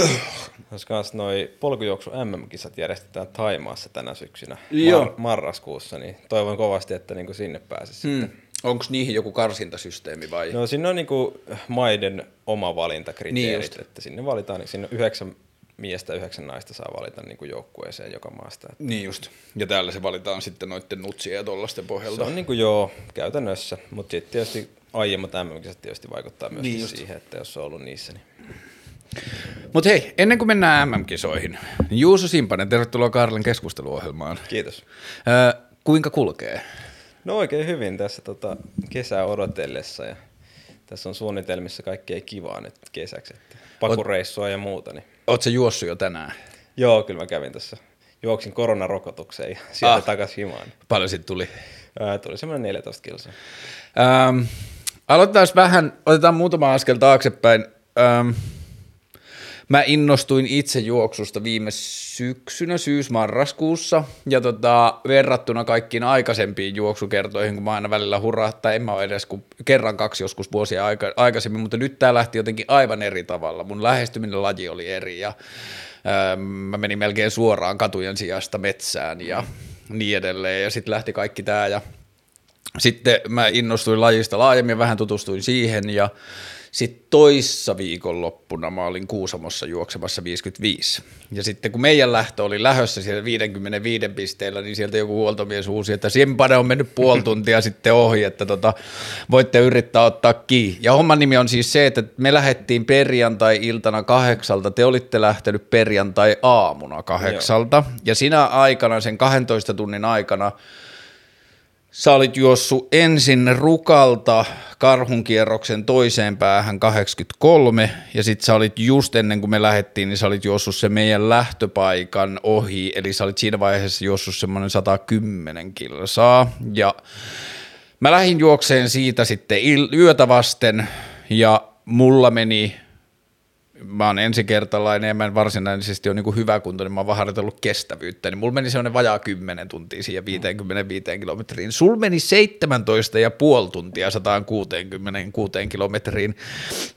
Olisi kans noi polkujuoksu MM-kisat järjestetään Taimaassa tänä syksynä Joo. mar- marraskuussa, niin toivon kovasti, että niinku sinne pääsisi hmm. sitten. Onko niihin joku karsintasysteemi vai? No sinne on niinku maiden oma valintakriteerit, Niin niin just. että sinne valitaan, niin sinne yhdeksän miestä, yhdeksän naista saa valita niinku joukkueeseen joka maasta. Et Niin just. Ja täällä se valitaan sitten noitten nutsien ja tollasten Se pohjalta. on niinku joo, käytännössä, mutta sitten tietysti aiemmat MM-kisat tietysti vaikuttaa myös Niin niin siihen, että jos on ollut niissä, niin Mutta hei, ennen kuin mennään MM-kisoihin, niin Juuso Simpanen, tervetuloa Karlen keskusteluohjelmaan. kiitos. Öö, kuinka kulkee? No oikein hyvin tässä tota, kesää odotellessa ja tässä on suunnitelmissa kaikkea kivaa nyt kesäksi, että pakureissua ja muuta. Niin. Se juossut jo tänään? Joo, kyllä mä kävin tässä. Juoksin koronarokotukseen ja sieltä Ah. takaisin himaan. Paljon sit tuli? Ää, tuli semmoinen 14 kilsaa. Ähm, aloitetaan vähän, otetaan muutama askel taaksepäin. Ähm, mä innostuin itse juoksusta viime syksynä, syys-marraskuussa, ja tota, verrattuna kaikkiin aikaisempiin juoksukertoihin, kun mä aina välillä hurahtaa, en mä ole edes kuin kerran kaksi joskus vuosia aika, aikaisemmin, mutta nyt tää lähti jotenkin aivan eri tavalla. Mun lähestyminen laji oli eri, ja ähm, mä menin melkein suoraan katujen sijasta metsään, ja niin edelleen, ja sitten lähti kaikki tää, ja sitten mä innostuin lajista laajemmin, vähän tutustuin siihen ja sitten toissa viikonloppuna mä olin Kuusamossa juoksemassa 55. Ja sitten kun meidän lähtö oli lähössä siellä 55 pisteellä, niin sieltä joku huoltomies uusi, että Simpane on mennyt puoli tuntia sitten ohi, että tota, voitte yrittää ottaa kiinni. Ja homman nimi on siis se, että me lähdettiin perjantai-iltana kahdeksalta, te olitte lähtenyt perjantai-aamuna kahdeksalta. Ja sinä aikana, sen 12 tunnin aikana, Sä olit juossut ensin Rukalta karhunkierroksen toiseen päähän 83 ja sitten sä olit just ennen kuin me lähdettiin, niin sä olit juossut se meidän lähtöpaikan ohi, eli sä olit siinä vaiheessa juossut semmoinen 110 kilsaa. Ja mä lähdin juokseen siitä sitten yötä vasten ja mulla meni mä oon ensikertalainen ja mä en varsinaisesti ole niin hyvä kunto, niin mä oon vaan harjoitellut kestävyyttä, niin mulla meni semmoinen vajaa 10 tuntia siihen 55 kilometriin. Sul meni 17 ja puoli tuntia 166 kilometriin,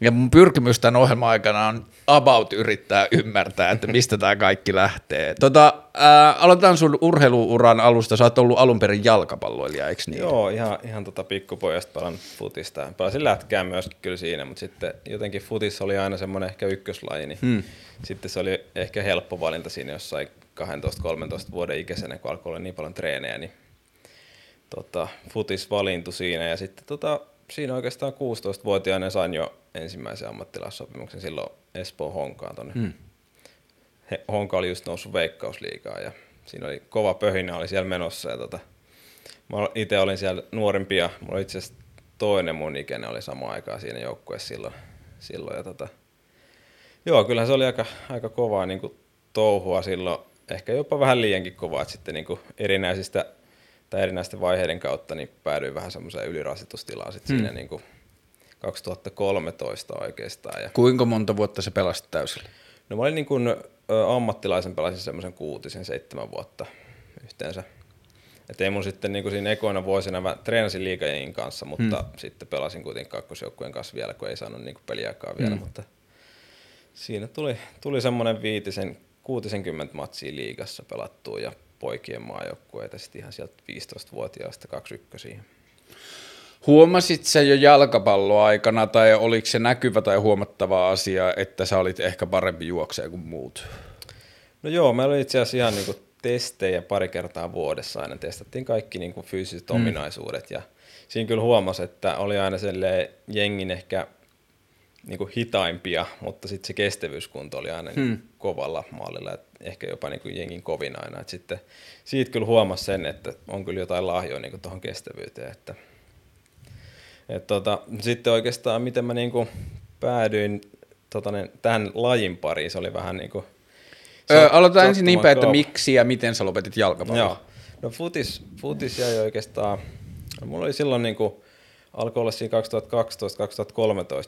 ja mun pyrkimys tämän ohjelman aikana on about yrittää ymmärtää, että mistä tämä kaikki lähtee. Tota, ää, aloitetaan sun urheiluuran alusta, sä oot ollut alun perin jalkapalloilija, eikö niin? Joo, ihan, ihan tota pikkupojasta palan futista. Pelasin lätkää myöskin kyllä siinä, mutta sitten jotenkin futissa oli aina semmoinen ehkä ykköslaji, niin hmm. sitten se oli ehkä helppo valinta siinä jossain 12-13 vuoden ikäisenä, kun alkoi olla niin paljon treenejä, niin tota, futis valintui siinä ja sitten tota, siinä oikeastaan 16-vuotiaana sain jo ensimmäisen ammattilaissopimuksen silloin Espoon Honkaan tonne. Hmm. He, Honka oli just noussut veikkausliigaan ja siinä oli kova pöhinä oli siellä menossa ja tota, mä itse olin siellä nuorempia, mulla itse asiassa toinen mun ikäinen oli sama aikaa siinä joukkueessa silloin, silloin ja tota, joo, kyllähän se oli aika, aika kovaa niin kuin touhua silloin, ehkä jopa vähän liiankin kovaa, että sitten niin kuin erinäisistä tai erinäisten vaiheiden kautta niin päädyin vähän semmoiseen ylirasitustilaan sitten hmm. siinä niin kuin 2013 oikeastaan. Ja Kuinka monta vuotta sä pelasit täysillä? No mä olin niin kuin, ammattilaisen pelasin semmoisen kuutisen, seitsemän vuotta yhteensä. Et ei mun sitten niin kuin siinä ekoina vuosina, mä treenasin liikajengin kanssa, mutta hmm. sitten pelasin kuitenkin kakkosjoukkueen kanssa vielä, kun ei saanut niin kuin peliaikaa vielä, Hmm. mutta siinä tuli, tuli semmoinen viitisen, 60 matsia liigassa pelattua ja poikien maajoukkueita sitten ihan sieltä 15-vuotiaasta 21 Huomasit sä jo jalkapalloaikana tai oliko se näkyvä tai huomattava asia, että sä olit ehkä parempi juokseja kuin muut? No joo, meillä oli itse asiassa ihan niinku testejä pari kertaa vuodessa aina. Testattiin kaikki niinku fyysiset mm. ominaisuudet ja siinä kyllä huomasi, että oli aina silleen jengin ehkä niinku hitaimpia, mutta sitten se kestävyyskunto oli aina hmm. niinku kovalla mallilla, et ehkä jopa niinku jengin kovin aina. Et sitten siitä kyllä huomasi sen, että on kyllä jotain lahjoa niinku tuohon kestävyyteen. Että, et tota, sitten oikeastaan miten mä niinku päädyin tota, ne, tähän lajin pariin, se oli vähän niinku Öö, aloitetaan ensin niin päin, että miksi ja miten sä lopetit jalkapallon. Joo. No futis, futis jäi oikeastaan, mulla oli silloin niinku, alkoi olla siinä 2012-2013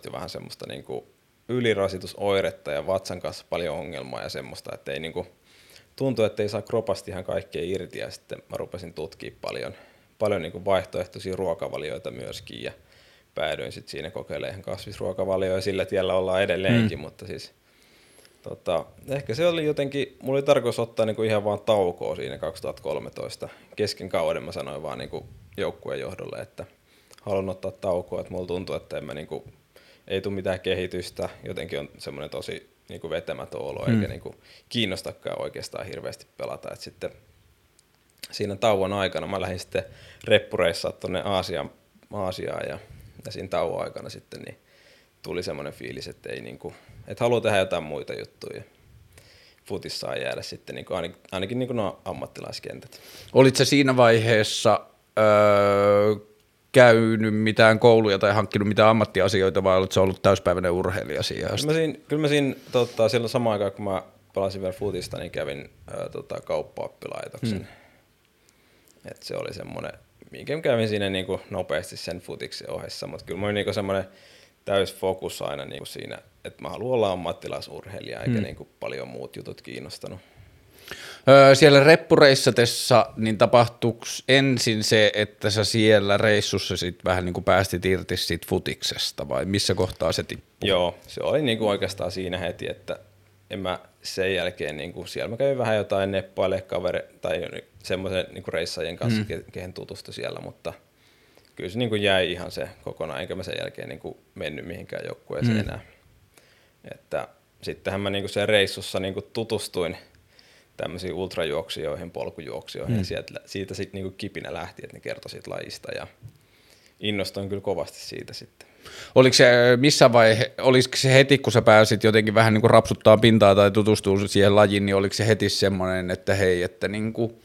jo vähän semmoista niinku ylirasitusoiretta ja vatsan kanssa paljon ongelmaa ja semmoista, että ei niinku, tuntui, että ei saa kropasti ihan kaikkea irti ja sitten mä rupesin tutkia paljon, paljon niinku vaihtoehtoisia ruokavalioita myöskin ja päädyin sitten siinä kokeilemaan kasvisruokavalioja ja sillä tiellä ollaan edelleenkin, mm. mutta siis Tota, ehkä se oli jotenkin, mulla oli tarkoitus ottaa niinku ihan vaan taukoa siinä 2013. Kesken kauden mä sanoin vaan niinku joukkueen johdolle, että haluan ottaa taukoa, että mulla tuntuu, että en mä niinku, ei tule mitään kehitystä, jotenkin on semmoinen tosi niinku vetämätön olo, mm. eikä niinku kiinnostakaan oikeastaan hirveästi pelata. Et sitten siinä tauon aikana mä lähdin sitten reppureissa tuonne Aasiaan, Aasiaan ja, ja siinä tauon aikana sitten niin tuli semmoinen fiilis, että ei niinku, että haluaa tehdä jotain muita juttuja. Futis saa jäädä sitten niinku, ainakin, ainakin niinku nuo ammattilaiskentät. Olitko siinä vaiheessa öö, käynyt mitään kouluja tai hankkinut mitään ammattiasioita vai oletko ollut täyspäiväinen urheilija siihen Kyllä mä siinä, kyllä mä siinä tota, silloin samaan aikaan, kun mä pelasin vielä futista, niin kävin ää, tota, kauppaoppilaitoksen. Hmm. Et se oli semmoinen, minkä kävin siinä niinku nopeasti sen futiksen ohessa, mutta kyllä mä olin niinku semmoinen täys fokus aina niinku siinä, että mä haluan olla ammattilaisurheilija, eikä hmm. niinku paljon muut jutut kiinnostanut. Öö, siellä reppureissatessa, niin tapahtuuko ensin se, että sä siellä reissussa sit vähän niin kuin päästit irti siitä futiksesta vai missä kohtaa se tippui? Joo, se oli niin kuin oikeastaan siinä heti, että en mä sen jälkeen, niin kuin siellä mä kävin vähän jotain neppaille kaveri tai semmoisen niin kuin reissajien kanssa, mm. kehen tutustui siellä, mutta kyllä se niin kuin jäi ihan se kokonaan, enkä mä sen jälkeen niin kuin mennyt mihinkään joukkueeseen mm. enää. Että sittenhän mä niin kuin sen reissussa niin kuin tutustuin tämmöisiin ultrajuoksijoihin, polkujuoksijoihin, mm. ja sieltä, siitä sitten niin kipinä lähti, että ne kertoi siitä lajista, ja innostuin kyllä kovasti siitä sitten. Oliko se missä vaihe, oliko se heti, kun sä pääsit jotenkin vähän niin kuin rapsuttaa pintaa tai tutustua siihen lajiin, niin oliko se heti semmoinen, että hei, että niin kuin,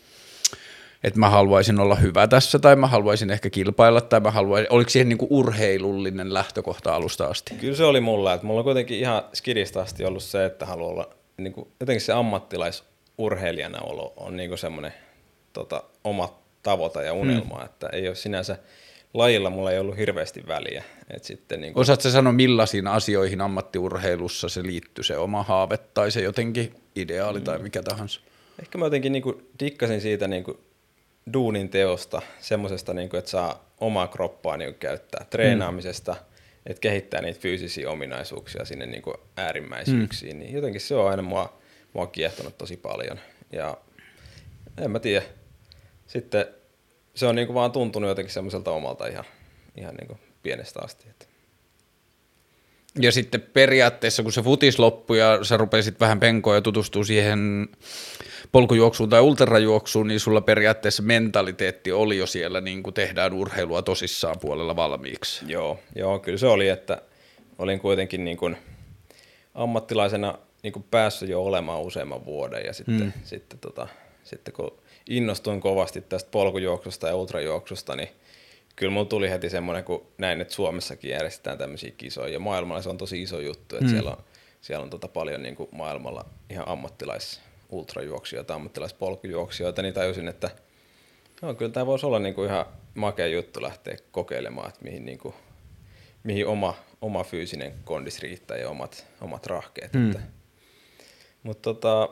että mä haluaisin olla hyvä tässä tai mä haluaisin ehkä kilpailla tai mä haluaisin, oliko siihen niin kuin urheilullinen lähtökohta alusta asti? Kyllä se oli mulla, että mulla on kuitenkin ihan skidistä asti ollut se, että haluaa olla niin kuin, jotenkin se ammattilaisurheilijana olo on niin kuin semmoinen tota, oma tavoite ja unelma, hmm. että ei ole sinänsä lajilla mulla ei ollut hirveästi väliä. Et sitten niin kuin... Osaatko sanoa, millaisiin asioihin ammattiurheilussa se liittyy, se oma haave tai se jotenkin ideaali mm. tai mikä tahansa? Ehkä mä jotenkin niin kuin dikkasin siitä niin kuin duunin teosta, semmoisesta, niin että saa omaa kroppaa niin käyttää, treenaamisesta, mm. että kehittää niitä fyysisiä ominaisuuksia sinne niin kuin äärimmäisyyksiin. Mm. Niin jotenkin se on aina mua, mua kiehtonut tosi paljon. Ja en mä tiedä. Sitten se on niinku vaan tuntunut jotenkin semmoiselta omalta ihan, ihan niinku pienestä asti. Että. Ja sitten periaatteessa, kun se futis loppui ja sä rupesit vähän penkoa ja tutustua siihen polkujuoksuun tai ultrajuoksuun, niin sulla periaatteessa mentaliteetti oli jo siellä, niin kuin tehdään urheilua tosissaan puolella valmiiksi. Joo, joo kyllä se oli, että olin kuitenkin niin kuin ammattilaisena niin kuin päässyt jo olemaan useamman vuoden ja sitten, mm. sitten, tota, sitten kun innostuin kovasti tästä polkujuoksusta ja ultrajuoksusta, niin kyllä mulla tuli heti semmoinen, kun näin, että Suomessakin järjestetään tämmöisiä kisoja, ja maailmalla se on tosi iso juttu, että mm. siellä on, siellä on tota paljon niin kuin maailmalla ihan ammattilais ultrajuoksijoita, ammattilaispolkujuoksijoita, niin tajusin, että no, kyllä tämä voisi olla niin kuin ihan makea juttu lähteä kokeilemaan, että mihin, niin kuin, mihin oma, oma fyysinen kondis riittää ja omat, omat rahkeet. Mm. Mutta tota,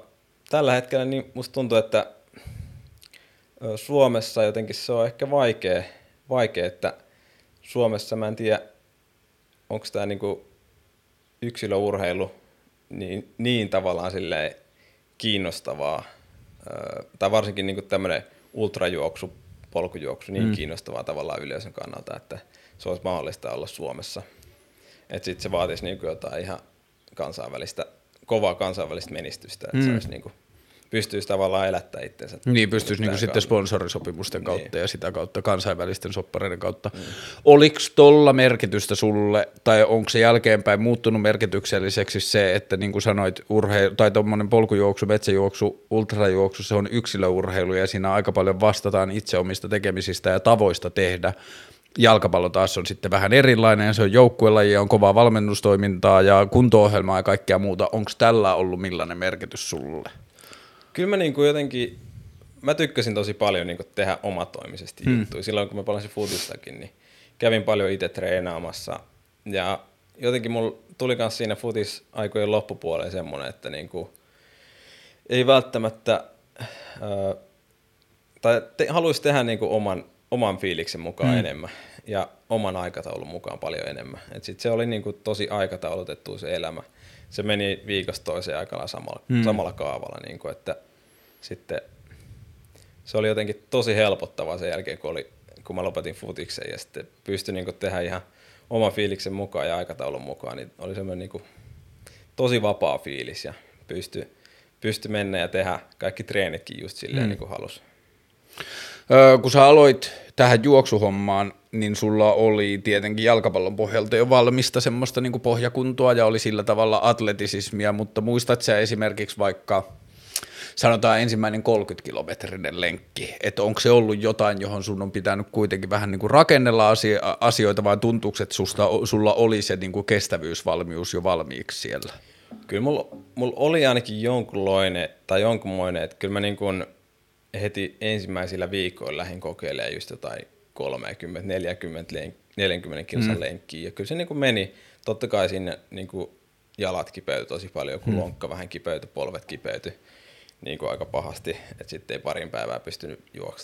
tällä hetkellä niin musta tuntuu, että Suomessa jotenkin se on ehkä vaikea, vaikea että Suomessa mä en tiedä, onko tämä niinku yksilöurheilu niin, niin tavallaan silleen kiinnostavaa, tai varsinkin niinku tämmöinen ultrajuoksu, polkujuoksu niin mm. kiinnostavaa tavallaan yleisön kannalta, että se olisi mahdollista olla Suomessa. Että sitten se vaatisi niinku jotain ihan kansainvälistä, kovaa kansainvälistä menestystä, että mm. se olisi niinku pystyisi tavallaan elättämään itsensä. Niin, pystyisi niin sitten sponsorisopimusten kautta niin. ja sitä kautta kansainvälisten soppareiden kautta. Mm. Oliko tuolla merkitystä sulle, tai onko se jälkeenpäin muuttunut merkitykselliseksi se, että niin kuin sanoit, urheilu, tai tuommoinen polkujuoksu, metsäjuoksu, ultrajuoksu, se on yksilöurheilu ja siinä aika paljon vastataan itse omista tekemisistä ja tavoista tehdä. Jalkapallo taas on sitten vähän erilainen, se on joukkuelaji, on kovaa valmennustoimintaa ja kunto-ohjelmaa ja kaikkea muuta. Onko tällä ollut millainen merkitys sulle? Kyllä mä niin kuin jotenkin, mä tykkäsin tosi paljon niin kuin tehdä omatoimisesti hmm. juttuja. Silloin kun mä palasin futistakin, niin kävin paljon itse treenaamassa. Ja jotenkin mulla tuli myös siinä futis aikojen loppupuolella semmoinen, että niin kuin, ei välttämättä, äh, tai te, haluaisi tehdä niin kuin oman, oman fiiliksen mukaan hmm. enemmän ja oman aikataulun mukaan paljon enemmän. Et sit se oli niin kuin tosi aikataulutettu se elämä se meni viikosta toiseen aika samalla, mm. samalla kaavalla, niin kuin, että sitten se oli jotenkin tosi helpottavaa sen jälkeen, kun, oli, kun mä lopetin futiksen ja sitten pystyi niin tehdä ihan oma fiiliksen mukaan ja aikataulun mukaan, niin oli semmoinen niin kuin, tosi vapaa fiilis ja pystyi pysty mennä ja tehdä kaikki treenitkin just silleen mm. niin kuin halusi. Öö, kun sä aloit tähän juoksuhommaan, niin sulla oli tietenkin jalkapallon pohjalta jo valmista semmoista niin pohjakuntoa ja oli sillä tavalla atletisismia, mutta muistat sä esimerkiksi vaikka sanotaan ensimmäinen 30-kilometrinen lenkki, että onko se ollut jotain, johon sun on pitänyt kuitenkin vähän niin kuin rakennella asioita, vai tuntuuko, että susta, sulla oli se niin kuin kestävyysvalmius jo valmiiksi siellä? Kyllä mulla, mulla oli ainakin jonkunlainen, tai jonkunmoinen, että kyllä mä niin kuin heti ensimmäisillä viikoilla lähdin kokeilemaan just jotain 30, 40, 40 kilsan mm. lenkkiä, ja kyllä se niin kuin meni, totta kai sinne niin kuin jalat kipeytyi tosi paljon, kun mm. lonkka vähän kipeytyi, polvet kipeytyi niin kuin aika pahasti, että sitten ei parin päivää pystynyt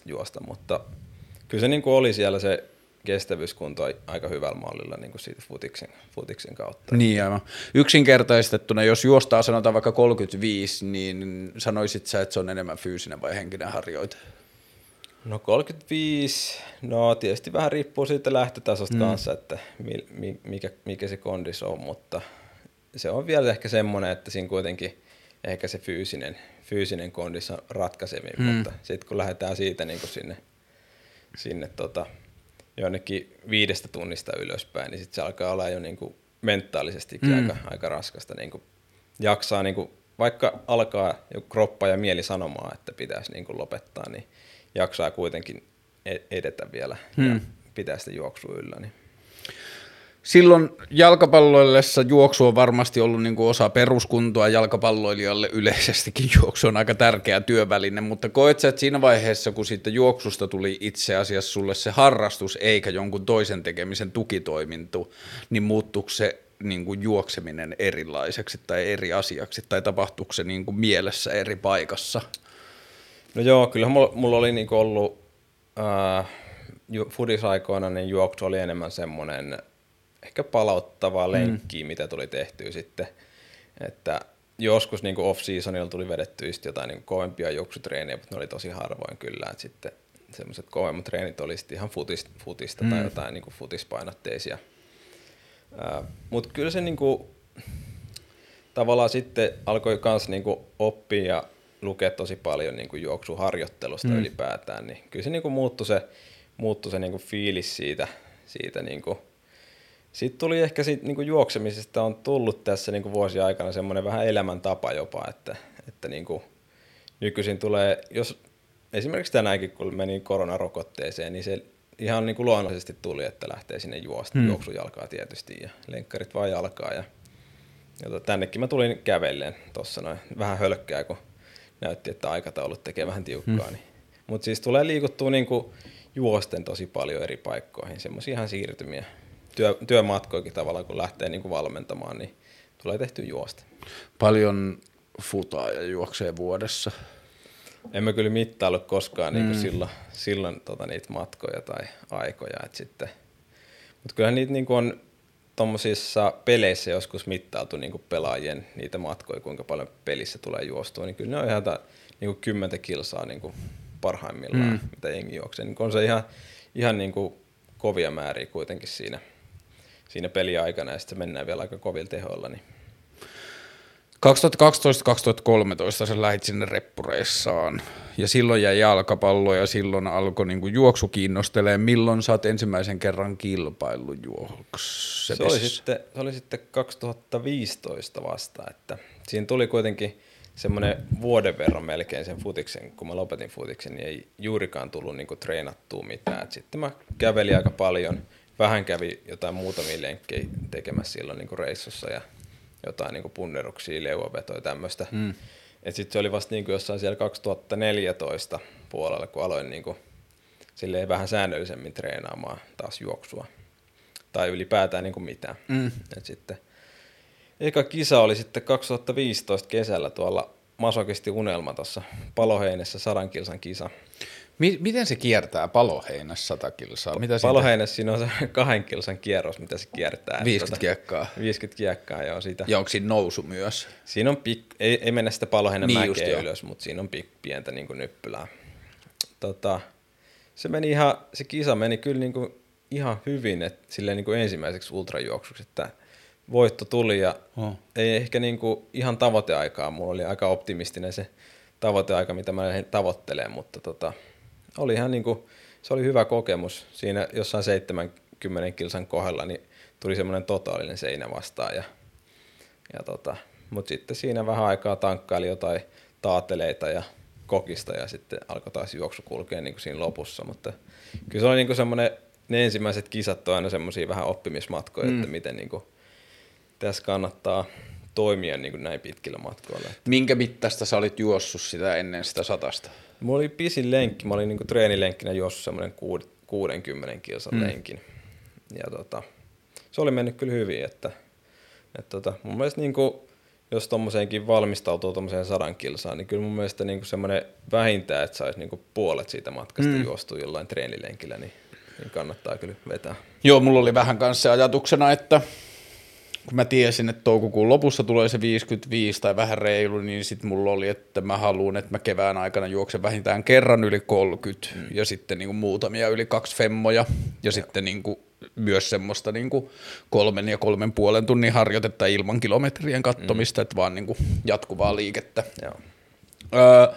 juosta, mutta kyllä se niin kuin oli siellä se kestävyyskunto aika hyvällä mallilla niin kuin siitä futiksen, futiksen kautta. Niin aivan. Yksinkertaistettuna, jos juostaa sanotaan vaikka 35, niin sanoisit sä, että se on enemmän fyysinen vai henkinen harjoite? No 35, no tietysti vähän riippuu siitä lähtötasosta mm. kanssa, että mikä, mikä se kondis on, mutta se on vielä ehkä semmoinen, että siinä kuitenkin ehkä se fyysinen, fyysinen kondis on ratkaisemmin, mm. mutta sitten kun lähdetään siitä niin kuin sinne, sinne tota, jonnekin viidestä tunnista ylöspäin, niin sitten se alkaa olla jo niin kuin mentaalisesti mm. aika, aika raskasta. Niin kuin jaksaa, niin kuin, vaikka alkaa jo kroppa ja mieli sanomaan, että pitäisi niin kuin lopettaa, niin jaksaa kuitenkin e-, edetä vielä mm. ja pitää sitä juoksua yllä. Niin silloin jalkapalloillessa juoksu on varmasti ollut niin kuin osa peruskuntoa jalkapalloilijalle yleisestikin juoksu on aika tärkeä työväline, mutta koet sä, että siinä vaiheessa, kun siitä juoksusta tuli itse asiassa sulle se harrastus eikä jonkun toisen tekemisen tukitoimintu, niin muuttuuko se niin kuin juokseminen erilaiseksi tai eri asiaksi tai tapahtuuko se niin kuin mielessä eri paikassa? No joo, kyllä mulla, mulla oli niin kuin ollut äh, fudisaikoina, niin juoksu oli enemmän semmoinen – ehkä palauttavaa lenkkiä, mm. mitä tuli tehtyä sitten. Että joskus niin off-seasonilla tuli vedetty just jotain niin kovempia juoksutreenejä, mutta ne oli tosi harvoin kyllä. Että sitten semmoiset kovemmat treenit oli sitten ihan futista, futista mm. tai jotain niin futispainotteisia. Mutta kyllä se niin kuin, tavallaan sitten alkoi myös niin oppia ja lukea tosi paljon niin kuin juoksuharjoittelusta mm. ylipäätään, niin kyllä se niin kuin muuttui se, muuttui se niin kuin fiilis siitä, siitä niin kuin sitten tuli ehkä siitä niin kuin juoksemisesta on tullut tässä niin kuin vuosien aikana semmoinen vähän elämäntapa jopa, että, että niin kuin nykyisin tulee, jos esimerkiksi tänäänkin kun meni koronarokotteeseen, niin se ihan niin kuin luonnollisesti tuli, että lähtee sinne juosta, hmm. juoksujalkaa tietysti ja lenkkarit vaan jalkaa ja, ja tota, tännekin mä tulin kävelleen tuossa noin vähän hölkkää, kun näytti, että aikataulut tekee vähän tiukkaa. Hmm. Niin. Mutta siis tulee liikuttua niin kuin juosten tosi paljon eri paikkoihin, semmoisia ihan siirtymiä työ, työmatkoikin tavallaan, kun lähtee niin kuin valmentamaan, niin tulee tehty juosta. Paljon futaa ja juoksee vuodessa? En mä kyllä mittailu koskaan niin kuin mm. silloin, silloin tota, niitä matkoja tai aikoja. Et sitten. Mutta kyllähän niitä niin kuin on tuommoisissa peleissä joskus mittailtu niin kuin pelaajien niitä matkoja, kuinka paljon pelissä tulee juostua, niin kyllä ne on ihan niin kuin kymmentä kilsaa niin kuin parhaimmillaan, mm. mitä jengi juoksee. Niin on se ihan, ihan niin kuin kovia määriä kuitenkin siinä – siinä peliaikana ja sitten mennään vielä aika kovilla tehoilla. Niin. 2012-2013 sä lähit sinne reppureissaan ja silloin jäi jalkapallo ja silloin alkoi niinku juoksu kiinnostelee. Milloin sä oot ensimmäisen kerran juoksemassa? Se sitten, se oli sitten 2015 vasta, että siinä tuli kuitenkin semmoinen vuoden verran melkein sen futiksen, kun mä lopetin futiksen, niin ei juurikaan tullut niinku treenattua mitään. Et sitten mä kävelin aika paljon – vähän kävi jotain muutamia lenkkejä tekemässä silloin niin kuin reissussa ja jotain niin kuin punneruksia, leuavetoja tämmöistä. Mm. Sitten se oli vasta niin kuin jossain siellä 2014 puolella, kun aloin niin kuin, silleen vähän säännöllisemmin treenaamaan taas juoksua. Tai ylipäätään niin kuin mitään. Mm. Et sitten, eka kisa oli sitten 2015 kesällä tuolla Masokisti Unelma tuossa Paloheinessä sadan kilsan kisa. Mi- miten se kiertää paloheinässä 100 kilsaa? Mitä? Paloheinässä siinä on se kahden kilsan kierros, mitä se kiertää. 50 kiekkaa. 50 kiekkaa, joo, siitä. Ja onko siinä nousu myös? Siinä on pik, ei, ei mennä sitä paloheinän Niin mäkeä ylös, mutta siinä on pik, pientä niin kuin nyppylää. Tota, se meni ihan, se kisa meni kyllä niin kuin ihan hyvin, että silleen niin kuin ensimmäiseksi ultrajuoksuksi, että voitto tuli ja Oh. ei ehkä niin kuin ihan tavoiteaikaa, mulla oli aika optimistinen se tavoiteaika, mitä mä lähdin tavoittelemaan, mutta tota, oli ihan niin kuin, se oli hyvä kokemus. Siinä jossain 70 kilsan kohdalla niin tuli semmoinen totaalinen seinä vastaan ja, ja tota, mutta sitten siinä vähän aikaa tankkaili jotain taateleita ja kokista ja sitten alkoi taas juoksu kulkea niin kuin siinä lopussa, mutta kyllä se oli niin kuin semmoinen, ne ensimmäiset kisat on aina semmoisia vähän oppimismatkoja, mm. että miten niin kuin tässä kannattaa toimia niin kuin näin pitkillä matkoilla. Minkä mittaista sä olit juossut sitä ennen sitä satasta? Mulla oli pisin lenkki, mä olin niin kuin treenilenkkinä juossut semmoinen 60 kilsan mm. lenkin. Ja tota, se oli mennyt kyllä hyvin, että, että tota, mun mielestä niin kuin, jos tommoseenkin valmistautuu tommoseen sadan kilsaan, niin kyllä mun mielestä niin kuin semmoinen vähintään, että saisi niin kuin puolet siitä matkasta mm. juostua jollain treenilenkillä, niin, niin kannattaa kyllä vetää. Joo, mulla oli vähän kanssa se ajatuksena, että kun mä tiesin, että toukokuun lopussa tulee se 55 tai vähän reilu, niin sitten mulla oli, että mä haluan, että mä kevään aikana juoksen vähintään kerran yli 30 mm. ja sitten niin kuin muutamia yli kaksi femmoja ja, ja. sitten niin kuin myös semmoista niin kuin kolmen ja kolmen puolen tunnin harjoitetta ilman kilometrien kattomista, mm. että vaan niin kuin jatkuvaa liikettä. Joo. Öö,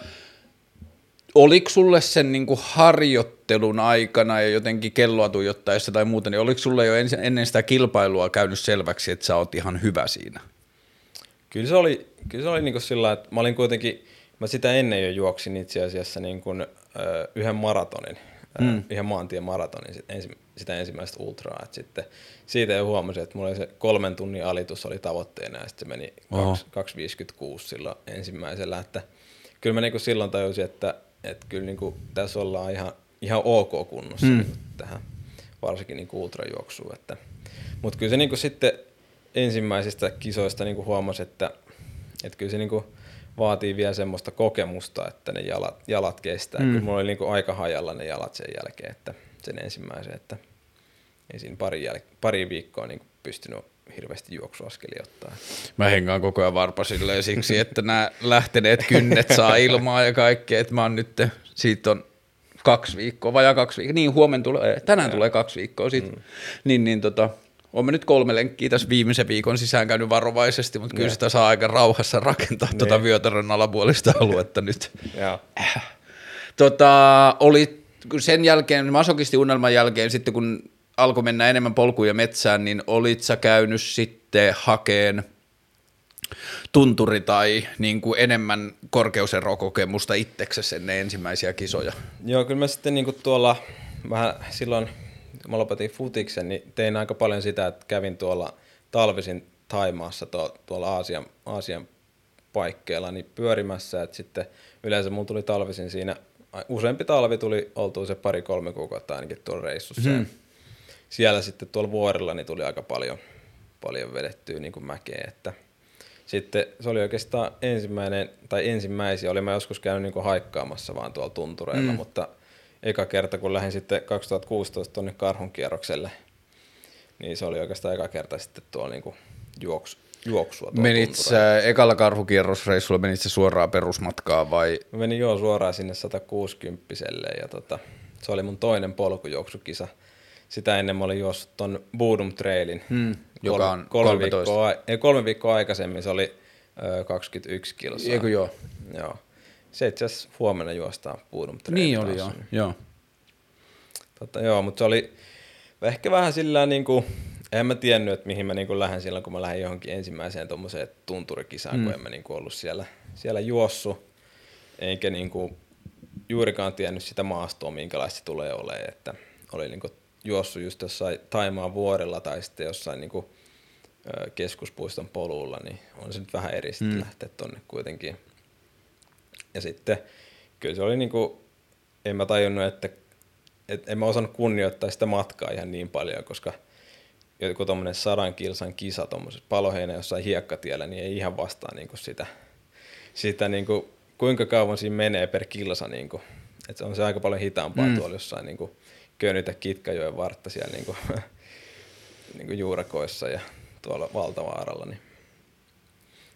oliko sulle sen niin kuin harjoittelun aikana ja jotenkin kelloa tuijottaessa tai muuta, niin oliko sulle jo ennen sitä kilpailua käynyt selväksi, että sä oot ihan hyvä siinä? Kyllä se oli, kyllä se oli niin kuin sillä että mä olin kuitenkin, mä sitä ennen jo juoksin itse asiassa niin kuin, ö, yhden maratonin, mm. yhden maantien maratonin, sit ensi, sitä ensimmäistä ultraa, että sitten siitä jo huomasin, että mulla oli se kolmen tunnin alitus oli tavoitteena ja sitten se meni Oho. 2.56 silloin ensimmäisellä, että kyllä mä niin kuin silloin tajusin, että, että kyllä niin kuin tässä ollaan ihan, ihan ok kunnossa mm. niin tähän varsinkin niin ultrajuoksuun, että mutta kyllä se niin kuin sitten ensimmäisistä kisoista niin kuin huomasi, että, että kyllä se niin kuin vaatii vielä semmoista kokemusta, että ne jalat, jalat kestää. Mm. Kyllä mulla oli niin kuin aika hajalla ne jalat sen jälkeen, että sen ensimmäisen, että ei siinä pari, jäl- pari viikkoa niin kuin pystynyt hirveästi juoksuaskelia ottaa. Mä hengaan koko ajan varpasille ja siksi, että nämä lähteneet kynnet saa ilmaa ja kaikkea, että mä oon nyt, siitä on kaksi viikkoa, vajaa kaksi viikkoa, niin huomenna tulee, tänään tulee kaksi viikkoa sitten, mm. niin, niin tota, Olemme nyt kolme lenkkiä tässä viimeisen viikon sisään käynyt varovaisesti, mutta kyllä sitä saa aika rauhassa rakentaa tuota vyötärön alapuolista aluetta nyt. Joo. Tota, oli sen jälkeen, masokisti-unelman jälkeen, sitten kun alkoi mennä enemmän polkuja metsään, niin olit sä käynyt sitten hakeen tunturi tai niin kuin enemmän korkeuserokokemusta itseksesi ennen ensimmäisiä kisoja? Joo, kyllä mä sitten niin tuolla vähän silloin, kun mä lopetin futiksen, niin tein aika paljon sitä, että kävin tuolla talvisin Taimaassa tuo, tuolla Aasian, Aasian paikkeilla niin pyörimässä, että sitten yleensä mulla tuli talvisin siinä, useampi talvi tuli oltua se pari-kolme kuukautta ainakin tuolla reissussa. Hmm. Siellä sitten tuolla vuorilla niin tuli aika paljon, paljon vedettyä niin kuin mäkeä, että sitten se oli oikeastaan ensimmäinen, tai ensimmäisiä, oli mä joskus käynyt niin kuin haikkaamassa vaan tuolla tuntureilla, mm. mutta eka kerta kun lähdin sitten 2016 tuonne karhun kierrokselle, niin se oli oikeastaan eka kerta sitten tuolla niin kuin juoksu, juoksua. Menit sä ekalla karhukierrosreissulla, menit sä suoraan perusmatkaa vai? Mä menin joo suoraan sinne 160 ja tota, se oli mun toinen polkujuoksukisa. Sitä ennen mä olin juossut ton Boodum Trailin. Hmm, joka on kolme 13. Viikkoa, ei, kolme viikkoa aikaisemmin se oli ö, 21 kilsaa. Eikö joo? Joo. Se itse asiassa huomenna juostaan Boodum Trailin Niin oli joo, joo. Tota, joo, mutta se oli ehkä vähän sillä niin kuin, en mä tiennyt, että mihin mä niin kuin lähden silloin, kun mä lähdin johonkin ensimmäiseen tuommoiseen tunturikisaan, mm. kun en mä niin kuin ollut siellä, siellä juossu, eikä niin kuin juurikaan tiennyt sitä maastoa, minkälaista se tulee olemaan, että oli niin kuin juossut just jossain Taimaan vuorella tai sitten jossain niin kuin, keskuspuiston polulla, niin on se nyt vähän eri sitten mm. lähteä tonne kuitenkin. Ja sitten kyllä se oli niin kuin, en mä tajunnut, että et en mä osannut kunnioittaa sitä matkaa ihan niin paljon, koska joku tommonen sadan kilsan kisa tuommoisessa paloheinä jossain hiekkatiellä, niin ei ihan vastaa niinku sitä, sitä niinku, kuinka kauan siinä menee per kilsa niinku Et se on se aika paljon hitaampaa mm. tuolla jossain niin kuin Könytä Kitkajoen vartta siellä niin kuin, niin kuin juurakoissa ja tuolla Valtavaaralla. Niin.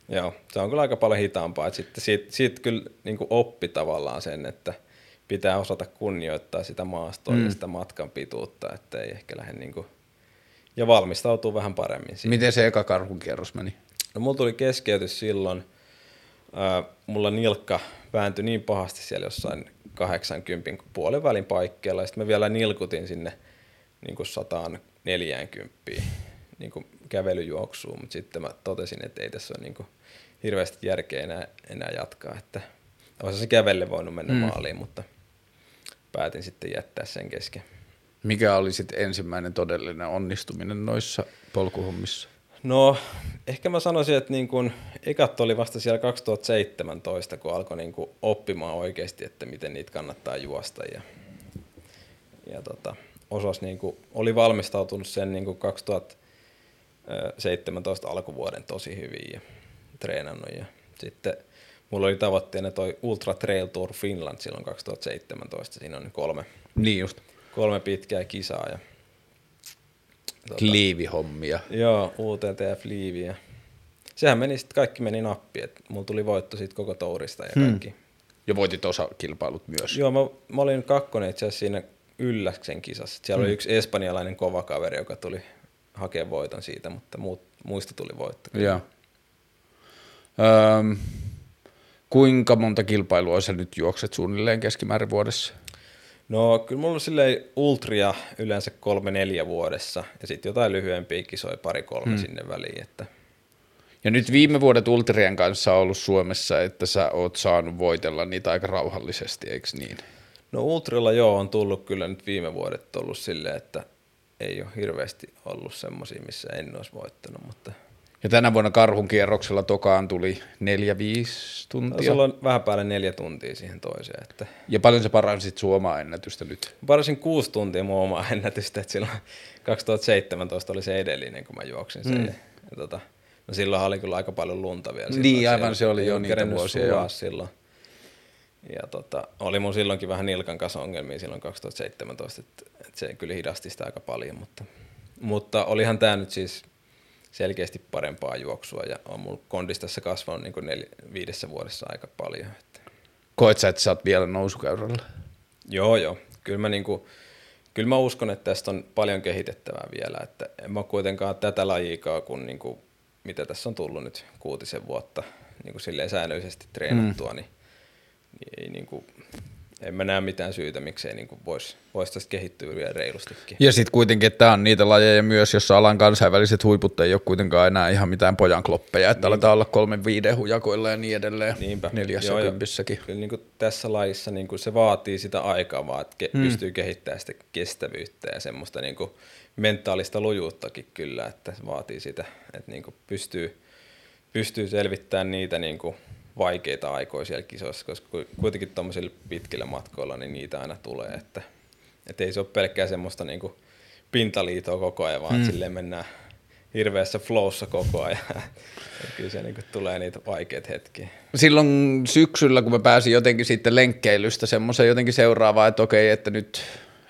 Joo, se on kyllä aika paljon hitaampaa. Et sitten siitä, siitä kyllä niin kuin oppi tavallaan sen, että pitää osata kunnioittaa sitä maastoa mm. ja sitä matkan pituutta, että ei ehkä lähde niin kuin, ja valmistautuu vähän paremmin siihen. Miten se eka karhunkierros meni? No mulla tuli keskeytys silloin, äh, mulla nilkka vääntyi niin pahasti siellä jossain 80 puolen välin paikkeilla, ja sitten mä vielä nilkutin sinne niin kuin 140 niin kuin kävelyjuoksuun, mutta sitten mä totesin, että ei tässä ole niin kuin hirveästi järkeä enää, enää jatkaa, että olisi se kävelle voinut mennä mm. maaliin, mutta päätin sitten jättää sen kesken. Mikä oli sitten ensimmäinen todellinen onnistuminen noissa polkuhommissa? No, ehkä mä sanoisin, että niin kun, ekat oli vasta siellä 2017, kun alkoi niin kun oppimaan oikeasti, että miten niitä kannattaa juosta. Ja, ja tota, osas niin kun, oli valmistautunut sen niin kun 2017 alkuvuoden tosi hyvin ja treenannut. Ja sitten mulla oli tavoitteena toi Ultra Trail Tour Finland silloin 2017. Siinä on kolme, niin just. kolme pitkää kisaa ja tota, liivihommia. Joo, UTTF-liiviä. Sehän meni sitten, kaikki meni nappi, että mulla tuli voitto siitä koko tourista ja hmm. kaikki. Ja voitit osa kilpailut myös. Joo, mä, mä olin kakkonen itse asiassa siinä Ylläksen kisassa. Siellä hmm. oli yksi espanjalainen kova kaveri, joka tuli hakemaan voiton siitä, mutta muut, muista tuli voitto. Joo. Öm, kuinka monta kilpailua sä nyt juokset suunnilleen keskimäärin vuodessa? No kyllä mulla on silleen ultria yleensä kolme neljä vuodessa ja sitten jotain lyhyempiä kisoja pari kolme hmm. sinne väliin. Että. Ja nyt viime vuodet ultrien kanssa on ollut Suomessa, että sä oot saanut voitella niitä aika rauhallisesti, eikö niin? No ultrilla joo on tullut kyllä nyt viime vuodet ollut silleen, että ei ole hirveästi ollut semmoisia, missä en olisi voittanut, mutta – ja tänä vuonna karhun kierroksella tokaan tuli neljä, viisi tuntia. No, on vähän päälle neljä tuntia siihen toiseen. Että... Ja paljon sä paransit sun omaa ennätystä nyt? Parasin kuusi tuntia mun omaa ennätystä, että silloin 2017 oli se edellinen, kun mä juoksin sen. Mm. Ja, ja tota, no silloin oli kyllä aika paljon lunta vielä. Niin, aivan se oli jo niitä vuosia. Jo. silloin. Ja tota, oli mun silloinkin vähän nilkan kanssa ongelmia silloin 2017, että, että se kyllä hidasti sitä aika paljon, mutta, mutta olihan tämä nyt siis – selkeästi parempaa juoksua ja on mun kondistassa kasvanut niin kuin nel- viidessä vuodessa aika paljon. Että. Koet sä, että sä oot vielä nousukäyrällä? Joo, joo. Kyllä mä, niin kuin, kyllä mä uskon, että tästä on paljon kehitettävää vielä. Että en mä kuitenkaan tätä lajiikaa, kun niin kuin, mitä tässä on tullut nyt kuutisen vuotta niin kuin silleen säännöllisesti treenattua, mm. niin, niin ei niin kuin, en mä näe mitään syytä, miksei niin voisi vois tästä kehittyä vielä reilustikin. Ja sitten kuitenkin, että tämä on niitä lajeja myös, jossa alan kansainväliset huiput ei ole kuitenkaan enää ihan mitään pojan kloppeja, että Niinpä. aletaan olla kolmen viiden hujakoilla ja niin edelleen Niinpä. neljässä Joo, kympissäkin. Kyllä niin tässä lajissa niin se vaatii sitä aikaa vaan, että ke- hmm. pystyy kehittämään sitä kestävyyttä ja semmoista niin mentaalista lujuuttakin kyllä, että se vaatii sitä, että niin pystyy, pystyy selvittämään niitä niin vaikeita aikoja siellä kisoissa, koska kuitenkin tuommoisilla pitkillä matkoilla niin niitä aina tulee, että, että ei se ole pelkkää semmoista niin kuin pintaliitoa koko ajan, vaan mm. silleen mennään hirveässä flowssa koko ajan. kyllä se niin tulee niitä vaikeita hetkiä. Silloin syksyllä, kun mä pääsin jotenkin sitten lenkkeilystä semmoisen jotenkin seuraavaan, että okei, että nyt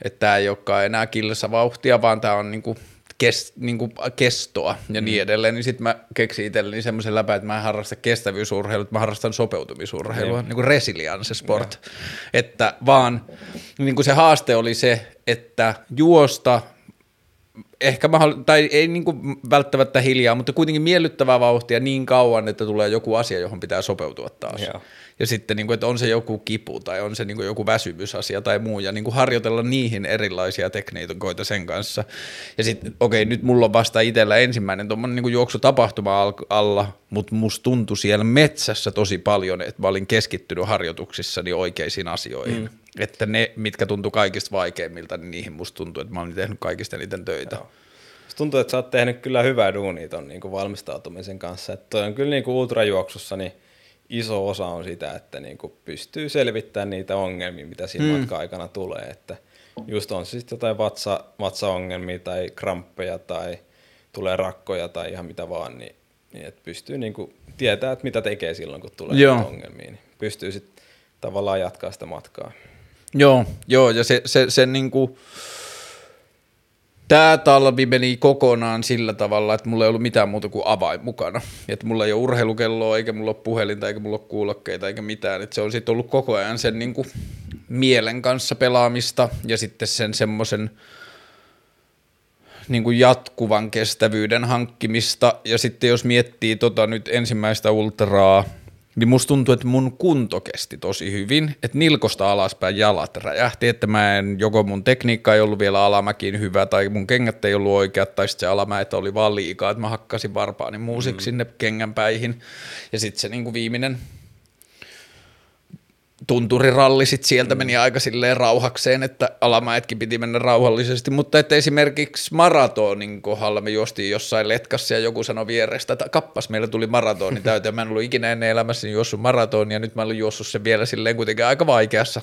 että tämä ei olekaan enää vauhtia, vaan tämä on niin kuin kes, niin kuin kestoa ja niin mm. edelleen, niin sitten mä keksin itselleni semmoisen läpä, että mä en harrasta kestävyysurheilua, mä harrastan sopeutumisurheilua, niin kuin resilience sport. Ja. Että vaan niin kuin se haaste oli se, että juosta ehkä mä, tai ei niin kuin välttämättä hiljaa, mutta kuitenkin miellyttävää vauhtia niin kauan, että tulee joku asia, johon pitää sopeutua taas. Joo. Ja sitten, niin kuin, että on se joku kipu tai on se niin kuin joku väsymysasia tai muu, ja niin kuin harjoitella niihin erilaisia tekniikoita sen kanssa. Ja sitten, okei, okay, nyt mulla on vasta itsellä ensimmäinen tuommoinen niin juoksutapahtuma alla, mutta musta tuntui siellä metsässä tosi paljon, että mä olin keskittynyt harjoituksissani oikeisiin asioihin. Mm. Että ne, mitkä tuntui kaikista vaikeimmilta, niin niihin musta tuntui, että mä olin tehnyt kaikista eniten töitä. Joo. Tuntuu, että sä oot tehnyt kyllä hyvää duunia ton niin valmistautumisen kanssa. Että toi on kyllä niin kuin ultrajuoksussa, niin iso osa on sitä, että niin kuin pystyy selvittämään niitä ongelmia, mitä siinä mm. matka-aikana tulee. Että just on se sitten jotain vatsa, vatsaongelmia tai kramppeja tai tulee rakkoja tai ihan mitä vaan, niin, niin että pystyy niin kuin tietää, että mitä tekee silloin, kun tulee Joo. ongelmia. Niin pystyy sitten tavallaan jatkaa sitä matkaa. Joo, joo ja se, se, se niinku, tämä talvi meni kokonaan sillä tavalla, että mulla ei ollut mitään muuta kuin avain mukana. Että mulla ei ole urheilukelloa, eikä mulla ole puhelinta, eikä mulla ole kuulokkeita, eikä mitään. Että se on sitten ollut koko ajan sen niinku mielen kanssa pelaamista ja sitten sen semmoisen niin kuin jatkuvan kestävyyden hankkimista. Ja sitten jos miettii tota nyt ensimmäistä ultraa, niin musta tuntuu, että mun kunto kesti tosi hyvin, että nilkosta alaspäin jalat räjähti, että mä en, joko mun tekniikka ei ollut vielä alamäkiin hyvä, tai mun kengät ei ollut oikeat, tai sitten se alamäet oli vaan liikaa, että mä hakkasin varpaani muusiksi mm. sinne kengänpäihin, ja sitten se niin kuin viimeinen tunturiralli sit sieltä meni aika silleen rauhakseen, että alamäetkin piti mennä rauhallisesti, mutta että esimerkiksi maratonin kohdalla me juostiin jossain letkassa ja joku sanoi vierestä, että kappas, meillä tuli maratoni täyteen. Mä en ollut ikinä ennen elämässäni juossut maratonia, nyt mä olen juossut sen vielä silleen kuitenkin aika vaikeassa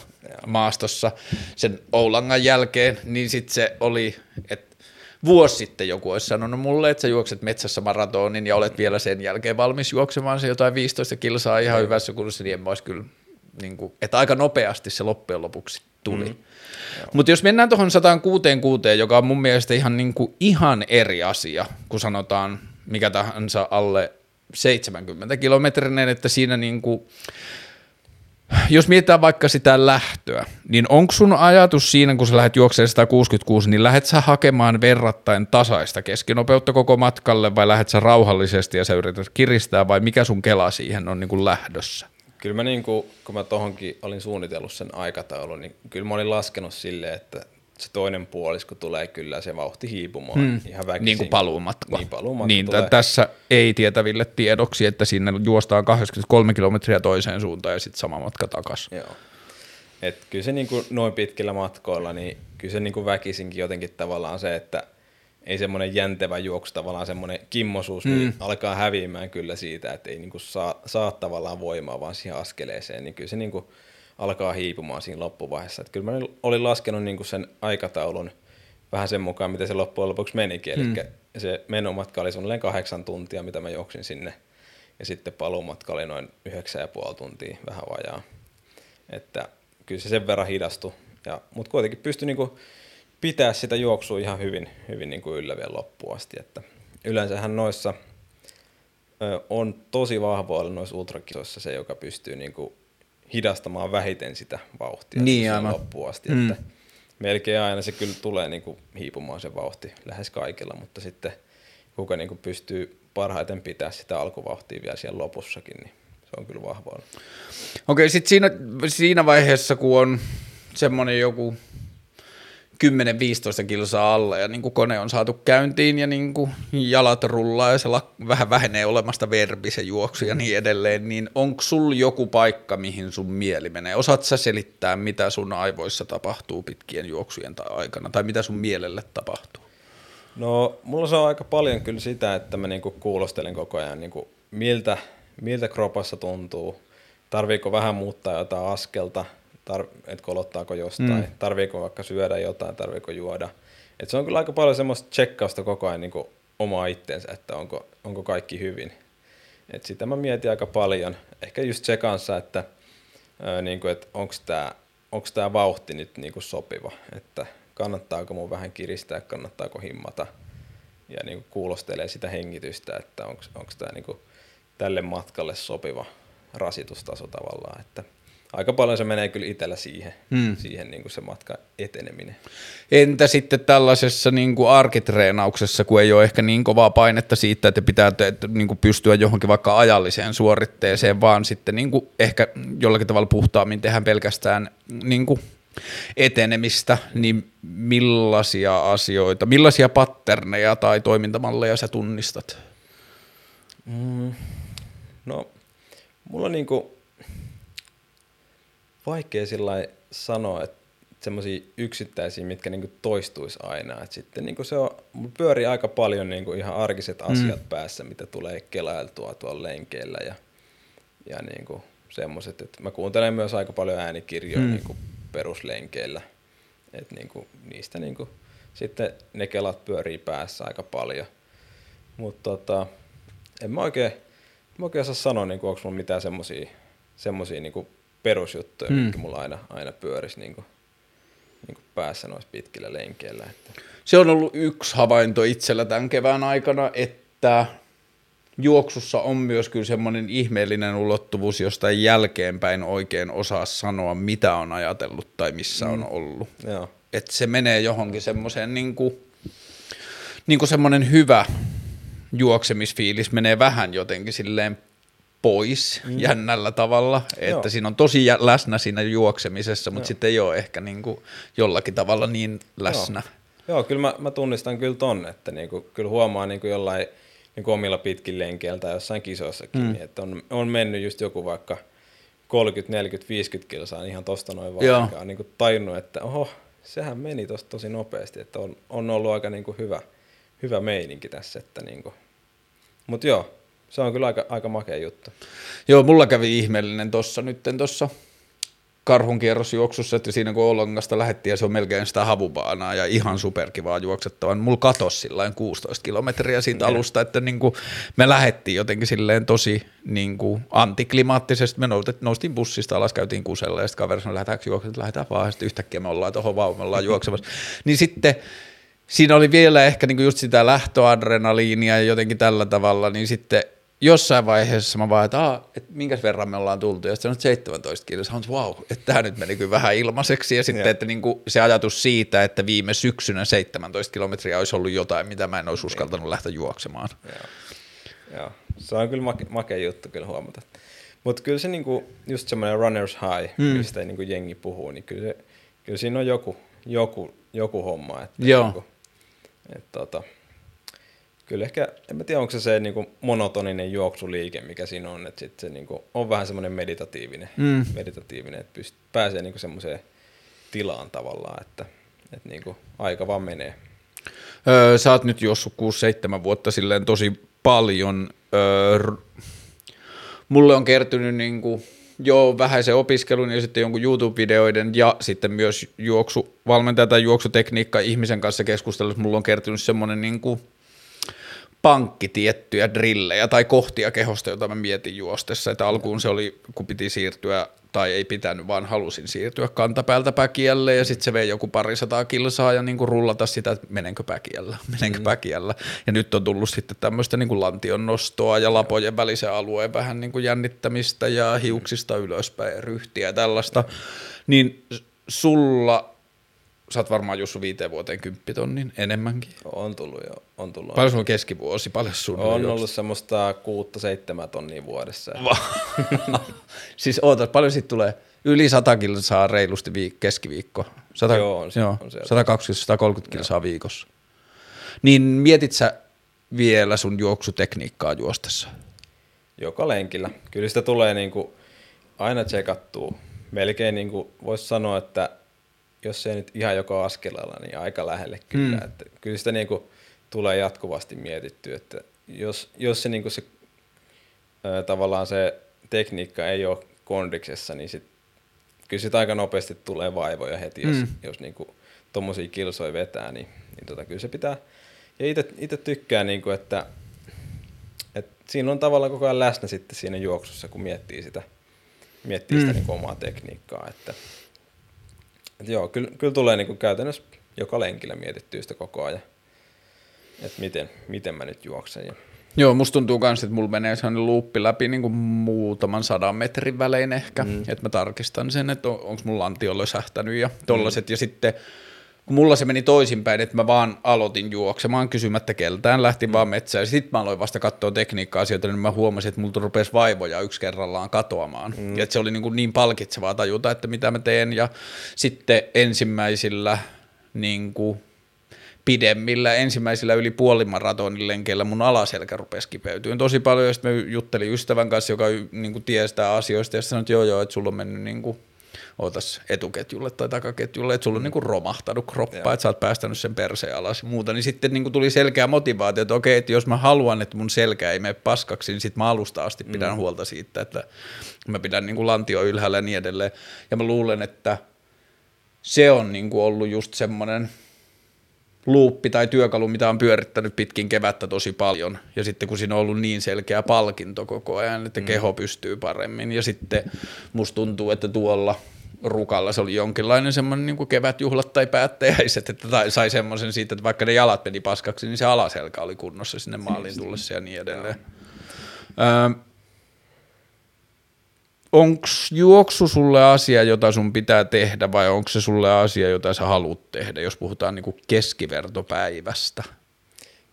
maastossa sen Oulangan jälkeen, niin sitten se oli, että vuosi sitten joku olisi sanonut mulle, että sä juokset metsässä maratonin ja olet vielä sen jälkeen valmis juoksemaan se jotain 15 kilsaa ihan hyvässä kunnossa, niin en mä olisi kyllä niin kuin, että aika nopeasti se loppujen lopuksi tuli. Mm. Mutta jos mennään tuohon 166, joka on mun mielestä ihan, niin kuin, ihan eri asia, kun sanotaan mikä tahansa alle 70 kilometrinen, että siinä niin kuin, jos mietitään vaikka sitä lähtöä, niin onko sun ajatus siinä, kun sä lähdet juoksemaan 166, niin lähdet sä hakemaan verrattain tasaista keskinopeutta koko matkalle vai lähdet sä rauhallisesti ja sä yrität kiristää vai mikä sun kela siihen on niin kuin lähdössä? Kyllä mä niin kuin, kun mä tohonkin olin suunnitellut sen aikataulun, niin kyllä mä olin laskenut silleen, että se toinen puolisko tulee kyllä se vauhti hiipumaan hmm. ihan väkisin. Niin kuin paluumatka. Niin, paluumatka niin tulee. tässä ei tietäville tiedoksi, että sinne juostaan 83 kilometriä toiseen suuntaan ja sitten sama matka takaisin. Joo. Et kyllä se niin kuin noin pitkillä matkoilla, niin kyllä se niin kuin väkisinkin jotenkin tavallaan se, että – ei semmoinen jäntevä juoksu, tavallaan semmoinen kimmosuus, niin mm. niin alkaa häviämään kyllä siitä, että ei niinku saa, saa tavallaan voimaa vaan siihen askeleeseen, niin kyllä se niinku alkaa hiipumaan siinä loppuvaiheessa. Että kyllä mä olin laskenut niinku sen aikataulun vähän sen mukaan, miten se loppujen lopuksi menikin, mm. eli se menomatka oli suunnilleen kahdeksan tuntia, mitä mä juoksin sinne, ja sitten paluumatka oli noin yhdeksän ja puoli tuntia, vähän vajaa. Että kyllä se sen verran hidastui, mutta kuitenkin pystyi niinku pitää sitä juoksua ihan hyvin, hyvin niin kuin yllä vielä loppuun asti. Että yleensähän noissa ö, on tosi vahvoilla noissa ultrakisoissa se, joka pystyy niin kuin hidastamaan vähiten sitä vauhtia niin, loppuun asti. Mm. Että melkein aina se kyllä tulee niin kuin hiipumaan se vauhti lähes kaikilla, mutta sitten kuka niin kuin pystyy parhaiten pitää sitä alkuvauhtia vielä siellä lopussakin, niin se on kyllä vahvoilla. Okei, sitten siinä, siinä vaiheessa, kun on semmoinen joku 10-15 kilsaa alle ja niin kuin kone on saatu käyntiin ja niin kuin jalat rullaa ja se la- vähän vähenee olemasta verbi se juoksu ja niin edelleen, niin onko sul joku paikka, mihin sun mieli menee? Osaat sä selittää, mitä sun aivoissa tapahtuu pitkien juoksujen aikana tai mitä sun mielelle tapahtuu? No, mulla se on aika paljon kyllä sitä, että mä niinku kuulostelen koko ajan, niinku, miltä, miltä kropassa tuntuu, tarviiko vähän muuttaa jotain askelta – tar- että kolottaako jostain, mm. tarviiko vaikka syödä jotain, tarviiko juoda. Et se on kyllä aika paljon semmoista tsekkausta koko ajan niin omaa itteensä, että onko, onko kaikki hyvin. Et sitä mä mietin aika paljon. Ehkä just se kanssa, että, niin että onko tämä onks tää vauhti nyt niin kuin sopiva, että kannattaako mun vähän kiristää, kannattaako himmata ja niin kuulostelee sitä hengitystä, että onko tämä niin tälle matkalle sopiva rasitustaso tavallaan, että – aika paljon se menee kyllä itsellä siihen, hmm. siihen niin kuin se matka eteneminen. Entä sitten tällaisessa niin kuin arkitreenauksessa, kun ei ole ehkä niin kovaa painetta siitä, että pitää te, niin kuin pystyä johonkin vaikka ajalliseen suoritteeseen, vaan sitten niin kuin ehkä jollakin tavalla puhtaammin tehdään pelkästään niin kuin etenemistä, niin millaisia asioita, millaisia patterneja tai toimintamalleja sä tunnistat? Mm, no, mulla on niin kuin vaikea sillä sanoa, että semmoisia yksittäisiä, mitkä niinku toistuisi aina. Et sitten niinku se on, pyörii aika paljon niinku ihan arkiset mm. asiat mm. päässä, mitä tulee kelailtua tuolla lenkeillä ja, ja niinku semmoiset. että mä kuuntelen myös aika paljon äänikirjoja mm. niinku peruslenkeillä. Et niinku, niistä niinku, sitten ne kelat pyörii päässä aika paljon. Mutta tota, en mä oikein, mä oikein osaa sanoa, niinku, onko mulla mitään semmoisia semmosia, niinku perusjuttuja, mm. mitkä mulla aina, aina pyörisi. Niin kuin. niin kuin päässä noissa pitkillä lenkeillä. Että. Se on ollut yksi havainto itsellä tämän kevään aikana, että juoksussa on myös kyllä semmoinen ihmeellinen ulottuvuus, josta ei jälkeenpäin oikein osaa sanoa, mitä on ajatellut tai missä mm. on ollut. Joo. Että se menee johonkin semmoiseen niin kuin, niin kuin semmoinen hyvä juoksemisfiilis menee vähän jotenkin silleen pois mm. jännällä tavalla, että Joo. siinä on tosi läsnä siinä juoksemisessa, mutta sitten ei ole ehkä niin kuin jollakin tavalla niin läsnä. Joo, Joo kyllä mä, mä tunnistan kyllä ton, että niin kuin, kyllä huomaa niin kuin jollain niin kuin omilla pitkin lenkeillä tai jossain kisoissakin, mm. että on, on mennyt just joku vaikka 30, 40, 50 kilsaa ihan tosta noin vaan, on niin kuin tajunnut, että oho, sehän meni tosta tosi nopeasti, että on, on ollut aika niin kuin hyvä, hyvä meininki tässä, että niin kuin, mutta joo, se on kyllä aika, aika makea juttu. Joo, mulla kävi ihmeellinen tuossa nytten tuossa karhunkierrosjuoksussa, että siinä kun Olongasta lähettiin ja se on melkein sitä havubaanaa ja ihan superkivaa juoksettavan. Mulla katosi sillä 16 kilometriä siitä alusta, että niin kuin me lähettiin jotenkin silleen tosi niin kuin antiklimaattisesti. Me noustiin bussista alas, käytiin kusella ja sitten kaveri sanoi, lähdetäänkö juoksemaan, lähdetään vaan. Ja sitten yhtäkkiä me ollaan tuohon vau, me ollaan juoksemassa. niin sitten siinä oli vielä ehkä niin kuin just sitä lähtöadrenaliinia ja jotenkin tällä tavalla, niin sitten – jossain vaiheessa mä vaan, että, että minkä verran me ollaan tultu, ja sitten 17 kilsaa, on wow, että tämä nyt meni kyllä vähän ilmaiseksi, ja sitten että niin kuin se ajatus siitä, että viime syksynä 17 kilometriä olisi ollut jotain, mitä mä en olisi uskaltanut lähteä juoksemaan. Joo, Joo. se on kyllä make, makea juttu kyllä huomata. Mutta kyllä se niinku, just semmoinen runner's high, mm. mistä niinku jengi puhuu, niin kyllä, se, kyllä siinä on joku, joku, joku homma. Että Joo. Niinku, et, tota, kyllä ehkä, en mä tiedä, onko se se niin kuin monotoninen juoksuliike, mikä siinä on, että sit se niin kuin, on vähän semmoinen meditatiivinen, mm. meditatiivinen että pyst, pääsee niin kuin semmoiseen tilaan tavallaan, että, että niin kuin aika vaan menee. Öö, sä oot nyt juossut 6-7 vuotta silleen tosi paljon. Öö, mulle on kertynyt niin kuin, jo vähäisen opiskelun ja sitten jonkun YouTube-videoiden ja sitten myös juoksuvalmentaja tai juoksutekniikka ihmisen kanssa keskustelussa mulla on kertynyt semmoinen niin kuin, pankki tiettyjä drillejä tai kohtia kehosta, jota mä mietin juostessa. Että alkuun se oli, kun piti siirtyä, tai ei pitänyt, vaan halusin siirtyä kantapäältä päkiälle, ja sitten se vei joku parisataa kilsaa ja niin kuin rullata sitä, että menenkö päkiällä, menenkö mm. päkiällä. Ja nyt on tullut sitten tämmöistä niin kuin lantion nostoa ja lapojen välisen alueen vähän niin kuin jännittämistä ja hiuksista ylöspäin ja ryhtiä ja tällaista. Niin sulla sä oot varmaan Jussu viiteen vuoteen kymppitonnin enemmänkin. On tullut jo, on tullut. Paljon sulla on keskivuosi, paljon sun on ollut juoksu. semmoista kuutta seitsemän tonnia vuodessa. siis ootas, paljon siitä tulee? Yli 100 kilsaa reilusti viik- keskiviikko. 100, joo, on, joo, on 120-130 kilsaa viikossa. Niin mietit sä vielä sun juoksutekniikkaa juostessa? Joka lenkillä. Kyllä sitä tulee niinku aina tsekattua. Melkein niinku voisi sanoa, että jos ei nyt ihan joka askelella, niin aika lähelle kyllä. Mm. Että kyllä sitä niin kuin tulee jatkuvasti mietittyä, että jos, jos se, niin kuin se ää, tavallaan se tekniikka ei ole kondiksessa, niin sit, kyllä sitä aika nopeasti tulee vaivoja heti, jos, mm. jos niin kuin tuommoisia kilsoja vetää, niin, niin tota, kyllä se pitää. Ja itse tykkään, niin kuin, että, että siinä on tavallaan koko ajan läsnä sitten siinä juoksussa, kun miettii sitä, miettii mm. sitä niin kuin omaa tekniikkaa, että – et joo, kyllä, kyllä tulee niinku käytännössä joka lenkillä mietittyä sitä koko ajan, että miten, miten mä nyt juoksen. Ja... Joo, musta tuntuu myös, että mulla menee sellainen luuppi läpi niin kuin muutaman sadan metrin välein ehkä, mm. että mä tarkistan sen, että on, onko mun lantio lösähtänyt ja tollaset, mm. ja sitten kun mulla se meni toisinpäin, että mä vaan aloitin juoksemaan kysymättä keltään, lähtin mm. vaan metsään. Sitten mä aloin vasta katsoa tekniikka-asioita, niin mä huomasin, että mulla rupesi vaivoja yksi kerrallaan katoamaan. Mm. Ja että se oli niin, kuin niin palkitsevaa tajuta, että mitä mä teen. Ja sitten ensimmäisillä niin kuin pidemmillä, ensimmäisillä yli puolimaratonin lenkeillä mun alaselkä rupesi kipeytyä tosi paljon. Ja sitten mä juttelin ystävän kanssa, joka niin kuin tiesi asioista, ja sanoi, että joo joo, että sulla on mennyt niin kuin ootas etuketjulle tai takaketjulle, että sulla on mm. niin kuin romahtanut kroppa, Joo. että sä oot päästänyt sen perseen alas ja muuta, niin sitten niin kuin tuli selkeä motivaatio, että okei, että jos mä haluan, että mun selkä ei mene paskaksi, niin sitten mä alusta asti pidän mm. huolta siitä, että mä pidän niin kuin lantio ylhäällä ja niin edelleen. Ja mä luulen, että se on niin kuin ollut just semmoinen luuppi tai työkalu, mitä on pyörittänyt pitkin kevättä tosi paljon. Ja sitten kun siinä on ollut niin selkeä palkinto koko ajan, että mm. keho pystyy paremmin. Ja sitten musta tuntuu, että tuolla rukalla se oli jonkinlainen semmoinen niin kevätjuhlat tai päättäjäiset, että tai sai semmoisen siitä, että vaikka ne jalat meni paskaksi, niin se alaselkä oli kunnossa sinne maaliin tullessa ja niin edelleen. Öö, onko juoksu sulle asia, jota sun pitää tehdä vai onko se sulle asia, jota sä haluat tehdä, jos puhutaan niin keskivertopäivästä?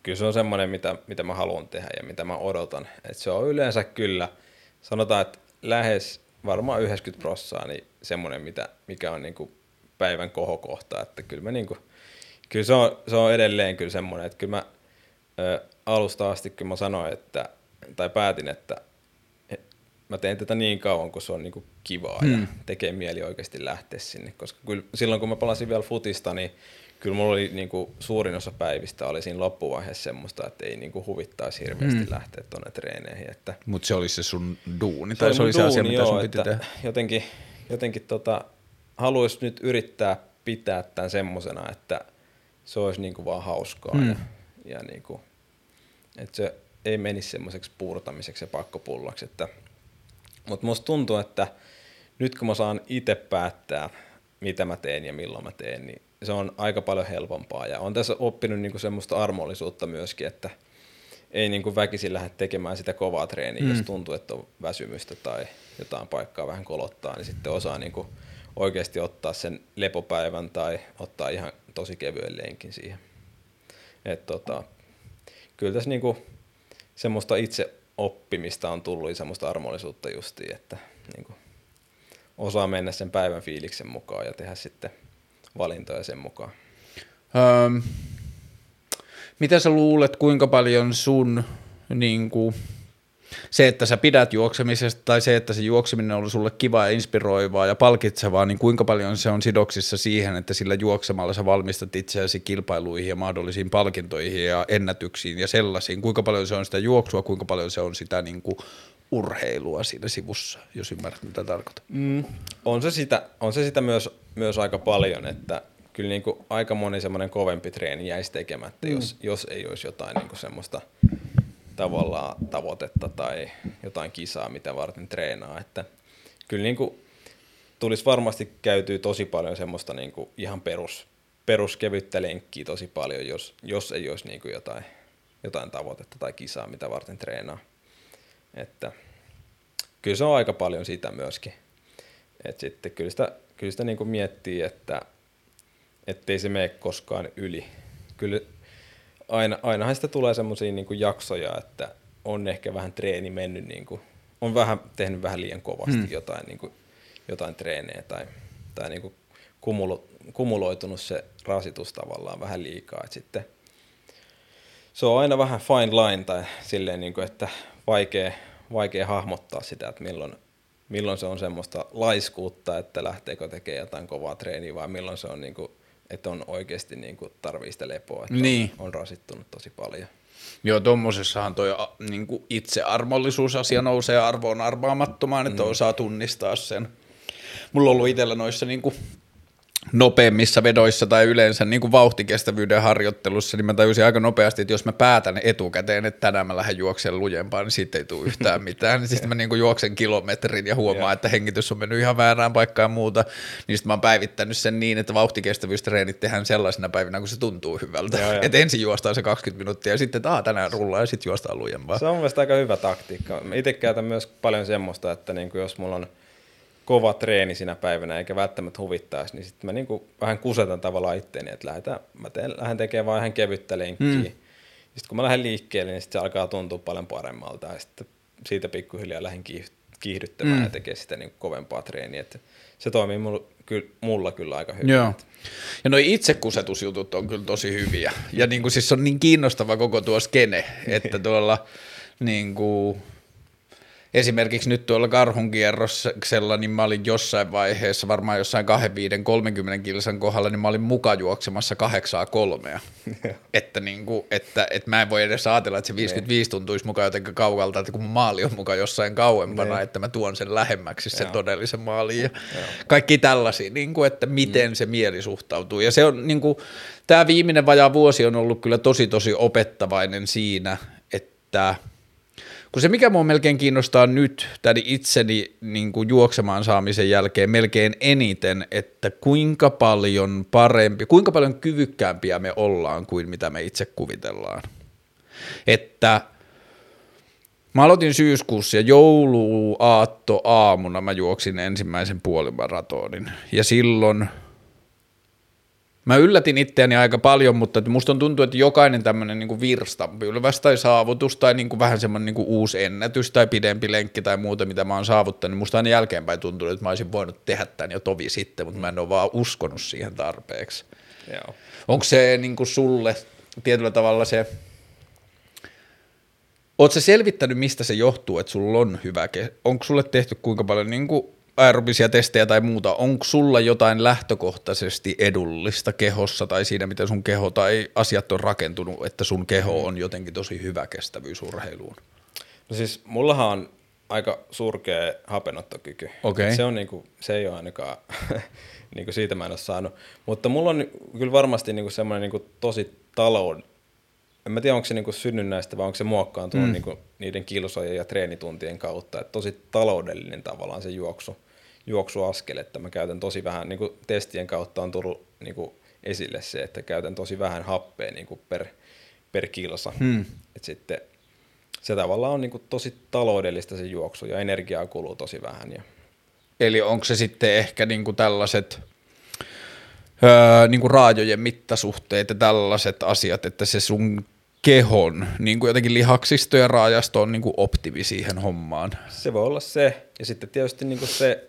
Kyllä se on semmoinen, mitä, mitä mä haluan tehdä ja mitä mä odotan. Et se on yleensä kyllä, sanotaan, että lähes varmaan 90 prossaa, niin semmoinen, mitä, mikä on niin kuin päivän kohokohta. Että kyllä, mä niin kuin, kyllä se, on, se on edelleen kyllä semmoinen, että kyllä mä ö, alusta asti kun mä sanoin, että, tai päätin, että mä teen tätä niin kauan, kun se on niin kuin kivaa hmm. ja tekee mieli oikeasti lähteä sinne. Koska kyllä silloin, kun mä palasin vielä futista, niin kyllä mulla oli niin kuin, suurin osa päivistä oli siinä loppuvaiheessa semmoista, että ei niin kuin, huvittaisi hirveästi hmm. lähteä tuonne treeneihin. Että Mutta se oli se sun duuni, tai se oli se asia, mitä sun piti tehdä? Jotenkin, jotenkin tota, haluaisi nyt yrittää pitää tämän semmosena, että se olisi niin kuin vaan hauskaa hmm. ja, ja niin kuin, että se ei menisi semmoiseksi puurtamiseksi ja pakkopullaksi. Että, mutta musta tuntuu, että nyt kun mä saan itse päättää, mitä mä teen ja milloin mä teen, niin se on aika paljon helpompaa. Ja on tässä oppinut niinku semmoista armollisuutta myöskin, että ei niinku väkisin lähde tekemään sitä kovaa treeniä, mm. jos tuntuu, että on väsymystä tai jotain paikkaa vähän kolottaa, niin sitten osaa niinku oikeasti ottaa sen lepopäivän tai ottaa ihan tosi kevyen lenkin siihen. Et tota, kyllä tässä niinku semmoista itse oppimista on tullut ja semmoista armollisuutta justiin, että niinku osaa mennä sen päivän fiiliksen mukaan ja tehdä sitten – valintoja sen mukaan. Öm, mitä sä luulet, kuinka paljon sun niin kuin, se, että sä pidät juoksemisesta tai se, että se juokseminen on sulle kiva ja inspiroivaa ja palkitsevaa, niin kuinka paljon se on sidoksissa siihen, että sillä juoksemalla sä valmistat itseäsi kilpailuihin ja mahdollisiin palkintoihin ja ennätyksiin ja sellaisiin. Kuinka paljon se on sitä juoksua, kuinka paljon se on sitä niin kuin urheilua siinä sivussa, jos ymmärrät mitä tarkoitan. Mm, on se sitä, on se sitä myös, myös aika paljon, että kyllä niin kuin aika moni semmoinen kovempi treeni jäisi tekemättä, mm. jos, jos ei olisi jotain niin kuin semmoista tavallaan tavoitetta tai jotain kisaa, mitä varten treenaa. Että kyllä niin kuin tulisi varmasti käytyä tosi paljon semmoista niin kuin ihan perus, peruskevyttä lenkkiä tosi paljon, jos, jos ei olisi niin kuin jotain, jotain tavoitetta tai kisaa, mitä varten treenaa. Että kyllä se on aika paljon sitä myöskin. Et sitten kyllä sitä, kyllä sitä niin kuin miettii, että ettei se mene koskaan yli. Kyllä aina, ainahan sitä tulee semmoisia niin jaksoja, että on ehkä vähän treeni mennyt, niin kuin, on vähän tehnyt vähän liian kovasti hmm. jotain, niin kuin, jotain treenejä tai, tai niin kuin kumulo, kumuloitunut se rasitus tavallaan vähän liikaa. Et sitten se on aina vähän fine line tai silleen, niin kuin, että vaikea, vaikea hahmottaa sitä, että milloin, milloin se on semmoista laiskuutta, että lähteekö tekemään jotain kovaa treeniä vai milloin se on niin kuin, että on oikeasti niin kuin tarvii sitä lepoa, että niin. on, on rasittunut tosi paljon. Joo, tuommoisessahan toi niin kuin itsearmollisuusasia nousee arvoon arvaamattomaan, että mm. osaa tunnistaa sen. Mulla on ollut itsellä noissa niin kuin nopeammissa vedoissa tai yleensä niin kuin vauhtikestävyyden harjoittelussa, niin mä tajusin aika nopeasti, että jos mä päätän etukäteen, että tänään mä lähden juoksen lujempaan, niin siitä ei tule yhtään mitään. Niin sitten mä niin kuin juoksen kilometrin ja huomaan, että hengitys on mennyt ihan väärään paikkaan ja muuta. Niin sitten mä oon päivittänyt sen niin, että vauhtikestävyystreenit tehdään sellaisena päivinä, kun se tuntuu hyvältä. Että ensin juostaan se 20 minuuttia ja sitten, että tänään rullaa ja sitten juostaan lujempaa. Se on mielestäni aika hyvä taktiikka. Itse käytän myös paljon semmoista, että niin kuin jos mulla on – kova treeni sinä päivänä eikä välttämättä huvittaisi, niin sitten mä niinku vähän kusetan tavallaan itteeni, että lähdetään, mä teen, lähden tekemään vaan ihan kevyttä lenkkiä. Mm. Sitten kun mä lähden liikkeelle, niin sit se alkaa tuntua paljon paremmalta ja sitten siitä pikkuhiljaa lähden kiihdyttämään mm. ja tekee sitä niinku kovempaa treeniä. Että se toimii mulla, kyllä, mulla kyllä aika hyvin. Joo. Ja noi itsekusetusjutut on kyllä tosi hyviä. Ja niin kuin siis on niin kiinnostava koko tuo skene, että tuolla niin kuin, esimerkiksi nyt tuolla karhun kierroksella, niin mä olin jossain vaiheessa, varmaan jossain 25-30 kilsan kohdalla, niin mä olin muka juoksemassa kahdeksaa kolmea. että, niin kuin, että, että mä en voi edes ajatella, että se 55 niin. tuntuisi mukaan jotenkin kaukalta, että kun maali on mukaan jossain kauempana, niin. että mä tuon sen lähemmäksi sen Joo. todellisen maaliin. Ja kaikki tällaisia, niin kuin, että miten mm. se mieli suhtautuu. Ja se on niin kuin, tämä viimeinen vajaa vuosi on ollut kyllä tosi tosi opettavainen siinä, että – kun se mikä mua melkein kiinnostaa nyt tämän itseni niin kuin juoksemaan saamisen jälkeen melkein eniten, että kuinka paljon parempi, kuinka paljon kyvykkäämpiä me ollaan kuin mitä me itse kuvitellaan. Että Mä aloitin syyskuussa ja jouluaatto aamuna mä juoksin ensimmäisen puolimaratonin. Ja silloin mä yllätin itseäni aika paljon, mutta musta on tuntuu, että jokainen tämmöinen niin virstanpylväs tai saavutus tai niin kuin vähän semmoinen niin uusi ennätys tai pidempi lenkki tai muuta, mitä mä oon saavuttanut, niin musta aina jälkeenpäin tuntuu, että mä olisin voinut tehdä tämän jo tovi sitten, mutta mä en ole vaan uskonut siihen tarpeeksi. Joo. Onko se niin kuin sulle tietyllä tavalla se Oletko selvittänyt, mistä se johtuu, että sulla on hyvä, onko sulle tehty kuinka paljon niin kuin aerobisia testejä tai muuta, onko sulla jotain lähtökohtaisesti edullista kehossa tai siinä, miten sun keho tai asiat on rakentunut, että sun keho on jotenkin tosi hyvä kestävyysurheiluun? No siis mullahan on aika surkea hapenottokyky. Okei. Se, on niinku, se ei ole ainakaan, niinku siitä mä en ole saanut. Mutta mulla on kyllä varmasti niinku semmoinen niinku tosi talouden, en mä tiedä onko se niinku synnynnäistä vai onko se muokkaantunut mm. niinku niiden kilsojen ja treenituntien kautta. Et tosi taloudellinen tavallaan se juoksu, juoksuaskel, että mä käytän tosi vähän, niinku testien kautta on tullut niinku esille se, että käytän tosi vähän happea niinku per, per kilsa. Mm. Et sitten se tavallaan on niinku tosi taloudellista se juoksu ja energiaa kuluu tosi vähän. Ja Eli onko se sitten ehkä niinku tällaiset öö, niinku raajojen mittasuhteet ja tällaiset asiat, että se sun kehon, niin kuin jotenkin lihaksisto ja raajasto on niin kuin optimi siihen hommaan. Se voi olla se, ja sitten tietysti niin kuin se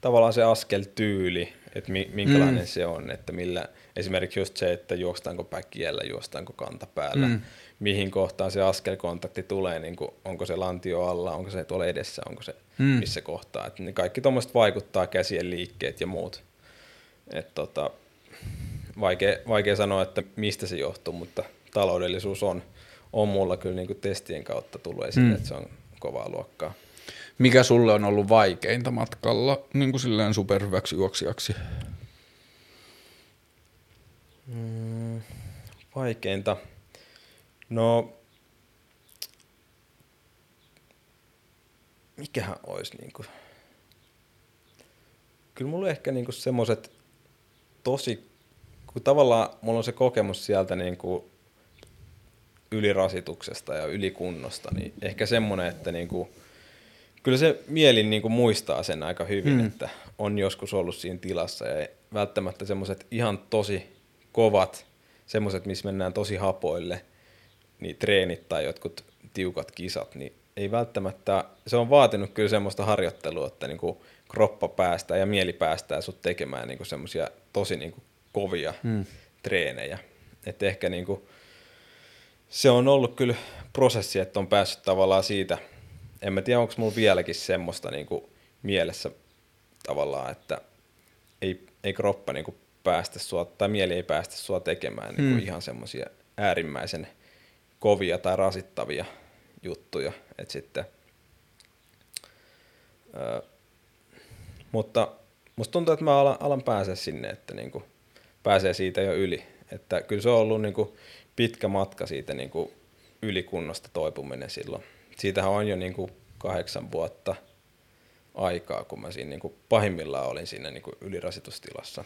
tavallaan se askeltyyli, että minkälainen mm. se on, että millä, esimerkiksi just se, että juostaanko päkiellä, juostaanko kantapäällä, mm. mihin kohtaan se askelkontakti tulee, niin kuin, onko se lantio alla, onko se tuolla edessä, onko se mm. missä kohtaa. Että niin kaikki tuommoiset vaikuttaa käsien liikkeet ja muut. Et tota, vaikea, vaikea sanoa, että mistä se johtuu, mutta – taloudellisuus on, on mulla kyllä niin kuin testien kautta tullut esille, mm. että se on kovaa luokkaa. Mikä sulle on ollut vaikeinta matkalla niin kuin silleen superhyväksi juoksijaksi? Mm, vaikeinta? No, mikähän olisi niin kuin... Kyllä mulla ehkä niin semmoiset tosi, kun tavallaan mulla on se kokemus sieltä niin kuin ylirasituksesta ja ylikunnosta, niin ehkä semmoinen, että niinku, kyllä se mieli niinku muistaa sen aika hyvin, mm. että on joskus ollut siinä tilassa ja välttämättä semmoiset ihan tosi kovat, semmoiset, missä mennään tosi hapoille, niin treenit tai jotkut tiukat kisat, niin ei välttämättä, se on vaatinut kyllä semmoista harjoittelua, että niinku kroppa päästää ja mieli päästää sut tekemään niinku semmoisia tosi niinku kovia mm. treenejä. Että ehkä niinku, se on ollut kyllä prosessi, että on päässyt tavallaan siitä, en mä tiedä onko mulla vieläkin semmoista niin kuin mielessä tavallaan, että ei, ei kroppa niin kuin päästä sua, tai mieli ei päästä sua tekemään niin kuin hmm. ihan semmoisia äärimmäisen kovia tai rasittavia juttuja, että sitten ö, mutta musta tuntuu, että mä alan, alan pääsee sinne, että niin kuin pääsee siitä jo yli, että kyllä se on ollut niin kuin pitkä matka siitä niin kuin ylikunnosta toipuminen silloin. Siitähän on jo niin kuin kahdeksan vuotta aikaa, kun mä siinä niin kuin pahimmillaan olin siinä niin kuin ylirasitustilassa.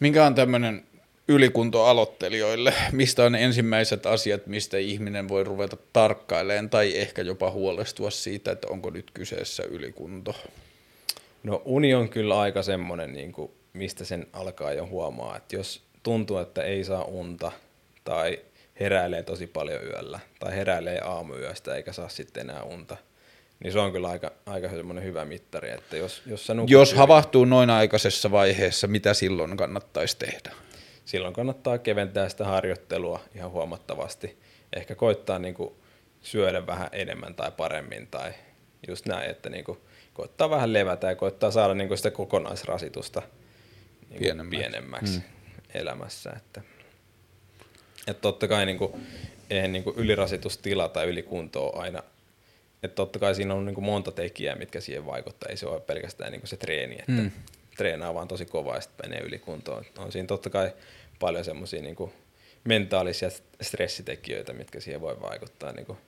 Minkä on tämmöinen ylikunto aloittelijoille? Mistä on ensimmäiset asiat, mistä ihminen voi ruveta tarkkailemaan tai ehkä jopa huolestua siitä, että onko nyt kyseessä ylikunto? No uni on kyllä aika semmoinen, niin kuin, mistä sen alkaa jo huomaa, että jos tuntuu, että ei saa unta – tai heräilee tosi paljon yöllä tai heräilee aamuyöstä eikä saa sitten enää unta, niin se on kyllä aika, aika semmoinen hyvä mittari, että jos, jos, sä jos hyvin, havahtuu noin aikaisessa vaiheessa, mitä silloin kannattaisi tehdä? Silloin kannattaa keventää sitä harjoittelua ihan huomattavasti. Ehkä koittaa niin kuin syödä vähän enemmän tai paremmin tai just näin, että niin kuin koittaa vähän levätä ja koittaa saada niin kuin sitä kokonaisrasitusta niin pienemmäksi, pienemmäksi hmm. elämässä. Että että totta kai niin kuin, eihän niin kuin ylirasitustila tai ylikunto ole aina, että totta kai siinä on niin kuin monta tekijää, mitkä siihen vaikuttaa. Ei se ole pelkästään niin kuin se treeni, että mm. treenaa vaan tosi kovaa ja sitten menee ylikuntoon. On siinä totta kai paljon semmoisia niin mentaalisia stressitekijöitä, mitkä siihen voi vaikuttaa. Niin kuin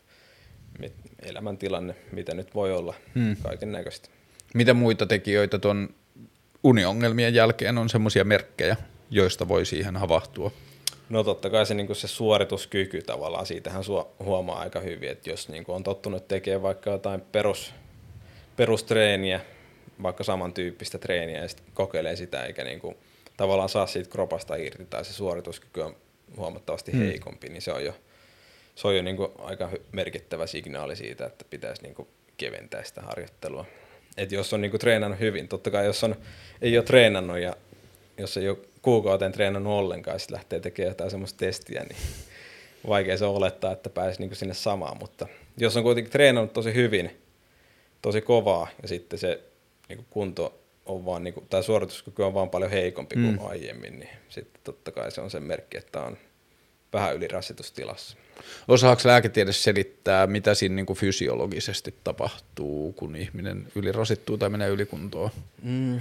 elämäntilanne, mitä nyt voi olla, hmm. kaiken näköistä. Mitä muita tekijöitä tuon uniongelmien jälkeen on semmoisia merkkejä, joista voi siihen havahtua? No totta kai se, niin se suorituskyky tavallaan, siitähän sua huomaa aika hyvin, että jos niin on tottunut tekemään vaikka jotain perus, perustreeniä, vaikka samantyyppistä treeniä ja sitten kokeilee sitä eikä niin kuin, tavallaan saa siitä kropasta irti tai se suorituskyky on huomattavasti hmm. heikompi, niin se on jo, se on jo niin kuin aika merkittävä signaali siitä, että pitäisi niin kuin keventää sitä harjoittelua. Et jos on niin kuin treenannut hyvin, totta kai jos on, ei ole treenannut ja jos ei ole kuukauteen treenannut ollenkaan sitten lähtee tekemään jotain semmoista testiä, niin vaikea se on olettaa, että pääsisi niin sinne samaan, mutta jos on kuitenkin treenannut tosi hyvin, tosi kovaa ja sitten se niin kuin kunto on vaan, niin kuin, tai suorituskyky on vaan paljon heikompi kuin mm. aiemmin, niin sitten totta kai se on sen merkki, että on vähän ylirasitustilassa. Osaako lääketiede selittää, mitä siinä niin kuin fysiologisesti tapahtuu, kun ihminen ylirasittuu tai menee ylikuntoon? Mm,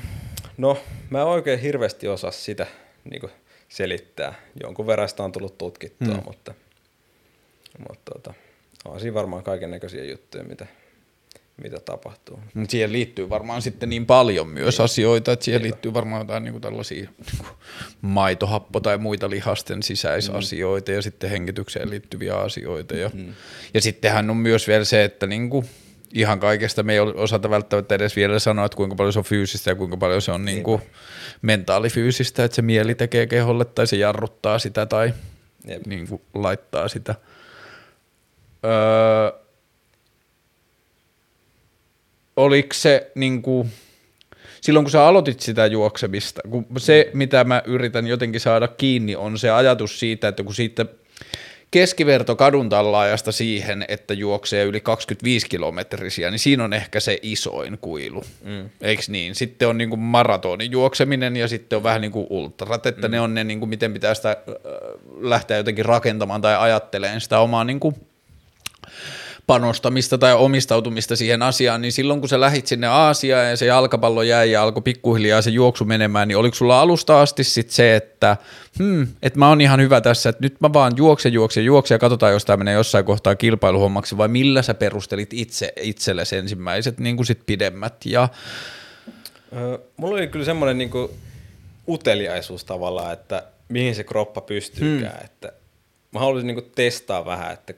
no, mä en oikein hirveästi osaa sitä niin kuin selittää. Jonkun verran sitä on tullut tutkittua, mm. mutta, mutta tota, on siinä varmaan kaiken näköisiä juttuja, mitä, mitä tapahtuu. Mutta siihen liittyy varmaan sitten niin paljon myös niin. asioita, että siihen Niinpä. liittyy varmaan jotain niin kuin tällaisia niin kuin maitohappo- tai muita lihasten sisäisasioita mm. ja sitten hengitykseen liittyviä asioita. Ja, mm. ja sittenhän on myös vielä se, että niin kuin ihan kaikesta me ei osata välttämättä edes vielä sanoa, että kuinka paljon se on fyysistä ja kuinka paljon se on niin kuin mentaalifyysistä, että se mieli tekee keholle tai se jarruttaa sitä tai niin kuin laittaa sitä. Öö, oliko se niin kuin, silloin kun sä aloitit sitä juoksemista, kun se mitä mä yritän jotenkin saada kiinni on se ajatus siitä, että kun siitä keskiverto kadun tallaajasta siihen, että juoksee yli 25 kilometrisiä, niin siinä on ehkä se isoin kuilu, mm. eikö niin? Sitten on niin kuin maratonin juokseminen ja sitten on vähän niin kuin ultrat, että mm. ne on ne, niin kuin miten pitää sitä lähteä jotenkin rakentamaan tai ajatteleen sitä omaa niin kuin panostamista tai omistautumista siihen asiaan, niin silloin kun sä lähit sinne Aasiaan ja se jalkapallo jäi ja alkoi pikkuhiljaa se juoksu menemään, niin oliko sulla alusta asti sit se, että hmm, että mä oon ihan hyvä tässä, että nyt mä vaan juoksen, juoksen, juoksen ja katsotaan, jos tämä menee jossain kohtaa kilpailuhommaksi, vai millä sä perustelit itse itsellesi ensimmäiset niin kuin sit pidemmät ja mulla oli kyllä semmoinen niin uteliaisuus tavallaan, että mihin se kroppa pystyykään, hmm. että mä haluaisin niin testaa vähän, että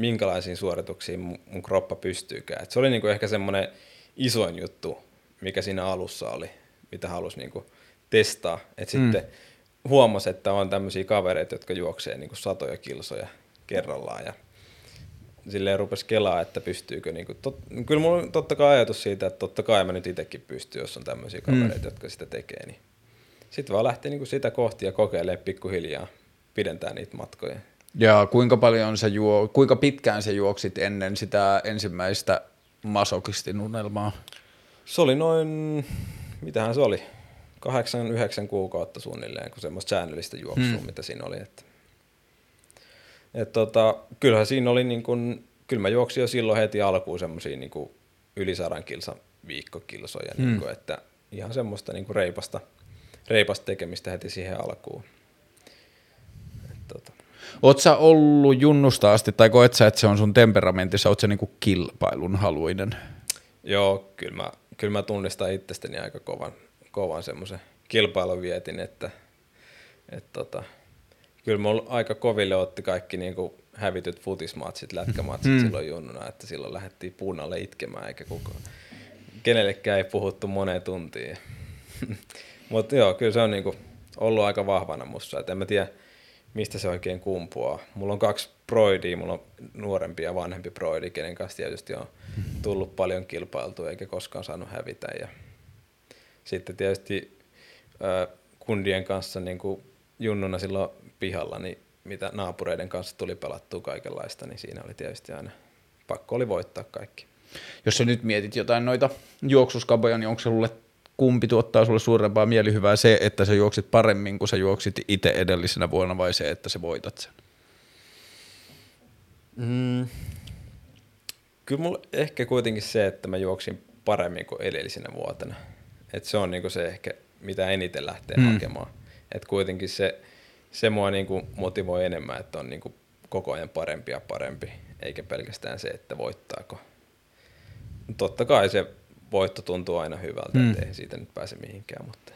minkälaisiin suorituksiin mun, kroppa pystyykään. Et se oli niinku ehkä semmoinen isoin juttu, mikä siinä alussa oli, mitä halusi niinku testaa. Et mm. sitten huomasi, että on tämmöisiä kavereita, jotka juoksee niinku satoja kilsoja kerrallaan ja silleen rupesi kelaa, että pystyykö, niinku, tot, kyllä mulla on totta kai ajatus siitä, että totta kai mä nyt itsekin pystyn, jos on tämmöisiä mm. kavereita, mm. jotka sitä tekee, niin sitten vaan lähti niinku sitä kohti ja kokeilee pikkuhiljaa, pidentää niitä matkoja. Ja kuinka paljon se juo, kuinka pitkään se juoksit ennen sitä ensimmäistä masokistin unelmaa? Se oli noin, mitähän se oli, kahdeksan, yhdeksän kuukautta suunnilleen, kun semmoista säännöllistä juoksua, hmm. mitä siinä oli. Että, et tota, kyllähän siinä oli niin kun, kyllä mä juoksin jo silloin heti alkuun semmoisia niin yli sadan kilsan viikkokilsoja, hmm. niin kun, että ihan semmoista niin reipasta, reipasta tekemistä heti siihen alkuun. Oot sä ollut junnusta asti, tai koet sä, että se on sun temperamentissa, oot sä niinku kilpailun haluinen? Joo, kyllä mä, kyllä mä tunnistan itsestäni aika kovan, kovan semmoisen kilpailuvietin, että et tota, kyllä mulla aika koville otti kaikki niinku hävityt futismatsit, lätkämatsit mm. silloin junnuna, että silloin lähdettiin puunalle itkemään, eikä kukaan, kenellekään ei puhuttu moneen tuntiin. Mutta joo, kyllä se on niinku ollut aika vahvana mussa, että en mä tiedä, mistä se oikein kumpuaa. Mulla on kaksi broidia, mulla on nuorempi ja vanhempi broidi, kenen kanssa tietysti on tullut paljon kilpailtua eikä koskaan saanut hävitä. Ja sitten tietysti äh, kundien kanssa niin kuin junnuna silloin pihalla, niin mitä naapureiden kanssa tuli pelattua kaikenlaista, niin siinä oli tietysti aina pakko oli voittaa kaikki. Jos sä nyt mietit jotain noita juoksuskaboja, niin onko se sulle kumpi tuottaa sulle suurempaa mielihyvää, se, että sä juoksit paremmin kuin sä juoksit itse edellisenä vuonna vai se, että sä voitat sen? Mm. Kyllä mulla ehkä kuitenkin se, että mä juoksin paremmin kuin edellisenä vuotena. Et se on niinku se ehkä, mitä eniten lähtee mm. hakemaan. Et kuitenkin se, se mua niinku motivoi enemmän, että on niinku koko ajan parempi ja parempi. eikä pelkästään se, että voittaako. Totta kai se voitto tuntuu aina hyvältä, mm. ettei siitä nyt pääse mihinkään, mutta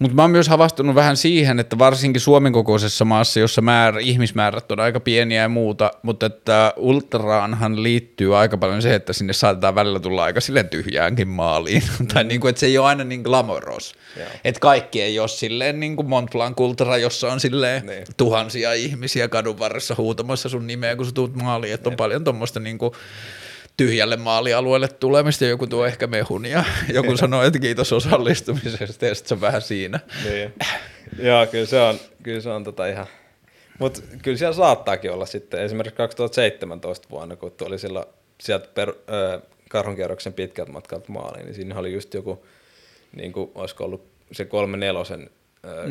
mutta mä oon myös havastunut vähän siihen, että varsinkin Suomen kokoisessa maassa, jossa määrä, ihmismäärät on aika pieniä ja muuta, mutta että ultraanhan liittyy aika paljon se, että sinne saatetaan välillä tulla aika silleen tyhjäänkin maaliin. Mm. tai niin kuin, että se ei ole aina niin glamoros. Että kaikki ei ole silleen niin kuin Mont Blanc Ultra, jossa on silleen niin. tuhansia ihmisiä kadun varressa huutamassa sun nimeä, kun sä tuut maaliin. Että on paljon tuommoista niin kuin tyhjälle maalialueelle tulemista, joku tuo ehkä mehun ja joku sanoo, että kiitos osallistumisesta ja sitten se on vähän siinä. Niin. Joo, kyllä se on, kyllä se on tota ihan, mutta kyllä siellä saattaakin olla sitten esimerkiksi 2017 vuonna, kun tuli silloin sieltä per, ö, karhunkierroksen pitkältä matkalta maaliin, niin siinä oli just joku, niin kuin olisiko ollut se kolme nelosen.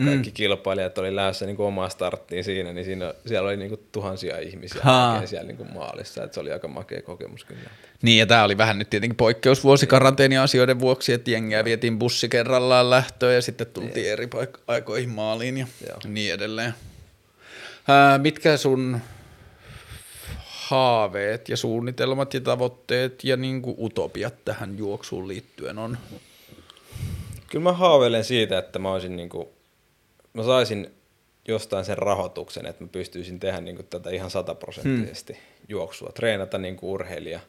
Kaikki mm. kilpailijat oli lähdössä niin omaa starttiin siinä, niin siinä, siellä oli niin kuin tuhansia ihmisiä siellä niin kuin maalissa, että se oli aika makea kokemus kyllä. Niin, ja tämä oli vähän nyt tietenkin poikkeusvuosi karanteeniasioiden vuoksi, että jengiä vietiin bussi kerrallaan lähtöön ja sitten tultiin ja. eri paik- aikoihin maaliin ja Joo. niin edelleen. Ää, mitkä sun haaveet ja suunnitelmat ja tavoitteet ja niin kuin utopiat tähän juoksuun liittyen on? Kyllä mä haaveilen siitä, että mä olisin niin kuin mä saisin jostain sen rahoituksen, että mä pystyisin tehdä niin kuin tätä ihan sataprosenttisesti hmm. juoksua, treenata niin kuin urheilija.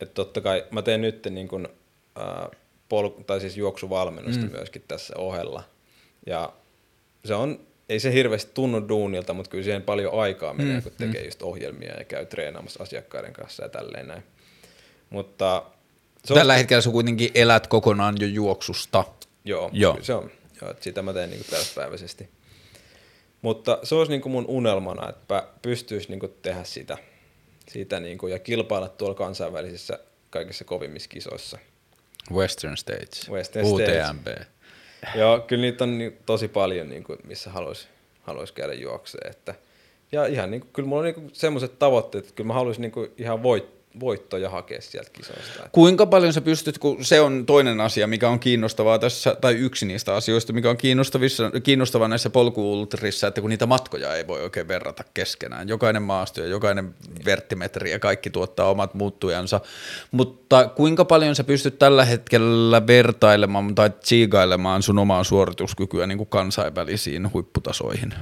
Että totta kai mä teen nyt niin kuin, äh, pol- tai siis juoksuvalmennusta hmm. myöskin tässä ohella. Ja se on, ei se hirveästi tunnu duunilta, mutta kyllä siihen paljon aikaa menee, hmm. kun tekee hmm. just ohjelmia ja käy treenaamassa asiakkaiden kanssa ja tälleen näin. Mutta se Tällä on... hetkellä sä kuitenkin elät kokonaan jo juoksusta. Joo, Joo. se on Joo, että sitä mä teen niin täyspäiväisesti. Mutta se olisi niin kuin mun unelmana, että pystyisi niin kuin tehdä sitä, sitä niin kuin, ja kilpailla tuolla kansainvälisissä kaikissa kovimmissa kisoissa. Western States, Western UTMB. States. Joo, kyllä niitä on niin, tosi paljon, niin kuin, missä haluaisi haluais käydä juokseen. Että, ja ihan niin kuin, kyllä mulla on niin semmoiset tavoitteet, että kyllä mä haluaisin niin kuin, ihan voittaa voittoja hakea sieltä kisoista. Kuinka paljon sä pystyt, kun se on toinen asia, mikä on kiinnostavaa tässä, tai yksi niistä asioista, mikä on kiinnostavissa, kiinnostavaa näissä polkuultrissa, että kun niitä matkoja ei voi oikein verrata keskenään. Jokainen maasto ja jokainen verttimetri ja kaikki tuottaa omat muuttujansa. Mutta kuinka paljon sä pystyt tällä hetkellä vertailemaan tai tsiigailemaan sun omaa suorituskykyä niin kuin kansainvälisiin huipputasoihin?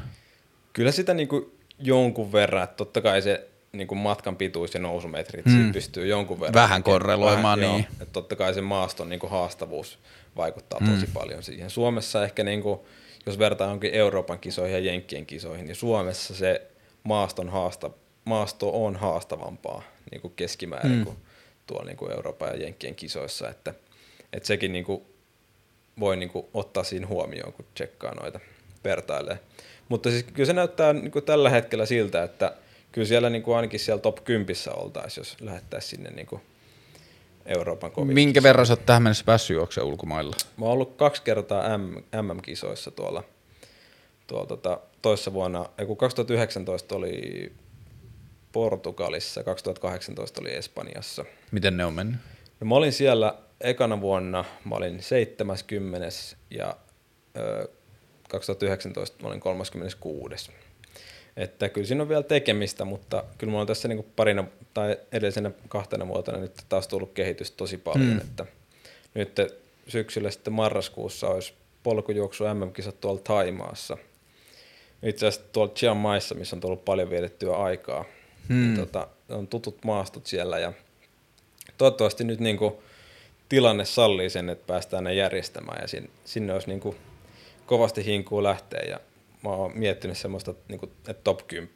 Kyllä sitä niin kuin jonkun verran, että totta kai se niin kuin matkan pituus ja nousumetrit hmm. pystyy jonkun verran. Vähän korreloimaan, vähän, niin. Joo, että totta kai se maaston niin kuin haastavuus vaikuttaa hmm. tosi paljon siihen. Suomessa ehkä, niin kuin, jos vertaa jonkin Euroopan kisoihin ja Jenkkien kisoihin, niin Suomessa se maaston haasta, maasto on haastavampaa niin kuin keskimäärin hmm. kuin tuolla niin kuin Euroopan ja Jenkkien kisoissa, että, että sekin niin kuin voi niin kuin ottaa siinä huomioon, kun tsekkaa noita vertailee. Mutta siis kyllä se näyttää niin kuin tällä hetkellä siltä, että kyllä siellä niin kuin ainakin siellä top 10 oltaisiin, jos lähettäisiin sinne niin kuin Euroopan kovin. Minkä verran sä oot tähän mennessä päässyt juoksemaan ulkomailla? Mä oon ollut kaksi kertaa MM-kisoissa tuolla, tuolla tota, toissa vuonna, kun 2019 oli Portugalissa, 2018 oli Espanjassa. Miten ne on mennyt? No, mä olin siellä ekana vuonna, mä olin 70 ja ö, 2019 mä olin 36. Että kyllä siinä on vielä tekemistä, mutta kyllä mulla on tässä niin parina tai edellisenä kahtena vuotena nyt taas tullut kehitys tosi paljon, mm. että nyt syksyllä sitten marraskuussa olisi polkujuoksu MM-kisat tuolla Taimaassa. Itse asiassa tuolla Chiang Maissa, missä on tullut paljon vietettyä aikaa. Mm. Niin tota, on tutut maastot siellä ja toivottavasti nyt niin kuin tilanne sallii sen, että päästään ne järjestämään ja sinne, sinne olisi niin kuin kovasti hinkuu lähteä ja mä oon miettinyt semmoista, niin kuin, että top 10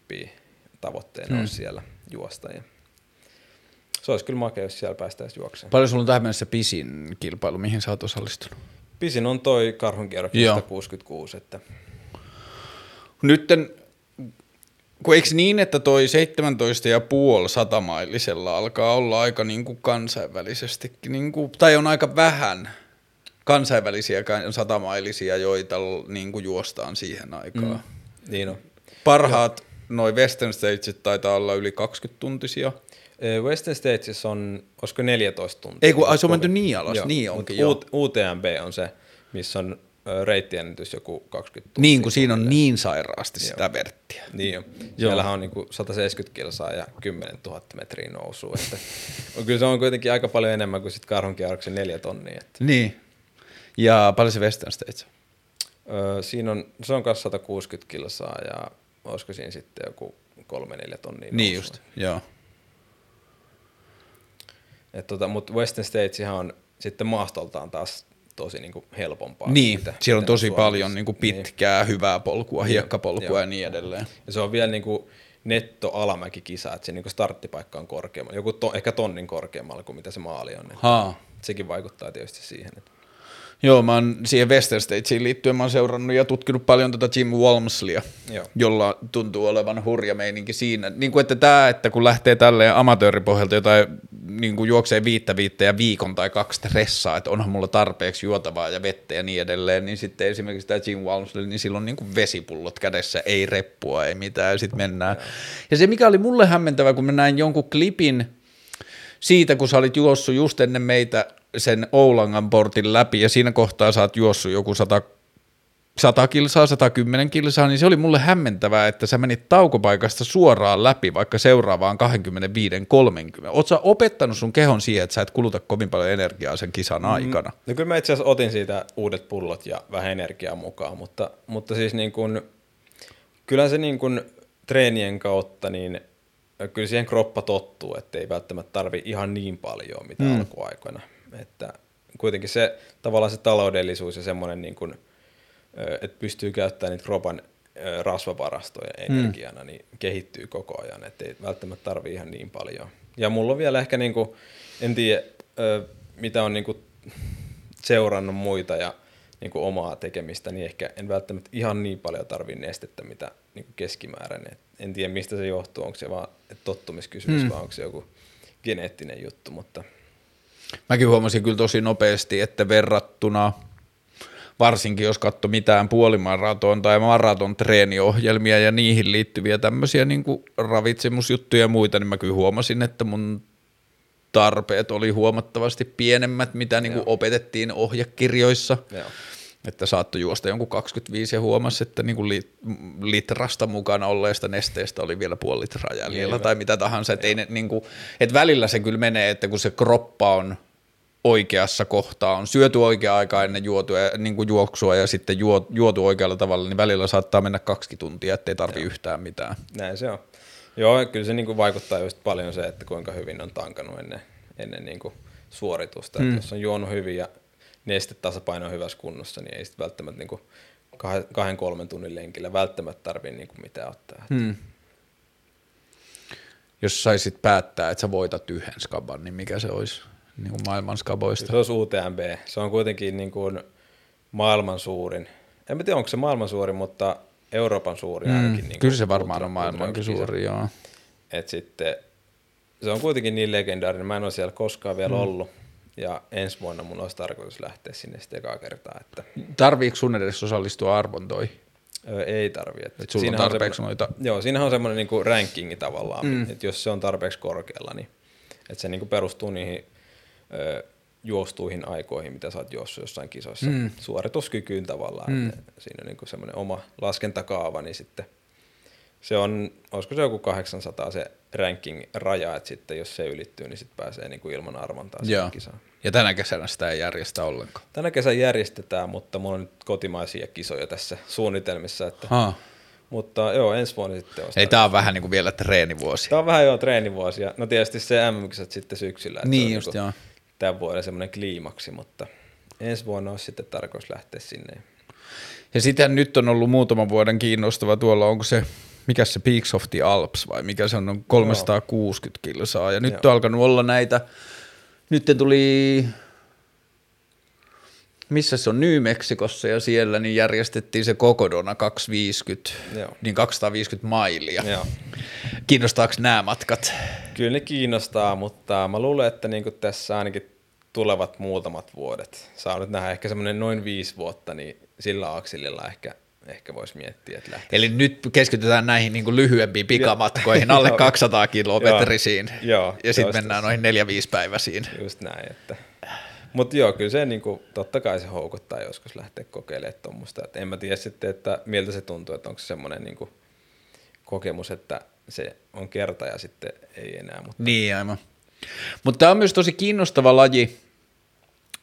tavoitteena hmm. olisi siellä juosta. Ja se olisi kyllä makea, jos siellä päästäisiin juokseen. Paljon sulla on tähän mennessä pisin kilpailu, mihin sä oot osallistunut? Pisin on toi karhunkierros 166. Että... Nytten, kun eikö niin, että toi 17,5 satamailisella alkaa olla aika niin kuin kansainvälisestikin, niin kuin, tai on aika vähän – kansainvälisiä satamailisia, joita niin kuin juostaan siihen aikaan. Mm. Niin on. Parhaat noin Western Stagesit taitaa olla yli 20-tuntisia. Western Stages on, olisiko 14 tuntia? Ei kun se on menty niin alas, joo, niin onkin joo. UTMB on se, missä on reittiennätys joku 20 tuntia. Niin kuin siinä on niin sairaasti sitä verttiä. Niin jo. Siellähän on niinku 170 kilsaa ja 10 000 metriä nousua. Että, on, kyllä se on kuitenkin aika paljon enemmän kuin sitten karhunkierroksen neljä tonnia. Että, Niin. Ja paljon se Western States on? ö, siinä on, se on kanssa 160 kilsaa ja olisiko siinä sitten joku kolme neljä tonnia Niin just, joo. Et tota, Mutta Western Statesihan on sitten maastoltaan taas tosi niinku helpompaa. Niin, mitä- siellä on tosi Suomessa. paljon niin kuin pitkää, hyvää polkua, hiekkapolkua Joo. ja niin edelleen. Ja se on vielä niinku netto alamäkikisa, että se niinku starttipaikka on korkeammalla, joku to, ehkä tonnin korkeammalla kuin mitä se maali on. Haa. sekin vaikuttaa tietysti siihen. Että Joo, mä oon siihen Western Statesiin liittyen mä oon seurannut ja tutkinut paljon tätä Jim Walmslia, Joo. jolla tuntuu olevan hurja meininki siinä. Niin kuin, että tämä, että kun lähtee tälleen amatööripohjalta jotain niin kuin juoksee viittä viittä ja viikon tai kaksi stressaa, että onhan mulla tarpeeksi juotavaa ja vettä ja niin edelleen, niin sitten esimerkiksi tämä Jim Walmsley, niin silloin niin kuin vesipullot kädessä, ei reppua, ei mitään, ja sitten mennään. Ja se, mikä oli mulle hämmentävä, kun mä näin jonkun klipin siitä, kun sä olit juossut just ennen meitä sen Oulangan portin läpi, ja siinä kohtaa sä oot juossut joku 100 100 kilsaa, 110 kilsaa, niin se oli mulle hämmentävää, että sä menit taukopaikasta suoraan läpi vaikka seuraavaan 25-30. Oletko sä opettanut sun kehon siihen, että sä et kuluta kovin paljon energiaa sen kisan aikana? No kyllä mä itse asiassa otin siitä uudet pullot ja vähän energiaa mukaan, mutta, mutta siis niin kuin, kyllä se niin kuin treenien kautta, niin kyllä siihen kroppa tottuu, että ei välttämättä tarvi ihan niin paljon mitä mm. alkuaikoina. Että kuitenkin se tavallaan se taloudellisuus ja semmoinen, niin kuin, että pystyy käyttämään niitä kropan rasvavarastoja energiana, niin kehittyy koko ajan, että ei välttämättä tarvi ihan niin paljon. Ja mulla on vielä ehkä, niin kuin, en tiedä, mitä on niin kuin seurannut muita ja niin kuin omaa tekemistä, niin ehkä en välttämättä ihan niin paljon tarvii nestettä, mitä niin kuin keskimääräinen. Et en tiedä, mistä se johtuu, onko se vaan tottumiskysymys mm. vai onko se joku geneettinen juttu, mutta Mäkin huomasin kyllä tosi nopeasti, että verrattuna varsinkin jos katsoi mitään puolimaraton tai maraton treeniohjelmia ja niihin liittyviä tämmöisiä niin kuin ravitsemusjuttuja ja muita, niin mä kyllä huomasin, että mun tarpeet oli huomattavasti pienemmät, mitä niin kuin opetettiin ohjekirjoissa. joo. Että saattoi juosta jonkun 25 ja huomasi, että niin kuin litrasta mukana olleesta nesteestä oli vielä puoli litraa jäljellä Niin, tai mitä tahansa. Että, ei ne, niin kuin, että välillä se kyllä menee, että kun se kroppa on oikeassa kohtaa, on syöty oikea aikaa ennen juotua, niin kuin juoksua ja sitten juo, juotu oikealla tavalla, niin välillä saattaa mennä kaksi tuntia, ettei tarvi yhtään mitään. Näin se on. Joo, kyllä se niin kuin vaikuttaa just paljon se, että kuinka hyvin on tankannut ennen, ennen niin kuin suoritusta. Mm. Että jos on juonut hyvin ja nestetasapaino on hyvässä kunnossa, niin ei sitten välttämättä niin kuin kahden, kolmen tunnin lenkillä välttämättä tarvitse niin kuin mitään ottaa. Mm. Jos saisit päättää, että sä voitat yhden skaban, niin mikä se olisi niin kuin maailman skaboista? Se olisi UTMB. Se on kuitenkin niin kuin maailman suurin. En mä tiedä, onko se maailman suurin, mutta Euroopan suurin ainakin. Niin Kyllä se varmaan on maailmankin suuri, joo. Et sitten, se on kuitenkin niin legendaarinen. Mä en ole siellä koskaan vielä mm. ollut. Ja ensi vuonna mun olisi tarkoitus lähteä sinne sitten ekaa kertaa. Että, Tarviiko sun edes osallistua arvontoihin? ö, ei tarvi. Et Et sulla on tarpeeksi semmoinen- noita- Joo, siinähän on semmoinen niinku rankingi tavallaan, mm. että jos se on tarpeeksi korkealla, niin että se niinku perustuu niihin ö, juostuihin aikoihin, mitä sä oot juossut jossain kisoissa, mm. suorituskykyyn tavallaan. Mm. Että siinä on niinku semmoinen oma laskentakaava, niin sitten se on, olisiko se joku 800 se ranking-raja, että sitten jos se ylittyy, niin sitten pääsee niinku ilman arvontaa siihen kisaan. Ja tänä kesänä sitä ei järjestä ollenkaan. Tänä kesän järjestetään, mutta mulla on nyt kotimaisia kisoja tässä suunnitelmissa, että, Ha. mutta joo, ensi vuonna sitten on Eli tää on vähän niin kuin vielä treenivuosi. Tämä on vähän jo treenivuosia. No tietysti se mm sitten syksyllä. että Niin on just, niinku joo. Tämän vuoden semmoinen kliimaksi, mutta ensi vuonna olisi sitten tarkoitus lähteä sinne. Ja sitten nyt on ollut muutaman vuoden kiinnostava tuolla, onko se, mikä se Peaks of the Alps vai mikä se on, on 360 kilsaa. Ja nyt Joo. on alkanut olla näitä, nyt tuli, missä se on, New Mexicossa ja siellä niin järjestettiin se Kokodona 250, Joo. niin 250 mailia. Joo. Kiinnostaako nämä matkat? Kyllä ne kiinnostaa, mutta mä luulen, että niin tässä ainakin tulevat muutamat vuodet. Saa nyt nähdä ehkä semmoinen noin viisi vuotta, niin sillä akselilla ehkä, ehkä voisi miettiä, että lähtee. Eli nyt keskitytään näihin niin kuin lyhyempiin pikamatkoihin, alle Joo. 200 kilometrisiin. Joo, ja sitten mennään noihin neljä-viisi päiväisiin. Just näin, että Mutta joo, kyllä se niinku, totta kai se houkuttaa joskus lähteä kokeilemaan tuommoista. Et en mä tiedä sitten, että miltä se tuntuu, että onko se semmoinen niinku kokemus, että se on kerta ja sitten ei enää. Mutta... Niin aivan. Mutta tämä on myös tosi kiinnostava laji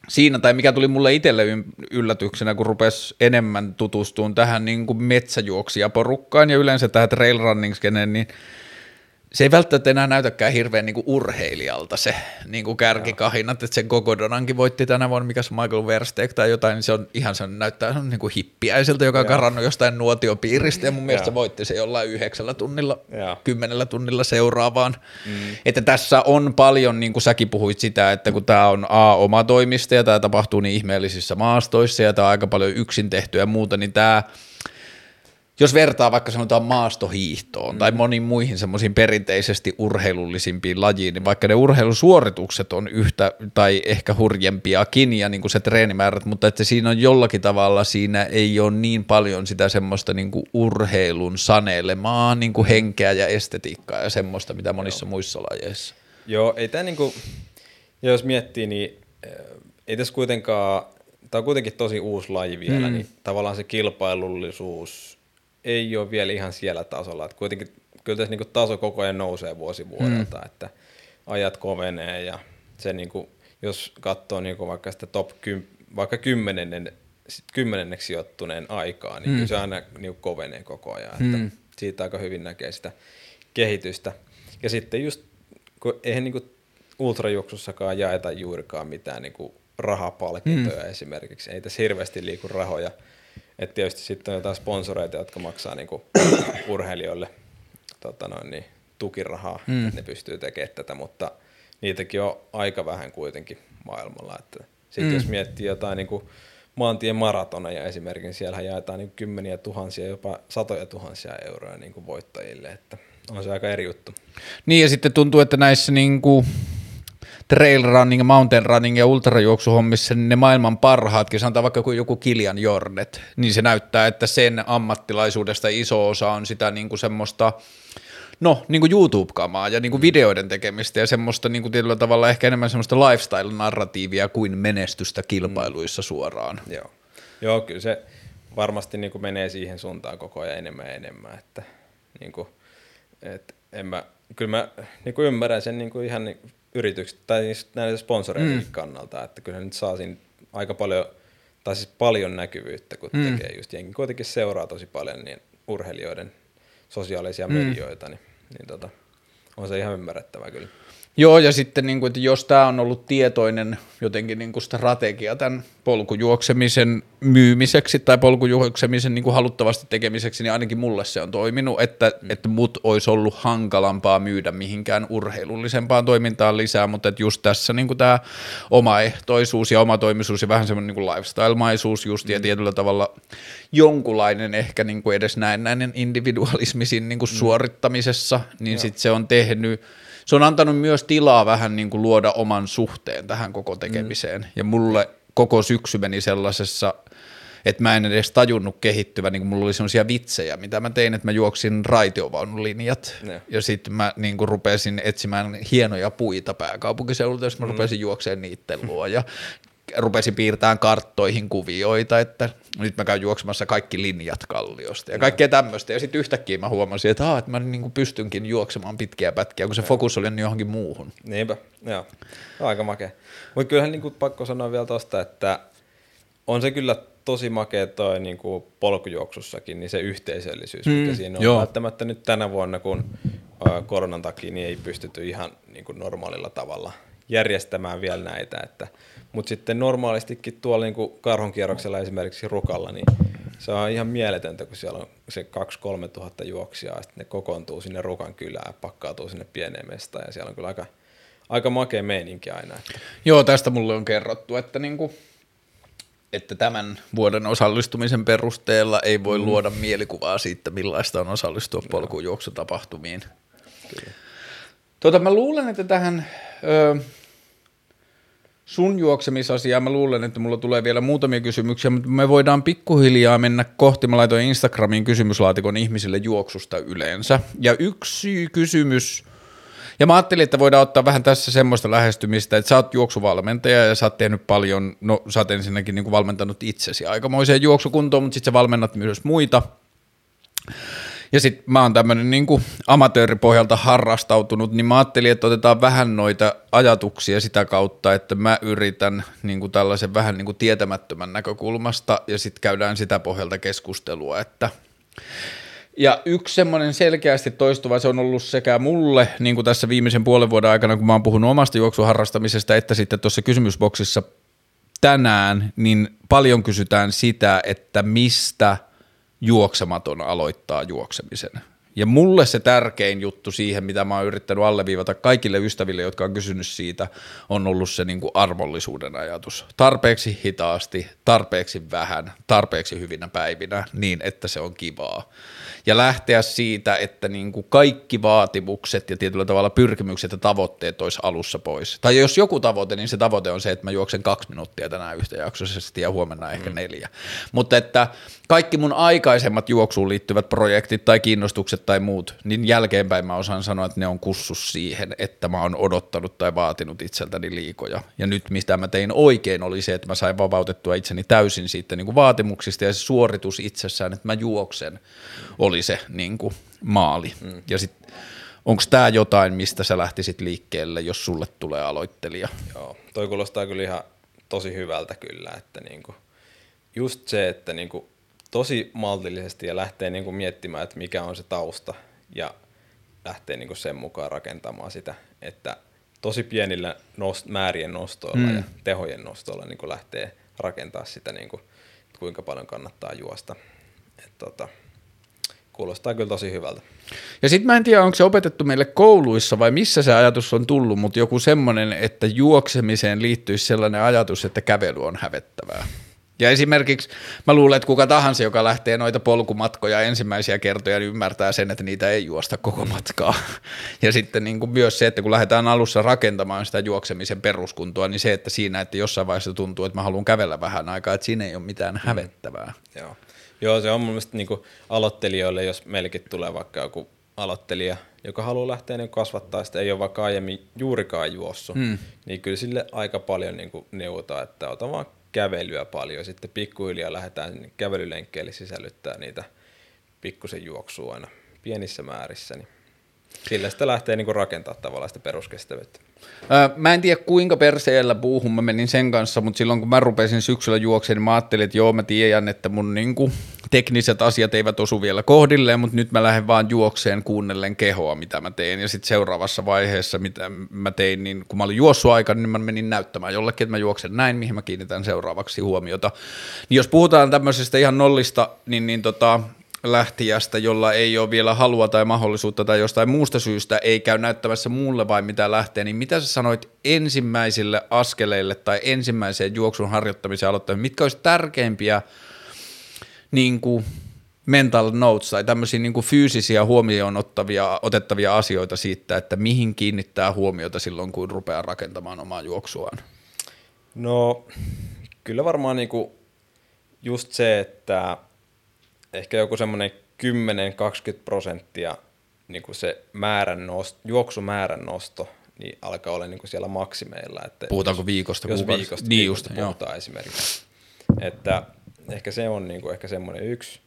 siinä, tai mikä tuli mulle itselle yllätyksenä, kun rupesi enemmän tutustumaan tähän niin kuin metsäjuoksijaporukkaan ja yleensä tähän trail running niin se ei välttämättä enää näytäkään hirveän niinku urheilijalta se niinku kärkikahinat, että sen koko Donankin voitti tänä vuonna, mikä se Michael Versteeg tai jotain, niin se on ihan se näyttää se on niinku hippiäiseltä, joka on karannut jostain nuotiopiiristä ja mun mielestä se voitti se jollain yhdeksällä tunnilla, ja. kymmenellä tunnilla seuraavaan. Mm. Että tässä on paljon, niin kuin säkin puhuit sitä, että kun tämä on A, oma toimista ja tämä tapahtuu niin ihmeellisissä maastoissa ja tämä on aika paljon yksin tehtyä ja muuta, niin tämä – jos vertaa vaikka sanotaan maastohiihtoon mm. tai moniin muihin semmoisiin perinteisesti urheilullisimpiin lajiin, niin vaikka ne urheilusuoritukset on yhtä tai ehkä hurjempiakin ja niin kuin se treenimäärät, mutta että siinä on jollakin tavalla, siinä ei ole niin paljon sitä semmoista niin kuin urheilun sanelemaa niin kuin henkeä ja estetiikkaa ja semmoista, mitä monissa Joo. muissa lajeissa. Joo, ei tämä niin kuin, jos miettii, niin eh, ei tässä kuitenkaan, tämä on kuitenkin tosi uusi laji vielä, mm. niin tavallaan se kilpailullisuus ei ole vielä ihan siellä tasolla. Että kuitenkin kyllä tässä niin taso koko ajan nousee vuosi vuodelta, mm. että ajat kovenee ja se niin kuin, jos katsoo niin kuin vaikka sitä top 10, vaikka kymmenennen, kymmenenneksi sijoittuneen aikaa, niin mm. kyllä se aina niin kuin kovenee koko ajan. Että mm. Siitä aika hyvin näkee sitä kehitystä. Ja sitten just, kun eihän niin kuin ultrajuoksussakaan jaeta juurikaan mitään niin kuin rahapalkintoja mm. esimerkiksi. Ei tässä hirveästi liiku rahoja et tietysti sitten on jotain sponsoreita, jotka maksaa niinku urheilijoille tota noin, niin, tukirahaa, mm. että ne pystyy tekemään tätä, mutta niitäkin on aika vähän kuitenkin maailmalla. Sitten mm. jos miettii jotain niinku maantien maratoneja esimerkiksi, siellä jaetaan niinku kymmeniä tuhansia, jopa satoja tuhansia euroja niinku voittajille, että on se aika eri juttu. Niin ja sitten tuntuu, että näissä niinku trail running, mountain running ja ultrajuoksuhommissa, niin ne maailman parhaatkin, sanotaan vaikka kuin joku Kilian Jornet, niin se näyttää, että sen ammattilaisuudesta iso osa on sitä niin kuin semmoista, no niin kuin YouTube-kamaa ja niin kuin videoiden tekemistä ja semmoista niin kuin tietyllä tavalla ehkä enemmän semmoista lifestyle-narratiivia kuin menestystä kilpailuissa suoraan. Joo, Joo kyllä se varmasti niin kuin menee siihen suuntaan koko ajan enemmän ja enemmän, että niin kuin, et en mä, kyllä mä niin kuin ymmärrän sen niin kuin ihan niin yritykset tai näiden sponsoreiden mm. kannalta, että kyllä nyt saa siinä aika paljon, tai siis paljon näkyvyyttä, kun mm. tekee just jengi kuitenkin seuraa tosi paljon niin urheilijoiden sosiaalisia mm. medioita, niin, niin tota, on se ihan ymmärrettävää kyllä. Joo, ja sitten niin kuin, että jos tämä on ollut tietoinen jotenkin niin kuin strategia tämän polkujuoksemisen myymiseksi tai polkujuoksemisen niin kuin haluttavasti tekemiseksi, niin ainakin mulle se on toiminut, että, mm. että mut olisi ollut hankalampaa myydä mihinkään urheilullisempaan toimintaan lisää, mutta että just tässä niin kuin tämä omaehtoisuus ja omatoimisuus ja vähän semmoinen niin lifestyle-maisuus just mm. ja tietyllä tavalla jonkunlainen ehkä niin kuin edes näennäinen individualismi siinä niin kuin mm. suorittamisessa, niin sitten se on tehnyt – se on antanut myös tilaa vähän niin kuin luoda oman suhteen tähän koko tekemiseen. Mm. Ja mulle koko syksy meni sellaisessa, että mä en edes tajunnut kehittyvän, niin kuin mulla oli sellaisia vitsejä, mitä mä tein, että mä juoksin raitiovaunulinjat ne. ja sitten mä niin kuin rupesin etsimään hienoja puita pääkaupunkiseudulta, jos mä mm. rupesin juokseen niitten luo ja rupesin piirtämään karttoihin kuvioita, että nyt mä käyn juoksemassa kaikki linjat kalliosta ja kaikkea tämmöistä. Ja sitten yhtäkkiä mä huomasin, että, ah, että mä niin pystynkin juoksemaan pitkiä pätkiä, kun se fokus oli johonkin muuhun. Niinpä, joo. Aika makea. Mutta kyllähän niin kuin pakko sanoa vielä tosta, että on se kyllä tosi makea toi niin kuin polkujuoksussakin, niin se yhteisöllisyys, mm, mikä siinä on. Joo. Välttämättä nyt tänä vuonna, kun koronan takia niin ei pystytty ihan niin kuin normaalilla tavalla järjestämään vielä näitä, että mutta sitten normaalistikin tuolla niin karhonkierroksella esimerkiksi Rukalla, niin se on ihan mieletöntä, kun siellä on se 2-3 tuhatta juoksijaa, ja sitten ne kokoontuu sinne Rukan kylään, pakkautuu sinne pieneen mestaan, ja siellä on kyllä aika, aika makea meininki aina. Että. Joo, tästä mulle on kerrottu, että, niinku, että tämän vuoden osallistumisen perusteella ei voi mm. luoda mielikuvaa siitä, millaista on osallistua polkujuoksutapahtumiin. Kyllä. Tuota, mä luulen, että tähän... Öö, sun juoksemisasiaa. Mä luulen, että mulla tulee vielä muutamia kysymyksiä, mutta me voidaan pikkuhiljaa mennä kohti. Mä laitoin Instagramiin kysymyslaatikon ihmisille juoksusta yleensä. Ja yksi kysymys, Ja mä ajattelin, että voidaan ottaa vähän tässä semmoista lähestymistä, että sä oot juoksuvalmentaja ja sä oot tehnyt paljon, no sä oot ensinnäkin niin kuin valmentanut itsesi aikamoiseen juoksukuntoon, mutta sitten sä valmennat myös muita. Ja sitten mä oon tämmöinen niin amatööripohjalta harrastautunut, niin mä ajattelin, että otetaan vähän noita ajatuksia sitä kautta, että mä yritän niin kuin tällaisen vähän niin kuin tietämättömän näkökulmasta ja sitten käydään sitä pohjalta keskustelua, että ja yksi semmoinen selkeästi toistuva, se on ollut sekä mulle, niin kuin tässä viimeisen puolen vuoden aikana, kun mä oon puhunut omasta juoksuharrastamisesta, että sitten tuossa kysymysboksissa tänään, niin paljon kysytään sitä, että mistä juoksematon aloittaa juoksemisen. Ja mulle se tärkein juttu siihen, mitä mä oon yrittänyt alleviivata kaikille ystäville, jotka on kysynyt siitä, on ollut se niin kuin armollisuuden ajatus. Tarpeeksi hitaasti, tarpeeksi vähän, tarpeeksi hyvinä päivinä, niin että se on kivaa ja lähteä siitä, että niin kuin kaikki vaatimukset ja tietyllä tavalla pyrkimykset ja tavoitteet olisi alussa pois. Tai jos joku tavoite, niin se tavoite on se, että mä juoksen kaksi minuuttia tänään yhtäjaksoisesti ja huomenna ehkä mm. neljä. Mutta että kaikki mun aikaisemmat juoksuun liittyvät projektit tai kiinnostukset tai muut, niin jälkeenpäin mä osaan sanoa, että ne on kussus siihen, että mä oon odottanut tai vaatinut itseltäni liikoja. Ja nyt mistä mä tein oikein oli se, että mä sain vapautettua itseni täysin siitä niin kuin vaatimuksista ja se suoritus itsessään, että mä juoksen, oli se niin kuin maali. Mm. Ja sitten onko tämä jotain, mistä sä lähtisit liikkeelle, jos sulle tulee aloittelija? Joo, toi kuulostaa kyllä ihan tosi hyvältä kyllä, että niinku, just se, että niinku, tosi maltillisesti ja lähtee niinku miettimään, että mikä on se tausta ja lähtee niinku sen mukaan rakentamaan sitä, että tosi pienillä nost- määrien nostoilla mm. ja tehojen nostoilla niinku lähtee rakentaa sitä, niinku, kuinka paljon kannattaa juosta. Et tota, kuulostaa kyllä tosi hyvältä. Ja sitten mä en tiedä, onko se opetettu meille kouluissa vai missä se ajatus on tullut, mutta joku semmoinen, että juoksemiseen liittyisi sellainen ajatus, että kävely on hävettävää. Ja esimerkiksi mä luulen, että kuka tahansa, joka lähtee noita polkumatkoja ensimmäisiä kertoja, niin ymmärtää sen, että niitä ei juosta koko matkaa. Ja sitten niin kuin myös se, että kun lähdetään alussa rakentamaan sitä juoksemisen peruskuntoa, niin se, että siinä, että jossain vaiheessa tuntuu, että mä haluan kävellä vähän aikaa, että siinä ei ole mitään mm. hävettävää. Mm. Joo. Joo, se on mun mielestä niin aloittelijoille, jos meillekin tulee vaikka joku aloittelija, joka haluaa lähteä niin kasvattaa sitä, ei ole vaikka aiemmin juurikaan juossut, hmm. niin kyllä sille aika paljon niin neuvotaan, että ota vaan kävelyä paljon. Sitten pikkuhiljaa lähdetään kävelylenkkeelle sisällyttää niitä pikkusen juoksua aina pienissä määrissä. Niin sillä sitä lähtee niin rakentaa tavallaan sitä peruskestävyyttä. mä en tiedä kuinka perseellä puuhun mä menin sen kanssa, mutta silloin kun mä rupesin syksyllä juokseen, niin mä ajattelin, että joo mä tiedän, että mun niin kuin, tekniset asiat eivät osu vielä kohdilleen, mutta nyt mä lähden vaan juokseen kuunnellen kehoa, mitä mä teen. Ja sitten seuraavassa vaiheessa, mitä mä tein, niin kun mä olin juossut aikana, niin mä menin näyttämään jollekin, että mä juoksen näin, mihin mä kiinnitän seuraavaksi huomiota. Niin jos puhutaan tämmöisestä ihan nollista, niin, niin tota, lähtijästä, jolla ei ole vielä halua tai mahdollisuutta tai jostain muusta syystä ei käy näyttämässä muulle vai mitä lähtee, niin mitä sä sanoit ensimmäisille askeleille tai ensimmäiseen juoksun harjoittamiseen aloittamiseen, mitkä olisi tärkeimpiä niin kuin mental notes tai tämmöisiä niin kuin fyysisiä huomioon ottavia, otettavia asioita siitä, että mihin kiinnittää huomiota silloin, kun rupeaa rakentamaan omaa juoksuaan? No kyllä varmaan niin kuin just se, että ehkä joku semmoinen 10-20 prosenttia niin kuin se määrän nosto, juoksumäärän nosto niin alkaa olla niin kuin siellä maksimeilla. Että Puhutaanko jos, viikosta? Jos viikosta, niin just, puhutaan joo. esimerkiksi. Että ehkä se on niin kuin ehkä semmoinen yksi.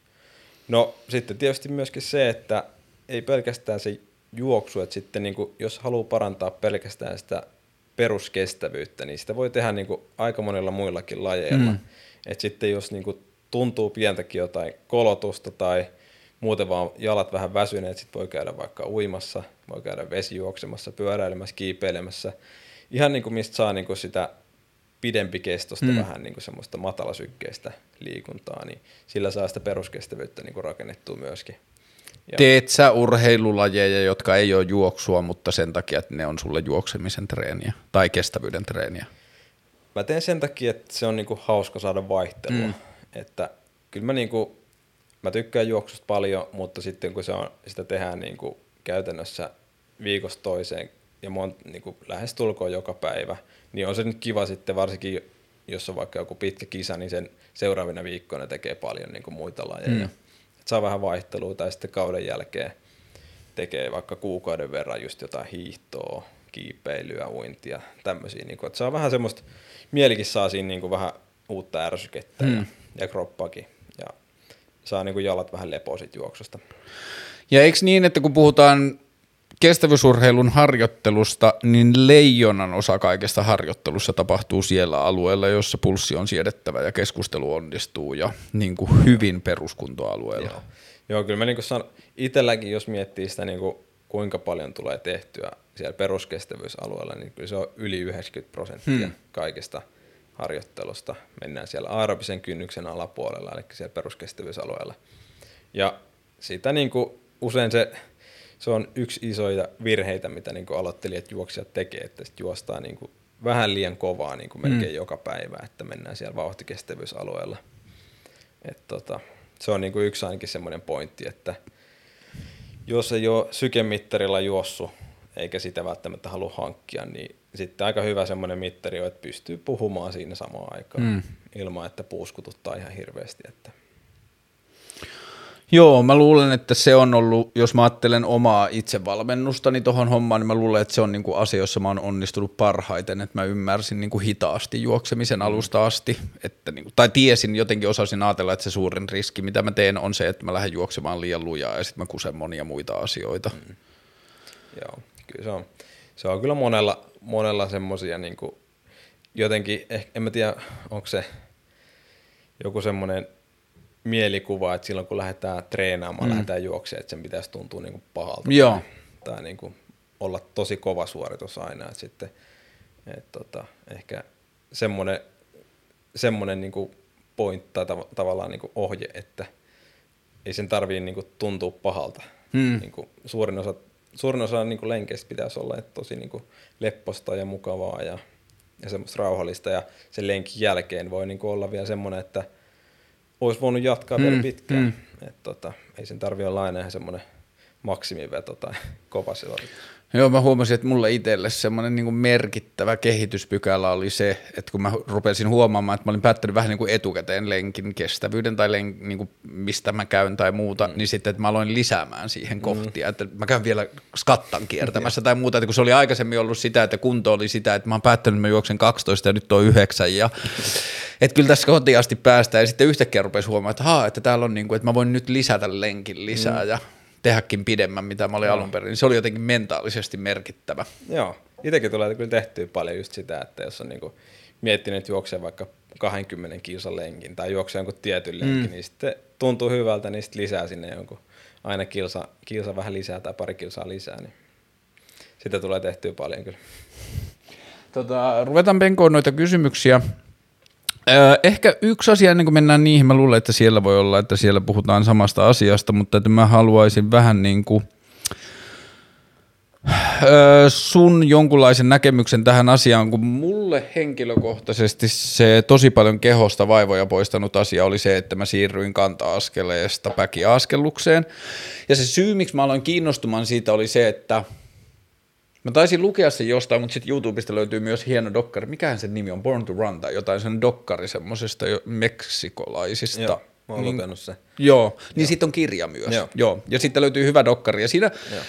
No sitten tietysti myöskin se, että ei pelkästään se juoksu, että sitten niin kuin, jos haluaa parantaa pelkästään sitä peruskestävyyttä, niin sitä voi tehdä niin kuin aika monilla muillakin lajeilla. Mm. Et sitten jos niin kuin tuntuu pientäkin jotain kolotusta tai muuten vaan jalat vähän väsyneet, sitten voi käydä vaikka uimassa, voi käydä vesijuoksemassa, pyöräilemässä, kiipeilemässä. Ihan niin kuin mistä saa niin kuin sitä pidempikestosta mm. vähän niin kuin semmoista matalasykkeistä liikuntaa, niin sillä saa sitä peruskestävyyttä niin kuin rakennettua myöskin. Ja. Teet sä urheilulajeja, jotka ei ole juoksua, mutta sen takia, että ne on sulle juoksemisen treeniä tai kestävyyden treeniä? Mä teen sen takia, että se on niinku hauska saada vaihtelua. Mm. Että kyllä mä, niinku, mä tykkään juoksusta paljon, mutta sitten kun se on, sitä tehdään niinku käytännössä viikosta toiseen ja mon, niinku lähes tulkoon joka päivä, niin on se nyt kiva sitten varsinkin, jos on vaikka joku pitkä kisa, niin sen seuraavina viikkoina tekee paljon niinku muita lajeja. Mm. Et saa vähän vaihtelua tai sitten kauden jälkeen tekee vaikka kuukauden verran just jotain hiihtoa, kiipeilyä, uintia, tämmöisiä. Niin kuin, että saa vähän semmoista, mielikin saa siinä niin kuin vähän uutta ärsykettä mm. ja, ja kroppakin. Ja saa niin kuin jalat vähän lepoa sit juoksusta. Ja eikö niin, että kun puhutaan kestävyysurheilun harjoittelusta, niin leijonan osa kaikesta harjoittelussa tapahtuu siellä alueella, jossa pulssi on siedettävä ja keskustelu onnistuu ja niin kuin hyvin peruskuntoalueella. Joo, Joo kyllä mä niin sanon, itselläkin jos miettii sitä niin kuin kuinka paljon tulee tehtyä siellä peruskestävyysalueella, niin kyllä se on yli 90 prosenttia hmm. kaikesta harjoittelusta. Mennään siellä aerobisen kynnyksen alapuolella, eli siellä peruskestävyysalueella. Ja sitä niin kuin usein se se on yksi isoja virheitä, mitä niin aloittelijat juoksijat tekee, että sit juostaa niin kuin vähän liian kovaa niin kuin melkein mm. joka päivä, että mennään siellä vauhtikestävyysalueella. Et tota, se on niin kuin yksi ainakin semmoinen pointti, että jos ei ole sykemittarilla juossu, eikä sitä välttämättä halua hankkia, niin sitten aika hyvä semmoinen mittari on, että pystyy puhumaan siinä samaan aikaan mm. ilman, että puuskututtaa ihan hirveästi. Että Joo, mä luulen, että se on ollut, jos mä ajattelen omaa itsevalmennustani tuohon hommaan, niin mä luulen, että se on niinku asia, jossa mä oon onnistunut parhaiten, että mä ymmärsin niinku hitaasti juoksemisen alusta asti, että niinku, tai tiesin, jotenkin osasin ajatella, että se suurin riski, mitä mä teen, on se, että mä lähden juoksemaan liian lujaa ja sitten mä kusen monia muita asioita. Mm. Joo, kyllä se on, se on kyllä monella, monella semmoisia niinku, jotenkin, ehkä, en mä tiedä, onko se joku semmoinen mielikuva, että silloin kun lähdetään treenaamaan, mm. lähdetään juoksemaan, että sen pitäisi tuntua niin kuin pahalta. Joo. Tai, tai niin kuin olla tosi kova suoritus aina. Että sitten, et tota, ehkä semmoinen, semmoinen niin kuin point tai tav- tavallaan niin kuin ohje, että ei sen tarvii niin kuin tuntua pahalta. Mm. Niin kuin suurin osa, suurin osa niin kuin lenkeistä pitäisi olla että tosi niin kuin lepposta ja mukavaa ja, ja semmoista rauhallista. Ja sen lenkin jälkeen voi niin kuin olla vielä semmoinen, että – olisi voinut jatkaa mm, vielä pitkään. Mm. Et tota, ei sen tarvi olla aina ihan semmoinen maksimiveto tai kova silloin. Joo, mä huomasin, että mulle itselle semmoinen niin merkittävä kehityspykälä oli se, että kun mä rupesin huomaamaan, että mä olin päättänyt vähän niin kuin etukäteen lenkin kestävyyden tai len, niin kuin mistä mä käyn tai muuta, mm. niin sitten, että mä aloin lisäämään siihen mm. kohtia, että mä käyn vielä skattan kiertämässä tai muuta, että kun se oli aikaisemmin ollut sitä, että kunto oli sitä, että mä oon päättänyt, että mä juoksen 12 ja nyt on 9 ja että kyllä tässä kotiin asti päästään ja sitten yhtäkkiä rupesi huomaamaan, että, haa, että täällä on niin kuin, että mä voin nyt lisätä lenkin lisää mm. ja tehdäkin pidemmän, mitä mä olin no. alun perin. Niin se oli jotenkin mentaalisesti merkittävä. Joo, itsekin tulee kyllä tehtyä paljon just sitä, että jos on niinku miettinyt, että juoksee vaikka 20 kilsan lenkin tai juoksee jonkun tietyn lenkin, mm. niin sitten tuntuu hyvältä, niin sitten lisää sinne jonkun aina kilsa, kilsa vähän lisää tai pari kilsaa lisää, niin sitä tulee tehtyä paljon kyllä. Tota, ruvetaan penkoon noita kysymyksiä. Ehkä yksi asia, ennen kuin mennään niihin, mä luulen, että siellä voi olla, että siellä puhutaan samasta asiasta, mutta että mä haluaisin vähän niin kuin sun jonkunlaisen näkemyksen tähän asiaan, kun mulle henkilökohtaisesti se tosi paljon kehosta vaivoja poistanut asia oli se, että mä siirryin kanta-askeleesta päkiaskellukseen. Ja se syy, miksi mä aloin kiinnostumaan siitä oli se, että – Mä taisin lukea sen jostain, mutta sitten YouTubesta löytyy myös hieno dokkari. Mikähän sen nimi on? Born to Run tai jotain sen dokkari semmoisesta meksikolaisista. Joo Mä oon niin, lukenut se. Joo, niin sitten on kirja myös. Joo. joo. Ja sitten löytyy hyvä dokkari. Ja siinä joo.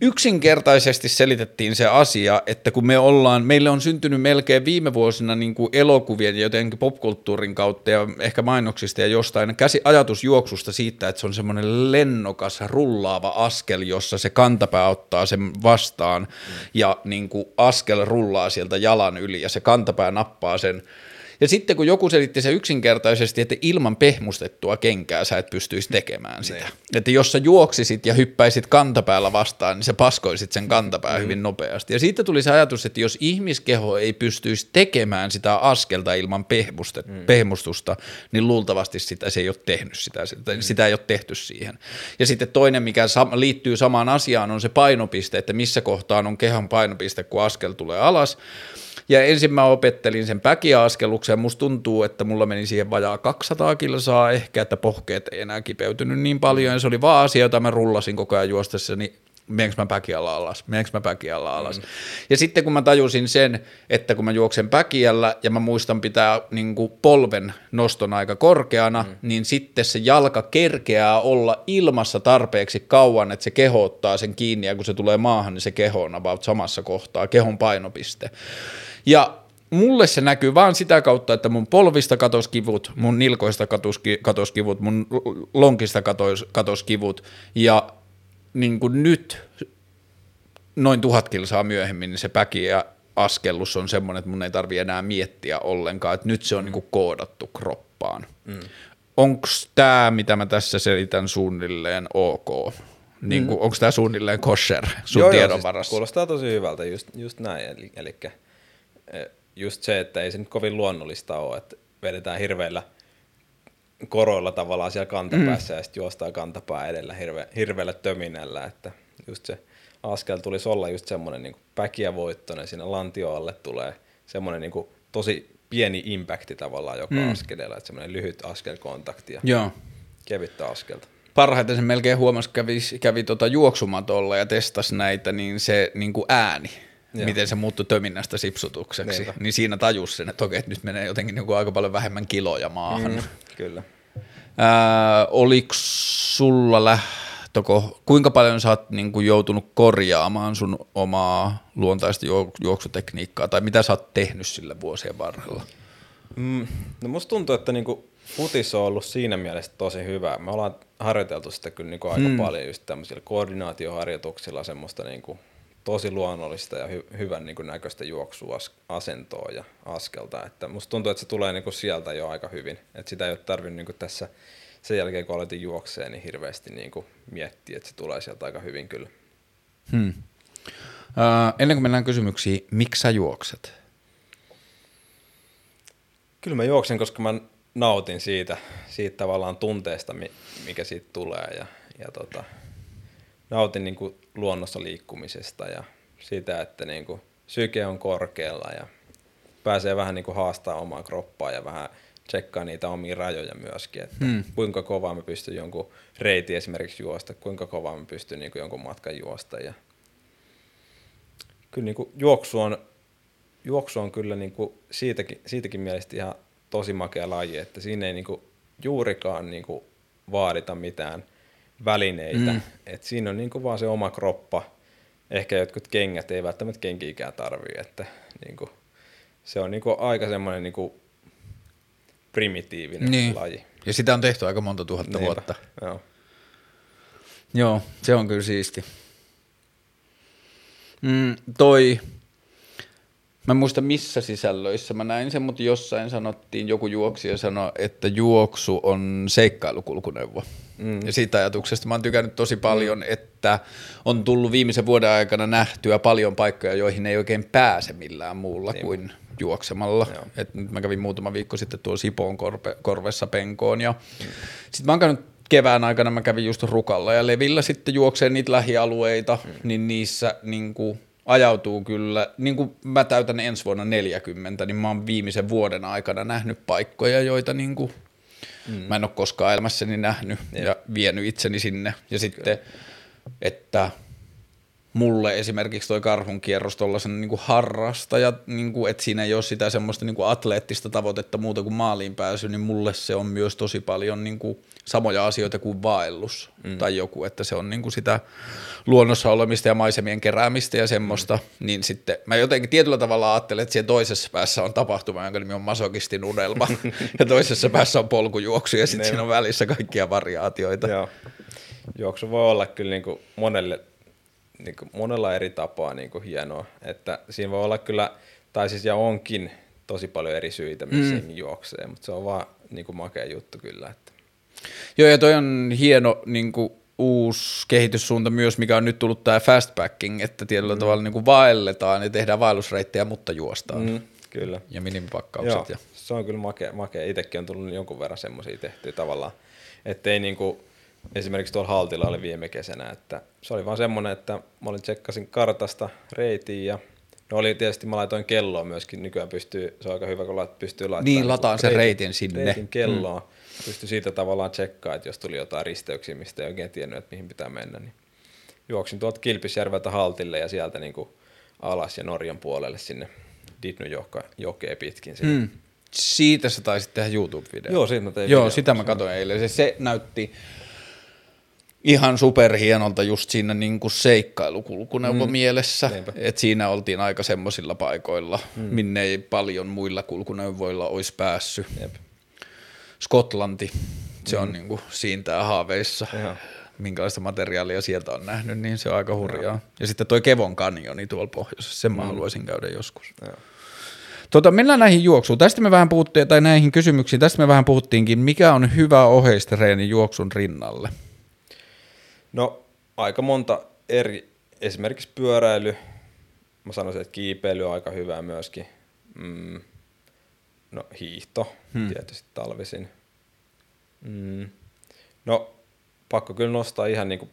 yksinkertaisesti selitettiin se asia, että kun me ollaan, meille on syntynyt melkein viime vuosina niin kuin elokuvien ja jotenkin popkulttuurin kautta ja ehkä mainoksista ja jostain käsi, ajatus juoksusta siitä, että se on semmoinen lennokas, rullaava askel, jossa se kantapää ottaa sen vastaan mm. ja niin kuin askel rullaa sieltä jalan yli ja se kantapää nappaa sen ja sitten kun joku selitti se yksinkertaisesti, että ilman pehmustettua kenkää sä et pystyisi tekemään sitä. Ne. Että jos sä juoksisit ja hyppäisit kantapäällä vastaan, niin sä paskoisit sen kantapää mm. hyvin nopeasti. Ja siitä tuli se ajatus, että jos ihmiskeho ei pystyisi tekemään sitä askelta ilman mm. pehmustusta, niin luultavasti sitä se ei ole tehnyt sitä, mm. sitä ei ole tehty siihen. Ja sitten toinen, mikä liittyy samaan asiaan, on se painopiste, että missä kohtaan on kehon painopiste, kun askel tulee alas. Ja ensin mä opettelin sen päkiaskeluksen, musta tuntuu, että mulla meni siihen vajaa 200 kilsaa ehkä, että pohkeet ei enää kipeytynyt niin paljon, ja se oli vaan asia, jota mä rullasin koko ajan juostessa, niin menenkö mä päkiällä alas, menenkö mä päkiällä alas. Mm. Ja sitten kun mä tajusin sen, että kun mä juoksen päkiällä ja mä muistan pitää niin kuin polven noston aika korkeana, mm. niin sitten se jalka kerkeää olla ilmassa tarpeeksi kauan, että se keho ottaa sen kiinni ja kun se tulee maahan, niin se keho on about samassa kohtaa, kehon painopiste. Ja mulle se näkyy vaan sitä kautta, että mun polvista katos kivut, mun nilkoista katos, katos kivut, mun lonkista katos, katos kivut ja niin kuin nyt noin tuhat kilsaa myöhemmin niin se päki ja askellus on semmoinen, että mun ei tarvi enää miettiä ollenkaan, että nyt se on mm. niin kuin koodattu kroppaan. Mm. Onko tämä, mitä mä tässä selitän, suunnilleen ok? Niin kuin, mm. Onko tämä suunnilleen kosher sun joo, tiedon joo, siis kuulostaa tosi hyvältä, just, just näin. Eli, eli just se, että ei se nyt kovin luonnollista ole, että vedetään hirveillä koroilla tavallaan siellä kantapäässä mm. ja sitten juostaan kantapää edellä hirve, hirveällä töminällä, että just se askel tulisi olla just semmoinen niin päkiä voittoinen, siinä lantioalle tulee semmoinen niin tosi pieni impacti tavallaan joka mm. askeleella, että semmoinen lyhyt askelkontakti ja Joo. kevyttä askelta parhaiten se melkein huomasi, kävi, kävi tota juoksumatolla ja testasi näitä, niin se niin kuin ääni, Joo. miten se muuttui töminnästä sipsutukseksi, Niinpä. niin siinä tajus sen, että okei, että nyt menee jotenkin niin kuin aika paljon vähemmän kiloja maahan. Mm, kyllä. Ää, oliko sulla lähtöko, kuinka paljon sä oot niin kuin joutunut korjaamaan sun omaa luontaista juoksutekniikkaa, tai mitä sä oot tehnyt sillä vuosien varrella? Mm, no musta tuntuu, että niinku futis on ollut siinä mielessä tosi hyvä. Me ollaan harjoiteltu sitä kyllä niinku aika mm. paljon just tämmöisillä koordinaatioharjoituksilla semmoista niinku tosi luonnollista ja hy- hyvän niin näköistä juoksuasentoa ja askelta. Että musta tuntuu, että se tulee niin kuin sieltä jo aika hyvin. Että sitä ei ole tarvinnut niin tässä sen jälkeen, kun aloitin juokseen, niin hirveästi niin kuin miettiä, että se tulee sieltä aika hyvin kyllä. Hmm. Uh, ennen kuin mennään kysymyksiin, miksi sä juokset? Kyllä mä juoksen, koska mä nautin siitä, siitä tavallaan tunteesta, mikä siitä tulee ja, ja tota, nautin niin kuin luonnossa liikkumisesta ja sitä, että niin kuin syke on korkealla ja pääsee vähän niin kuin haastaa omaa kroppaa ja vähän tsekkaa niitä omia rajoja myöskin, että hmm. kuinka kovaa mä pystyn jonkun reitin esimerkiksi juosta, kuinka kovaa mä pystyn niin kuin jonkun matkan juosta. Ja kyllä niin kuin juoksu, on, juoksu on kyllä niin kuin siitäkin, siitäkin mielestä ihan tosi makea laji, että siinä ei niin kuin juurikaan niin kuin vaadita mitään – välineitä. Mm. Et siinä on niinku vaan se oma kroppa. Ehkä jotkut kengät ei välttämättä kenkiikään tarvii, että niinku, se on niinku aika semmoinen niinku primitiivinen niin. laji. Ja sitä on tehty aika monta tuhatta Niinpä. vuotta. Joo. Joo, se on kyllä siisti. Mm, toi, Mä en muista missä sisällöissä mä näin sen, mutta jossain sanottiin, joku juoksija sanoi, että juoksu on seikkailukulkuneuvo. Mm. Ja siitä ajatuksesta mä oon tykännyt tosi paljon, mm. että on tullut viimeisen vuoden aikana nähtyä paljon paikkoja, joihin ei oikein pääse millään muulla niin. kuin juoksemalla. Et nyt mä kävin muutama viikko sitten tuolla Sipoon korpe, korvessa penkoon ja mm. sitten mä oon käynyt kevään aikana mä kävin just Rukalla ja Levillä sitten juokseen niitä lähialueita, mm. niin niissä niin kuin ajautuu kyllä, niin kuin mä täytän ensi vuonna 40, niin mä oon viimeisen vuoden aikana nähnyt paikkoja, joita niin kuin mm. mä en ole koskaan elämässäni nähnyt ja, ja vienyt itseni sinne. Ja sitten, että mulle esimerkiksi toi karhun kierros tuollaisen niin harrastaja, niin kuin, että siinä ei ole sitä semmoista niin kuin atleettista tavoitetta muuta kuin maaliin pääsy, niin mulle se on myös tosi paljon niin kuin samoja asioita kuin vaellus mm. tai joku, että se on niin kuin sitä luonnossa olemista ja maisemien keräämistä ja semmoista, mm. niin sitten mä jotenkin tietyllä tavalla ajattelen, että siellä toisessa päässä on tapahtuma, jonka nimi on masokistin unelma, ja toisessa päässä on polkujuoksu, ja sitten siinä on välissä kaikkia variaatioita. Joo. Juoksu voi olla kyllä niin kuin monelle, niin kuin monella eri tapaa niin kuin hienoa, että siinä voi olla kyllä, tai siis ja onkin tosi paljon eri syitä, missä mm. juoksee, mutta se on vaan niin kuin makea juttu kyllä. Että. Joo, ja toi on hieno niin kuin uusi kehityssuunta myös, mikä on nyt tullut tämä fastpacking, että tietyllä mm. tavalla niin kuin vaelletaan ja tehdään vaellusreittejä, mutta juostaan. Mm, kyllä. Ja minimipakkaukset. Joo, ja. se on kyllä makea. makea. Itsekin on tullut jonkun verran semmoisia tehtyä tavallaan, ettei niin kuin, esimerkiksi tuolla Haltilla oli viime kesänä, että se oli vaan semmoinen, että mä olin tsekkasin kartasta reitiin ja No oli tietysti, mä laitoin kelloa myöskin, nykyään pystyy, se on aika hyvä, kun pystyy laittamaan. Niin, lataan sen reitin sinne. Reitin kelloa. Mm pystyi siitä tavallaan tsekkaa, että jos tuli jotain risteyksiä, mistä ei oikein tiennyt, että mihin pitää mennä, niin juoksin tuolta Kilpisjärveltä Haltille ja sieltä niin kuin alas ja Norjan puolelle sinne Ditnujokeen pitkin. Sinne. Mm. Siitä sä taisit tehdä YouTube-video. Joo, siitä mä tein Joo, video. sitä mä katsoin eilen. Se, se näytti ihan superhienolta just siinä niin kuin seikkailukulkuneuvo mm. mielessä. Niinpä. Et siinä oltiin aika semmoisilla paikoilla, mm. minne ei paljon muilla kulkuneuvoilla olisi päässyt. Jep. Skotlanti, se on niin kuin siintää haaveissa. Joo. Minkälaista materiaalia sieltä on nähnyt, niin se on aika hurjaa. Ja sitten toi Kevon kanjoni tuolla pohjoisessa, sen mä haluaisin käydä joskus. Joo. Tota, mennään näihin juoksuun. Tästä me vähän puhuttiin, tai näihin kysymyksiin, tästä me vähän puhuttiinkin. Mikä on hyvä oheistreeni juoksun rinnalle? No aika monta eri, esimerkiksi pyöräily, mä sanoisin, että kiipeily on aika hyvää myöskin. Mm. No hiihto hmm. tietysti talvisin. Mm. No pakko kyllä nostaa ihan niinku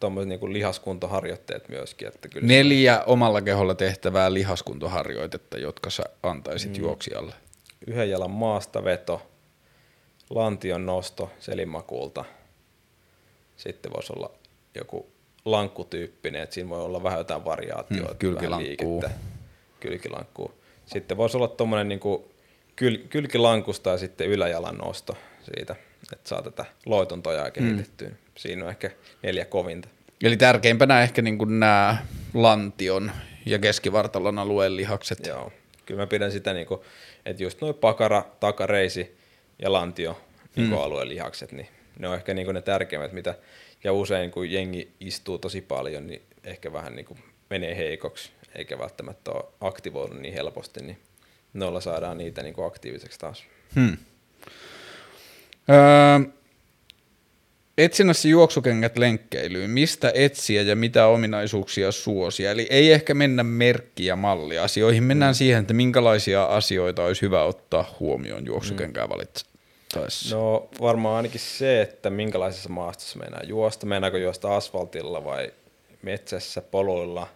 tommoset niinku lihaskuntoharjoitteet myöskin. Että kyllä Neljä omalla keholla tehtävää lihaskuntoharjoitetta, jotka sä antaisit mm. juoksijalle. yhden jalan maastaveto, lantion nosto selinmakuulta. Sitten voisi olla joku lankkutyyppinen, että siinä voi olla vähän jotain variaatioita. Mm, vähän kylkilankkuu. liikettä. Kylkilankkuu. Sitten voisi olla tuommoinen niinku kyl, kylkilankusta ja sitten yläjalan nosto siitä, että saa tätä loitontojaa kehitettyä. Mm. Siinä on ehkä neljä kovinta. Eli tärkeimpänä ehkä niin kuin nämä lantion ja keskivartalon alueen lihakset. Joo. Kyllä mä pidän sitä, niinku, että just noin pakara, takareisi ja lantio niinku alueen lihakset, niin ne on ehkä niinku ne tärkeimmät, mitä, ja usein kun jengi istuu tosi paljon, niin ehkä vähän niinku menee heikoksi, eikä välttämättä ole aktivoinut niin helposti, niin noilla saadaan niitä niinku aktiiviseksi taas. Hmm. Öö, etsinnässä juoksukengät lenkkeilyyn. Mistä etsiä ja mitä ominaisuuksia suosia? Eli ei ehkä mennä merkki- ja malliasioihin. Mennään mm. siihen, että minkälaisia asioita olisi hyvä ottaa huomioon juoksukenkää valittaessa. No varmaan ainakin se, että minkälaisessa maastossa mennään juosta. Mennäänkö juosta asfaltilla vai metsässä, poluilla.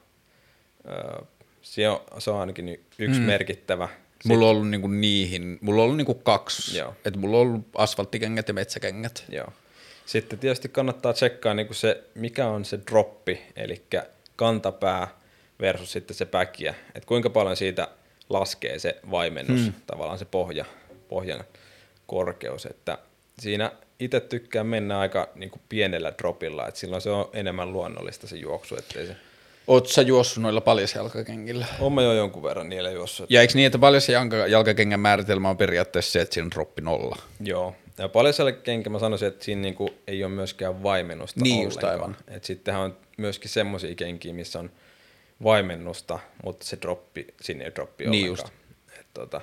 Öö, se, on, se on ainakin yksi mm. merkittävä. Mulla on ollut niinku niihin, mulla on ollut niinku kaksi. Joo. Et mulla on ollut asfalttikengät ja metsäkengät. Joo. Sitten tietysti kannattaa tsekkaa niin se, mikä on se droppi, eli kantapää versus sitten se päkiä. Että kuinka paljon siitä laskee se vaimennus, hmm. tavallaan se pohja, pohjan korkeus. Että siinä itse tykkään mennä aika niin kuin pienellä dropilla, että silloin se on enemmän luonnollista se juoksu, ettei se... Oot sä juossut noilla paljasjalkakengillä? Oon mä jo jonkun verran niillä juossut. Ja eikö niin, että paljasjalkakengän määritelmä on periaatteessa se, että siinä on droppi nolla? Joo. Ja paljon siellä kenkä mä sanoisin, että siinä niinku ei ole myöskään vaimennusta Niin just ollenkaan. Et sittenhän on myöskin semmoisia kenkiä, missä on vaimennusta, mutta se droppi, sinne ei droppi Niin ollenkaan. Et tota,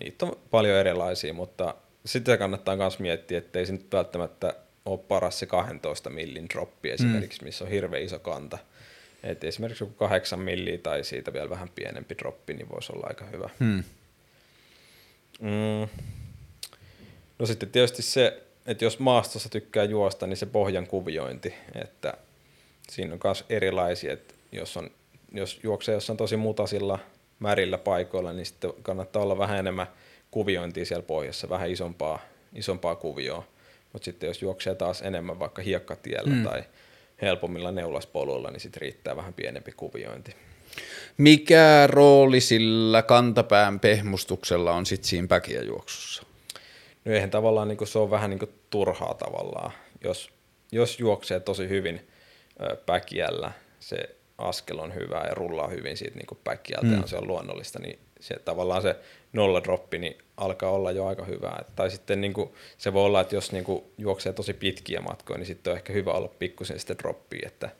niitä on paljon erilaisia, mutta sitä kannattaa myös miettiä, että ei se nyt välttämättä ole paras se 12 millin droppi esimerkiksi, mm. missä on hirveän iso kanta. Et esimerkiksi joku 8 milliä tai siitä vielä vähän pienempi droppi, niin voisi olla aika hyvä. Hmm. Mm. No sitten tietysti se, että jos maastossa tykkää juosta, niin se pohjan kuviointi, että siinä on myös erilaisia, että jos, on, jos juoksee jossain tosi mutasilla, märillä paikoilla, niin sitten kannattaa olla vähän enemmän kuviointia siellä pohjassa, vähän isompaa, isompaa kuvioa. Mutta sitten jos juoksee taas enemmän vaikka hiekkatiellä mm. tai helpommilla neulaspoluilla, niin sitten riittää vähän pienempi kuviointi. Mikä rooli sillä kantapään pehmustuksella on sitten siinä päkiäjuoksussa? No eihän tavallaan niin se on vähän niin turhaa tavallaan. Jos, jos juoksee tosi hyvin ö, päkiällä, se askel on hyvä ja rullaa hyvin siitä niin päkiältä mm. ja se on luonnollista, niin se, tavallaan se nolladroppi niin alkaa olla jo aika hyvä. Et, tai sitten niin kuin, se voi olla, että jos niin kuin, juoksee tosi pitkiä matkoja, niin sitten on ehkä hyvä olla pikkusen sitten droppia, että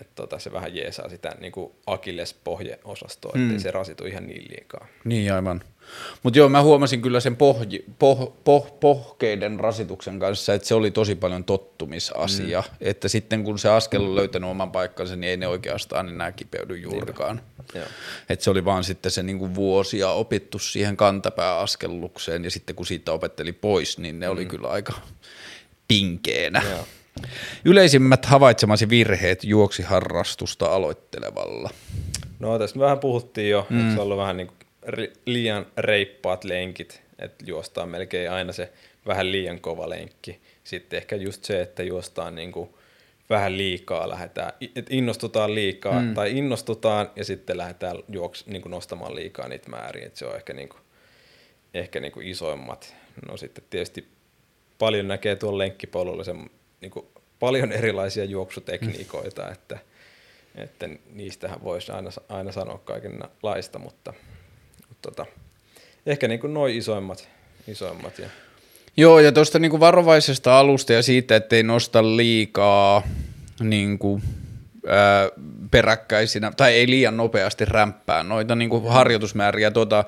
et tota, se vähän jeesaa sitä niin kuin akillespohjeosastoa, ettei Mm. se rasitu ihan niin liikaa. Niin aivan. Mutta joo, mä huomasin kyllä sen pohji, poh, poh, pohkeiden rasituksen kanssa, että se oli tosi paljon tottumisasia. Mm. Että sitten kun se askel on löytänyt oman paikkansa, niin ei ne oikeastaan enää kipeydy juurikaan. Että se oli vaan sitten se niinku vuosia opittu siihen kantapääaskellukseen ja sitten kun siitä opetteli pois, niin ne mm. oli kyllä aika pinkeenä. Joo. Yleisimmät havaitsemasi virheet juoksiharrastusta aloittelevalla. No tässä me vähän puhuttiin jo, mm. että se on ollut vähän niin liian reippaat lenkit, että juostaan melkein aina se vähän liian kova lenkki. Sitten ehkä just se, että juostaan niin kuin vähän liikaa lähdetään, että innostutaan liikaa mm. tai innostutaan ja sitten lähdetään juoks, niin kuin nostamaan liikaa niitä määriä, että se on ehkä, niin kuin, ehkä niin kuin isoimmat. No sitten tietysti paljon näkee tuolla lenkkipolulla sen, niin kuin paljon erilaisia juoksutekniikoita, mm. että, että niistähän voisi aina, aina sanoa kaikenlaista, mutta, mutta tota, ehkä niin kuin noin isoimmat, isoimmat ja Joo, ja tuosta niinku varovaisesta alusta ja siitä, ettei nosta liikaa niinku, ää, peräkkäisinä, tai ei liian nopeasti rämppää noita niinku harjoitusmääriä. Tuota,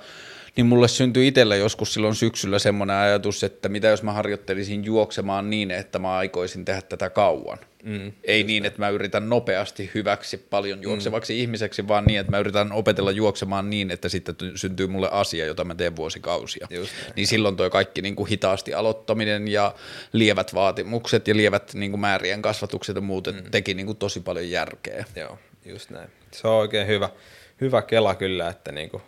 niin mulle syntyi itsellä joskus silloin syksyllä semmoinen ajatus, että mitä jos mä harjoittelisin juoksemaan niin, että mä aikoisin tehdä tätä kauan. Mm, Ei niin, että mä yritän nopeasti hyväksi paljon juoksevaksi mm. ihmiseksi, vaan niin, että mä yritän opetella juoksemaan niin, että sitten syntyy mulle asia, jota mä teen vuosikausia. Just niin silloin toi kaikki niin kuin hitaasti aloittaminen ja lievät vaatimukset ja lievät niin kuin määrien kasvatukset ja muut mm. teki niin kuin tosi paljon järkeä. Joo, just näin. Se on oikein hyvä, hyvä kela kyllä, että niin kuin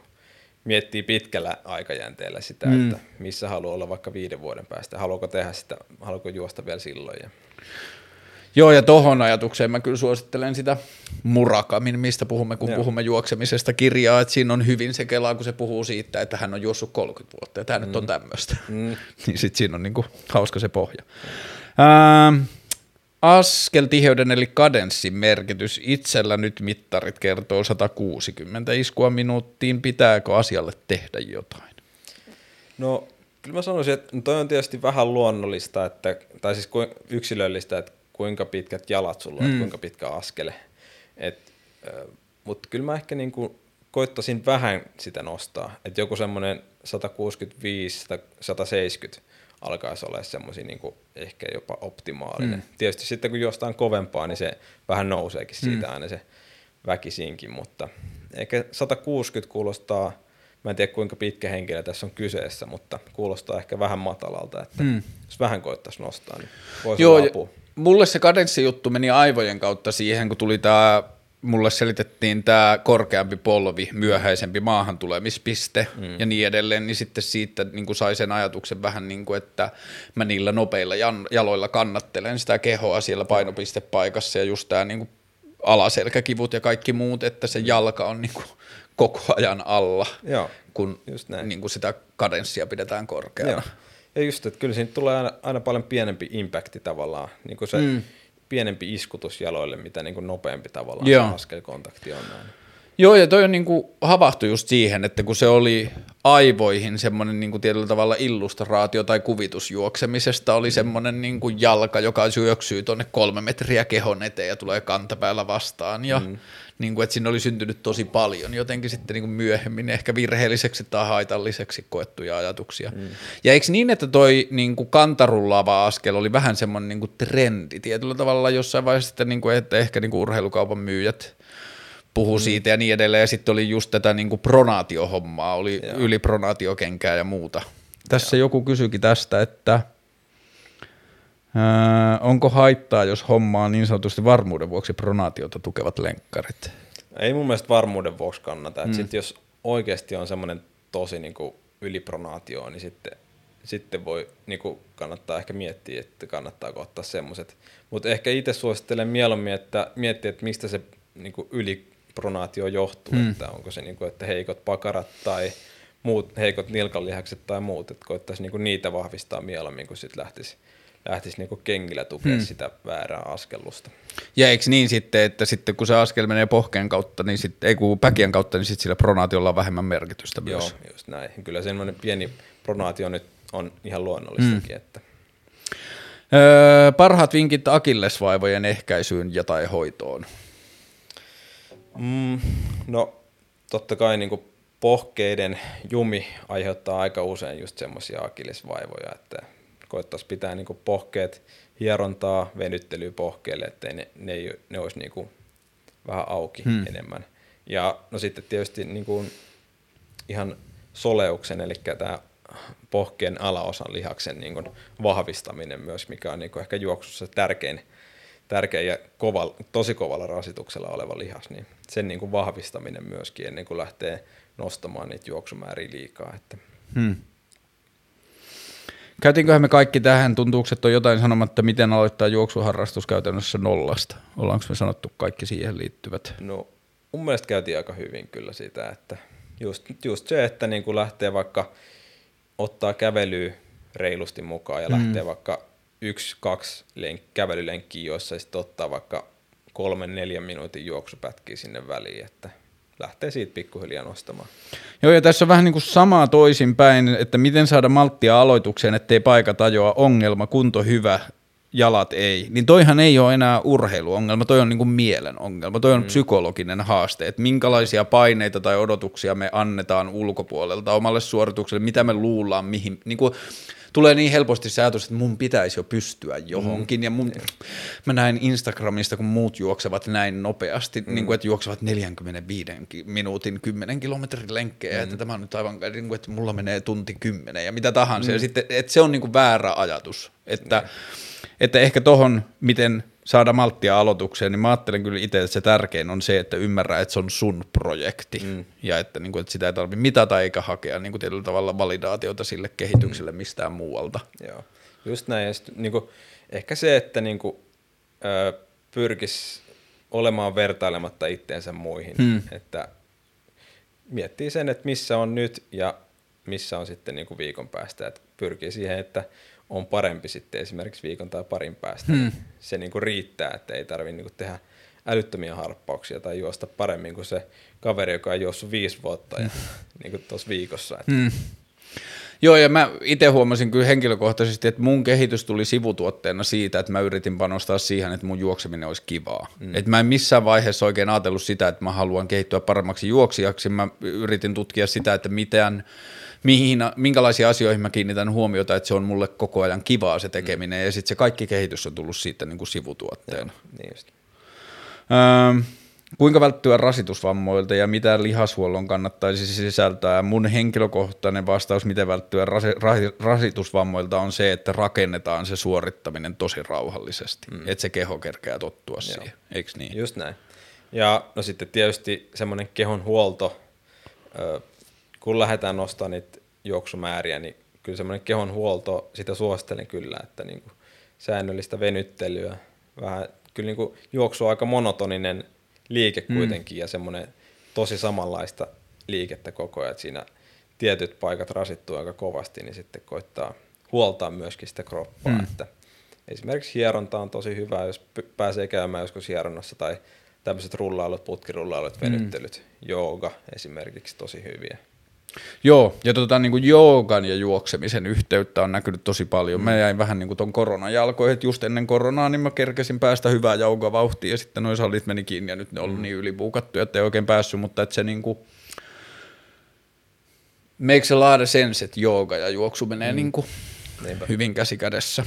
miettii pitkällä aikajänteellä sitä, mm. että missä haluaa olla vaikka viiden vuoden päästä. Haluaako tehdä sitä, haluaako juosta vielä silloin. Ja... Joo, ja tohon ajatukseen mä kyllä suosittelen sitä Murakamin, mistä puhumme, kun Joo. puhumme juoksemisesta kirjaa, että siinä on hyvin se kelaa, kun se puhuu siitä, että hän on juossut 30 vuotta, ja tämä mm. nyt on mm. tämmöistä. Mm. niin sitten siinä on niinku hauska se pohja. Ähm, Askeltiheyden eli kadenssin merkitys. Itsellä nyt mittarit kertoo 160 iskua minuuttiin. Pitääkö asialle tehdä jotain? No kyllä mä sanoisin, että toi on tietysti vähän luonnollista, että, tai siis yksilöllistä, että kuinka pitkät jalat sulla on, mm. kuinka pitkä askele. Mutta kyllä mä ehkä niinku koittaisin vähän sitä nostaa. Että joku semmoinen 165-170 alkaisi olla semmoisia niin ehkä jopa optimaalinen. Mm. Tietysti sitten kun jostain kovempaa, niin se vähän nouseekin siitä mm. aina se väkisinkin, mutta ehkä 160 kuulostaa, mä en tiedä kuinka pitkä henkilö tässä on kyseessä, mutta kuulostaa ehkä vähän matalalta, että mm. jos vähän koittaisi nostaa, niin voisi Joo, olla apu. Mulle se kadenssijuttu meni aivojen kautta siihen, kun tuli tämä mulle selitettiin tämä korkeampi polvi, myöhäisempi maahan tulemispiste mm. ja niin edelleen, niin sitten siitä niin kuin sai sen ajatuksen vähän niin kuin, että mä niillä nopeilla jaloilla kannattelen sitä kehoa siellä painopistepaikassa ja just tämä niin kuin alaselkäkivut ja kaikki muut, että se jalka on niin kuin koko ajan alla, Joo, kun niin kuin sitä kadenssia pidetään korkeana. Joo. Ja just, että kyllä siinä tulee aina, aina paljon pienempi impacti tavallaan, niin kuin se mm pienempi iskutus jaloille, mitä niin kuin nopeampi tavallaan Joo. se askelkontakti on. Näin. Joo, ja toi on niin kuin havahtu just siihen, että kun se oli aivoihin semmoinen niin kuin tietyllä tavalla illustraatio tai kuvitus juoksemisesta, oli semmoinen niin kuin jalka, joka syöksyy tuonne kolme metriä kehon eteen ja tulee kantapäällä vastaan, ja mm niin kuin, että sinne oli syntynyt tosi paljon jotenkin sitten niin kuin myöhemmin ehkä virheelliseksi tai haitalliseksi koettuja ajatuksia. Mm. Ja eikö niin, että toi niin kuin kantarullaava askel oli vähän semmoinen niin kuin trendi tietyllä tavalla jossain vaiheessa, sitten, niin kuin, että ehkä niin kuin urheilukaupan myyjät puhu mm. siitä ja niin edelleen, ja sitten oli just tätä niin kuin pronaatiohommaa, oli Joo. ylipronaatiokenkää ja muuta. Tässä Joo. joku kysyikin tästä, että – Öö, onko haittaa, jos hommaa niin sanotusti varmuuden vuoksi pronaatiota tukevat lenkkarit? Ei mun mielestä varmuuden vuoksi kannata. Mm. Sit jos oikeasti on semmoinen tosi niin kuin ylipronaatio, niin sitten, sitten voi niin kuin kannattaa ehkä miettiä, että kannattaako ottaa semmoiset. Mutta ehkä itse suosittelen mieluummin, että miettiä, että mistä se niin kuin ylipronaatio johtuu, mm. että onko se niin kuin, että heikot pakarat tai muut heikot nilkanlihakset tai muut, että koittaisi niin kuin niitä vahvistaa mieluummin, kun sitten lähtisi lähtisi niinku kengillä tukea hmm. sitä väärää askellusta. Ja eikö niin sitten, että sitten kun se askel menee pohkeen kautta, niin sitten, ei kun päkien kautta, niin sitten sillä pronaatiolla on vähemmän merkitystä myös. Joo, just näin. Kyllä semmoinen pieni pronaatio nyt on ihan luonnollistakin. Hmm. Että. Öö, parhaat vinkit akillesvaivojen ehkäisyyn ja tai hoitoon? Mm, no totta kai niin kuin pohkeiden jumi aiheuttaa aika usein just semmoisia akillesvaivoja, että koettaisiin pitää niin pohkeet hierontaa, venyttelyä pohkeelle, ettei ne, ne, ne olisi niin kuin vähän auki hmm. enemmän. Ja no sitten tietysti niin kuin ihan soleuksen, eli tämä pohkeen alaosan lihaksen niin kuin vahvistaminen myös, mikä on niin kuin ehkä juoksussa tärkein, tärkein ja kova, tosi kovalla rasituksella oleva lihas, niin sen niin kuin vahvistaminen myöskin ennen kuin lähtee nostamaan niitä juoksumääriä liikaa. Että. Hmm. Käytiinköhän me kaikki tähän, tuntuuko, että on jotain sanomatta, miten aloittaa juoksuharrastus käytännössä nollasta? Ollaanko me sanottu kaikki siihen liittyvät? No mun mielestä käytiin aika hyvin kyllä sitä, että just, just se, että niin kuin lähtee vaikka ottaa kävelyä reilusti mukaan ja mm. lähtee vaikka yksi, kaksi lenk- kävelylenkkiä, joissa sitten ottaa vaikka kolmen, neljän minuutin juoksupätkiä sinne väliin, että lähtee siitä pikkuhiljaa nostamaan. Joo, ja tässä on vähän niin kuin samaa toisinpäin, että miten saada malttia aloitukseen, ettei paikat ajoa ongelma, kunto hyvä, jalat ei, niin toihan ei ole enää urheiluongelma, toi on niin kuin mielen ongelma, toi on mm. psykologinen haaste, että minkälaisia paineita tai odotuksia me annetaan ulkopuolelta omalle suoritukselle, mitä me luullaan, mihin, niin kuin, tulee niin helposti se ajatus, että mun pitäisi jo pystyä johonkin. Mm. Ja mun, mä näin Instagramista, kun muut juoksevat näin nopeasti, mm. niin kuin, että juoksevat 45 minuutin 10 kilometrin lenkkejä, mm. että tämä on nyt aivan, niin kuin, että mulla menee tunti 10 ja mitä tahansa. Mm. Ja sitten, että se on niin kuin väärä ajatus, että, mm. että ehkä tohon, miten saada malttia aloitukseen, niin mä ajattelen kyllä itse, että se tärkein on se, että ymmärrää, että se on sun projekti mm. ja että, niin kuin, että sitä ei tarvitse mitata eikä hakea niin kuin tietyllä tavalla validaatiota sille kehitykselle mm. mistään muualta. Joo, just näin. Ja sit, niin kuin, ehkä se, että niin kuin, ö, pyrkisi olemaan vertailematta itteensä muihin, mm. että miettii sen, että missä on nyt ja missä on sitten niin kuin viikon päästä, että pyrkii siihen, että on parempi sitten esimerkiksi viikon tai parin päästä. Hmm. Se niin kuin riittää, että ei tarvitse niin kuin tehdä älyttömiä harppauksia tai juosta paremmin kuin se kaveri, joka on juossut viisi vuotta ja, hmm. niin kuin tuossa viikossa. Että. Hmm. Joo, ja mä itse huomasin kyllä henkilökohtaisesti, että mun kehitys tuli sivutuotteena siitä, että mä yritin panostaa siihen, että mun juokseminen olisi kivaa. Mm. Et mä en missään vaiheessa oikein ajatellut sitä, että mä haluan kehittyä paremmaksi juoksijaksi. Mä yritin tutkia sitä, että mitään mihin, minkälaisia asioihin mä kiinnitän huomiota, että se on mulle koko ajan kivaa se tekeminen, mm. ja sitten se kaikki kehitys on tullut siitä niin kuin sivutuotteena. Joo, niin just. Öö, kuinka välttyä rasitusvammoilta ja mitä lihashuollon kannattaisi sisältää? Mun henkilökohtainen vastaus, miten välttyä rasi, rasitusvammoilta on se, että rakennetaan se suorittaminen tosi rauhallisesti, mm. että se keho kerkeää tottua Joo. siihen, eikö niin? Just näin. Ja no sitten tietysti semmoinen kehon huolto, kun lähdetään nostamaan niitä juoksumääriä, niin kyllä semmoinen kehon huolto, sitä suosittelen kyllä, että niin kuin säännöllistä venyttelyä, vähän, kyllä niin kuin juoksu on aika monotoninen liike mm. kuitenkin mm. ja semmoinen tosi samanlaista liikettä koko ajan, että siinä tietyt paikat rasittuu aika kovasti, niin sitten koittaa huoltaa myöskin sitä kroppaa, mm. että esimerkiksi hieronta on tosi hyvä, jos pääsee käymään joskus hieronnassa tai tämmöiset rullailut, putkirullailut, venyttelyt, mm. jooga esimerkiksi tosi hyviä. Joo, ja tota, niin kuin joogan ja juoksemisen yhteyttä on näkynyt tosi paljon. Mm. Mä jäin vähän niin kuin ton koronan jalkoihin, että just ennen koronaa niin mä kerkesin päästä hyvää joogavauhtia ja sitten noin salit meni kiinni ja nyt ne on ollut mm. niin ylipuukattuja, että ei oikein päässyt, mutta että se niin kuin, makes a lot of sense, että jooga ja juoksu menee mm. niin kuin hyvin käsi kädessä.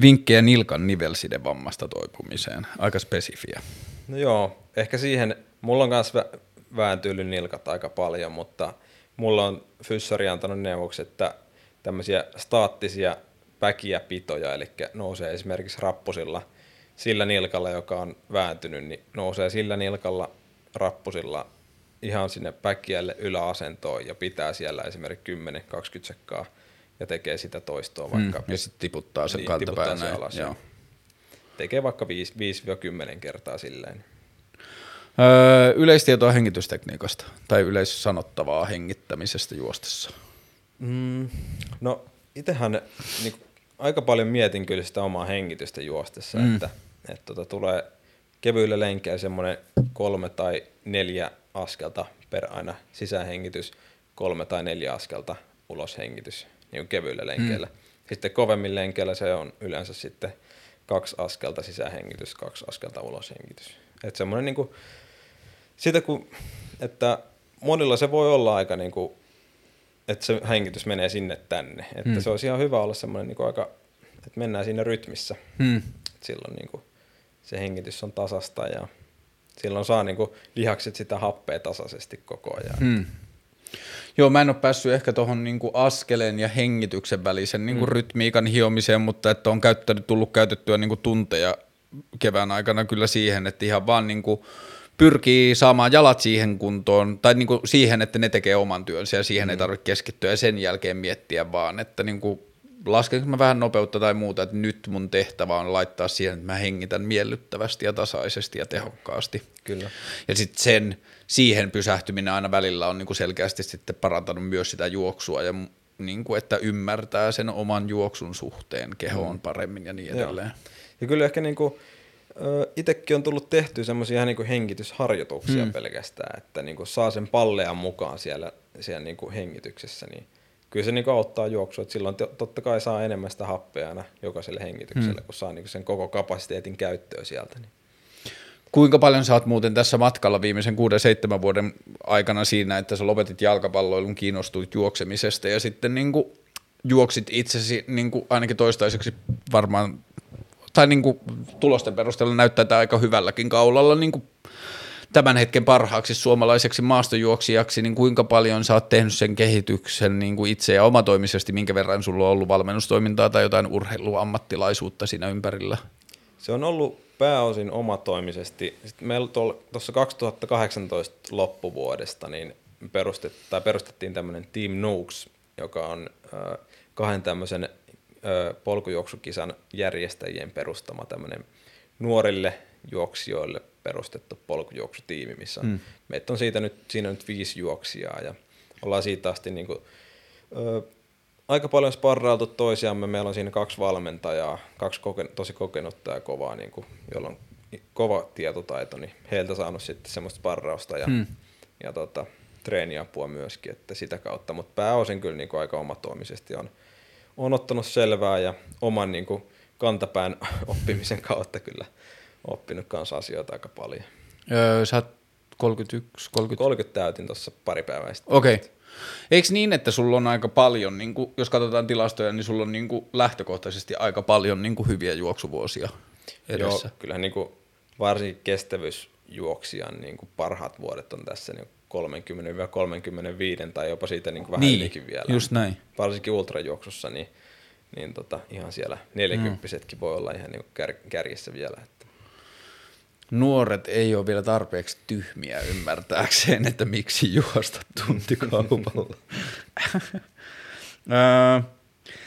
Vinkkejä nilkan nivelsidevammasta toipumiseen, aika spesifiä. No joo, ehkä siihen Mulla on myös vä- vääntynyt nilkat aika paljon, mutta mulla on fyssari antanut neuvoksi, että tämmöisiä staattisia päkiä pitoja, eli nousee esimerkiksi rappusilla sillä nilkalla, joka on vääntynyt, niin nousee sillä nilkalla rappusilla ihan sinne päkiälle yläasentoon ja pitää siellä esimerkiksi 10-20 sekkaa ja tekee sitä toistoa mm, vaikka. Mm, ja sitten tiputtaa sen niin, kantapään alas. Joo. Tekee vaikka 5-10 kertaa silleen. Öö, yleistietoa hengitystekniikasta tai yleissanottavaa hengittämisestä juostessa? Mm, no itsehän niin, aika paljon mietin kyllä sitä omaa hengitystä juostessa, mm. että, että tota, tulee kevyillä lenkeillä semmoinen kolme tai neljä askelta per aina sisähengitys, kolme tai neljä askelta uloshengitys niin kevyillä lenkeillä. Mm. Sitten kovemmin lenkeillä se on yleensä sitten kaksi askelta sisähengitys, kaksi askelta uloshengitys. Että semmoinen niin sitä kun, että monilla se voi olla aika niin kuin, että se hengitys menee sinne tänne. Että hmm. se olisi ihan hyvä olla semmoinen niin aika, että mennään siinä rytmissä. Hmm. silloin niin kuin, se hengitys on tasasta ja silloin saa niin kuin, lihakset sitä happea tasaisesti koko ajan. Hmm. Joo, mä en ole päässyt ehkä tuohon niinku askeleen ja hengityksen välisen niinku mm. rytmiikan hiomiseen, mutta että on käyttänyt, tullut käytettyä niinku tunteja kevään aikana kyllä siihen, että ihan vaan niinku pyrkii saamaan jalat siihen kuntoon, tai niin kuin siihen, että ne tekee oman työnsä ja siihen mm. ei tarvitse keskittyä ja sen jälkeen miettiä vaan, että niin kuin laskenko mä vähän nopeutta tai muuta, että nyt mun tehtävä on laittaa siihen, että mä hengitän miellyttävästi ja tasaisesti ja tehokkaasti. Kyllä. Ja sitten sen, siihen pysähtyminen aina välillä on niin kuin selkeästi sitten parantanut myös sitä juoksua ja niin kuin, että ymmärtää sen oman juoksun suhteen kehoon mm. paremmin ja niin edelleen. Joo. Ja kyllä ehkä niin kuin, itsekin on tullut tehty semmoisia ihan niin hengitysharjoituksia hmm. pelkästään, että niin kuin saa sen pallean mukaan siellä, siellä niin kuin hengityksessä, niin kyllä se niin kuin auttaa juoksua, että silloin totta kai saa enemmän sitä happea aina jokaiselle hengitykselle, hmm. kun saa niin kuin sen koko kapasiteetin käyttöön sieltä. Niin. Kuinka paljon sä oot muuten tässä matkalla viimeisen 6-7 vuoden aikana siinä, että sä lopetit jalkapalloilun, kiinnostuit juoksemisesta ja sitten niin kuin juoksit itsesi niin kuin ainakin toistaiseksi varmaan tai niin kuin tulosten perusteella näyttää tämä aika hyvälläkin kaulalla niin kuin tämän hetken parhaaksi suomalaiseksi maastojuoksijaksi, niin kuinka paljon sä oot tehnyt sen kehityksen niin kuin itse ja omatoimisesti, minkä verran sulla on ollut valmennustoimintaa tai jotain urheiluammattilaisuutta siinä ympärillä? Se on ollut pääosin omatoimisesti. Sitten meillä tuossa 2018 loppuvuodesta niin perustettiin tämmöinen Team Nooks, joka on kahden tämmöisen polkujuoksukisan järjestäjien perustama tämmöinen nuorille juoksijoille perustettu polkujuoksutiimi, missä mm. meitä on siitä nyt, siinä nyt viisi juoksijaa ja ollaan siitä asti niin kuin, ö, aika paljon sparrailtu toisiamme. Meillä on siinä kaksi valmentajaa, kaksi koken, tosi kokenutta ja kovaa, niin kuin, jolla on kova tietotaito, niin heiltä saanut sitten semmoista sparrausta ja, mm. ja tota, treeniapua myöskin, että sitä kautta, mutta pääosin kyllä niin kuin aika omatoimisesti on – on ottanut selvää ja oman niin kuin, kantapään oppimisen kautta kyllä oppinut kanssa asioita aika paljon. Öö, sä oot 31, 30? 30 täytin tuossa pari päivää sitten. Okei. Okay. Eikö niin, että sulla on aika paljon, niin kuin, jos katsotaan tilastoja, niin sulla on niin kuin, lähtökohtaisesti aika paljon niin kuin, hyviä juoksuvuosia edessä? Joo, kyllähän niin kuin, varsinkin kestävyysjuoksijan niin kuin, parhaat vuodet on tässä niin 30-35 tai jopa siitä niin kuin vähän niin, ylikin vielä. just näin. Varsinkin ultrajuoksussa, niin, niin tota, ihan siellä 40 mm. voi olla ihan niin kär, kärjessä vielä. Että. Nuoret ei ole vielä tarpeeksi tyhmiä ymmärtääkseen, että miksi juosta tuntikaupalla.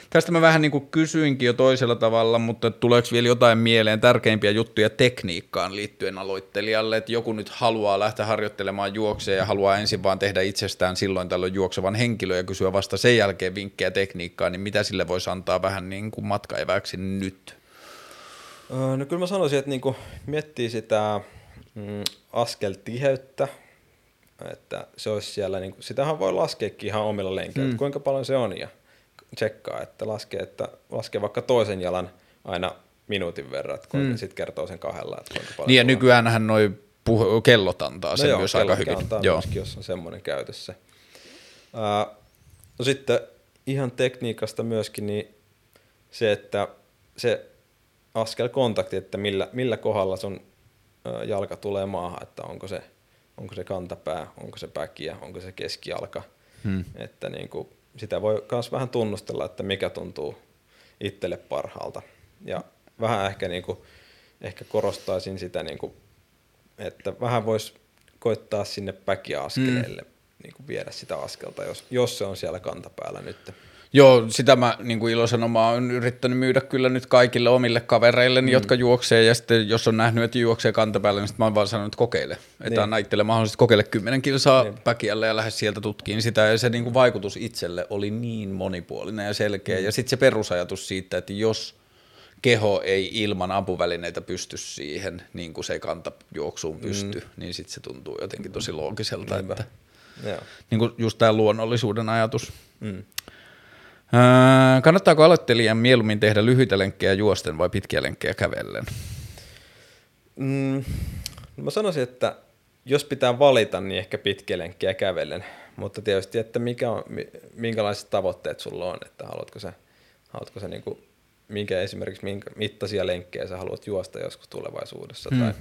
Tästä mä vähän niin kuin kysyinkin jo toisella tavalla, mutta tuleeko vielä jotain mieleen tärkeimpiä juttuja tekniikkaan liittyen aloittelijalle, että joku nyt haluaa lähteä harjoittelemaan juokseen ja haluaa ensin vaan tehdä itsestään silloin tällöin juoksevan henkilö ja kysyä vasta sen jälkeen vinkkejä tekniikkaan, niin mitä sille voisi antaa vähän niin kuin matkaeväksi nyt? No kyllä mä sanoisin, että niin kuin miettii sitä mm, askeltiheyttä, että se olisi siellä, niin kuin, sitähän voi laskeekin ihan omilla lenkeillä, mm. kuinka paljon se on ja tsekkaa, että laskee, että laskee vaikka toisen jalan aina minuutin verran, että mm. sitten kertoo sen kahdella. Että kuinka paljon niin ja nykyäänhän noi puh- kellot antaa no sen joo, myös aika hyvin. antaa joo. myöskin, jos on semmoinen käytössä. Uh, no sitten ihan tekniikasta myöskin, niin se, että se askelkontakti, että millä, millä kohdalla sun jalka tulee maahan, että onko se, onko se kantapää, onko se päkiä, onko se keskijalka. Hmm. Että niin kuin sitä voi myös vähän tunnustella, että mikä tuntuu itselle parhaalta. Ja vähän ehkä, niin kuin, ehkä korostaisin sitä, niin kuin, että vähän voisi koittaa sinne päkiaskeleelle mm. niin kuin viedä sitä askelta, jos, jos se on siellä kantapäällä nyt. Joo, sitä mä niin kuin ilosanomaa on yrittänyt myydä kyllä nyt kaikille omille kavereille, mm. jotka juoksee, ja sitten jos on nähnyt, että juoksee kantapäällä, niin sitten mä oon vaan sanonut, että kokeile. Että niin. anna itselle mahdollisesti kokeile kymmenen kilsaa niin. päkiälle ja lähde sieltä tutkiin sitä, ja se niin kuin vaikutus itselle oli niin monipuolinen ja selkeä, mm. ja sitten se perusajatus siitä, että jos keho ei ilman apuvälineitä pysty siihen, niin kuin se ei kantajuoksuun pysty, mm. niin sitten se tuntuu jotenkin tosi loogiselta, Niinpä. että Joo. Niin kuin just tämä luonnollisuuden ajatus. Mm. Öö, kannattaako aloittelijan mieluummin tehdä lyhyitä lenkkejä juosten vai pitkiä lenkkejä kävellen? Mm, mä sanoisin, että jos pitää valita, niin ehkä pitkiä lenkkejä kävellen. Mutta tietysti, että mikä on, minkälaiset tavoitteet sulla on, että haluatko sä, haluatko sä niinku, minkä esimerkiksi minkä mittaisia lenkkejä sä haluat juosta joskus tulevaisuudessa, hmm. tai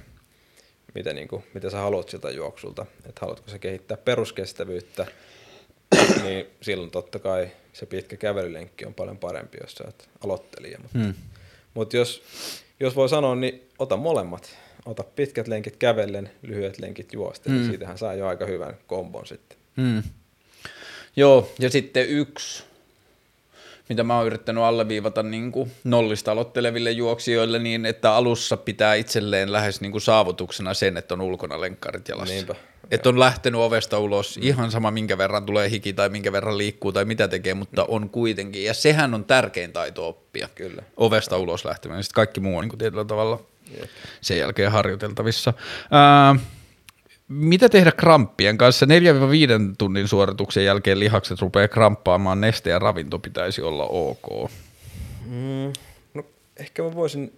mitä, niinku, mitä sä haluat siltä juoksulta, että haluatko sä kehittää peruskestävyyttä, niin silloin totta kai se pitkä kävelylenkki on paljon parempi, jos sä oot aloittelija. Mutta, hmm. mutta jos, jos voi sanoa, niin ota molemmat. ota pitkät lenkit kävellen, lyhyet lenkit juosten. Mm. Siitähän saa jo aika hyvän kombon sitten. Mm. Joo, ja sitten yksi, mitä mä oon yrittänyt alleviivata niin kuin nollista aloitteleville juoksijoille, niin että alussa pitää itselleen lähes niin kuin saavutuksena sen, että on ulkona lenkkarit jalassa. Niinpä. Että on lähtenyt ovesta ulos, mm. ihan sama minkä verran tulee hiki tai minkä verran liikkuu tai mitä tekee, mutta mm. on kuitenkin. Ja sehän on tärkein taito oppia. Kyllä. Ovesta ulos lähteminen. Sitten kaikki muu on niin kuin tietyllä tavalla Jep. sen jälkeen harjoiteltavissa. Ää, mitä tehdä kramppien kanssa? 4-5 tunnin suorituksen jälkeen lihakset rupeaa kramppaamaan, neste ja ravinto pitäisi olla ok. Mm, no ehkä mä voisin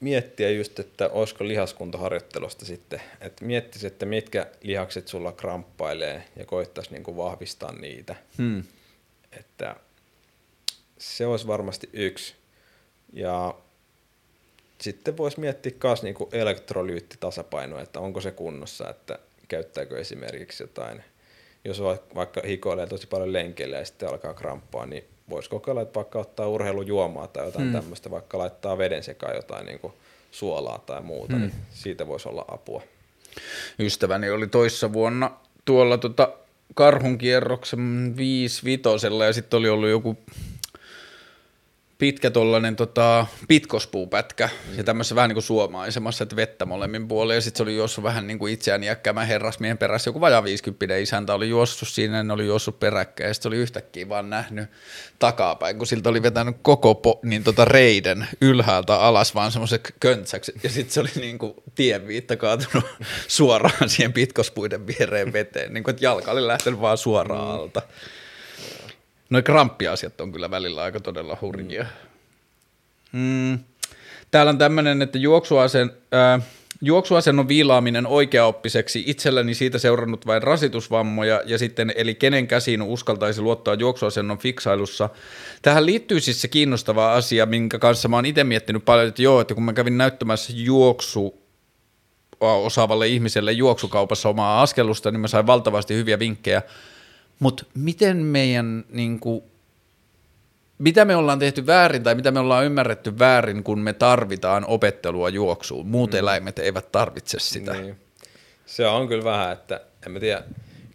miettiä just, että olisiko lihaskuntoharjoittelusta sitten, että miettisi, että mitkä lihakset sulla kramppailee ja koittaisi niinku vahvistaa niitä. Hmm. Että se olisi varmasti yksi. Ja sitten voisi miettiä myös niinku elektrolyyttitasapainoa, että onko se kunnossa, että käyttääkö esimerkiksi jotain, jos vaikka hikoilee tosi paljon lenkeillä ja sitten alkaa kramppaa, niin voisi kokeilla, että vaikka ottaa urheilujuomaa tai jotain hmm. tämmöistä, vaikka laittaa veden sekaan jotain niin kuin suolaa tai muuta, hmm. niin siitä voisi olla apua. Ystäväni oli toissa vuonna tuolla tota karhun kierroksen 5 vitosella ja sitten oli ollut joku pitkä tollanen tota, pitkospuupätkä mm. ja tämmöisessä vähän niin kuin suomaisemassa, että vettä molemmin puolin ja sitten se oli juossut vähän niin kuin itseään iäkkäämään herrasmiehen perässä, joku vajaa 50 isäntä oli juossut siinä, ne oli juossut peräkkäin ja sitten oli yhtäkkiä vaan nähnyt takapäin, kun siltä oli vetänyt koko po, niin tota reiden ylhäältä alas vaan semmoiseksi köntsäksi ja sitten se oli niin kuin tienviitta kaatunut suoraan siihen pitkospuiden viereen veteen, niin kuin että jalka oli lähtenyt vaan suoraan mm. Noi kramppiasiat on kyllä välillä aika todella hurjia. Mm. Täällä on tämmöinen, että juoksuasen, äh, juoksuasennon viilaaminen oikeaoppiseksi itselläni siitä seurannut vain rasitusvammoja ja sitten eli kenen käsiin uskaltaisi luottaa juoksuasennon fiksailussa. Tähän liittyy siis se kiinnostava asia, minkä kanssa mä oon itse miettinyt paljon, että joo, että kun mä kävin näyttämässä juoksu osaavalle ihmiselle juoksukaupassa omaa askellusta, niin mä sain valtavasti hyviä vinkkejä – mutta miten meidän, niin kuin, mitä me ollaan tehty väärin tai mitä me ollaan ymmärretty väärin, kun me tarvitaan opettelua juoksuun. Muut mm. eläimet eivät tarvitse sitä. Niin. Se on kyllä vähän, että en mä tiedä,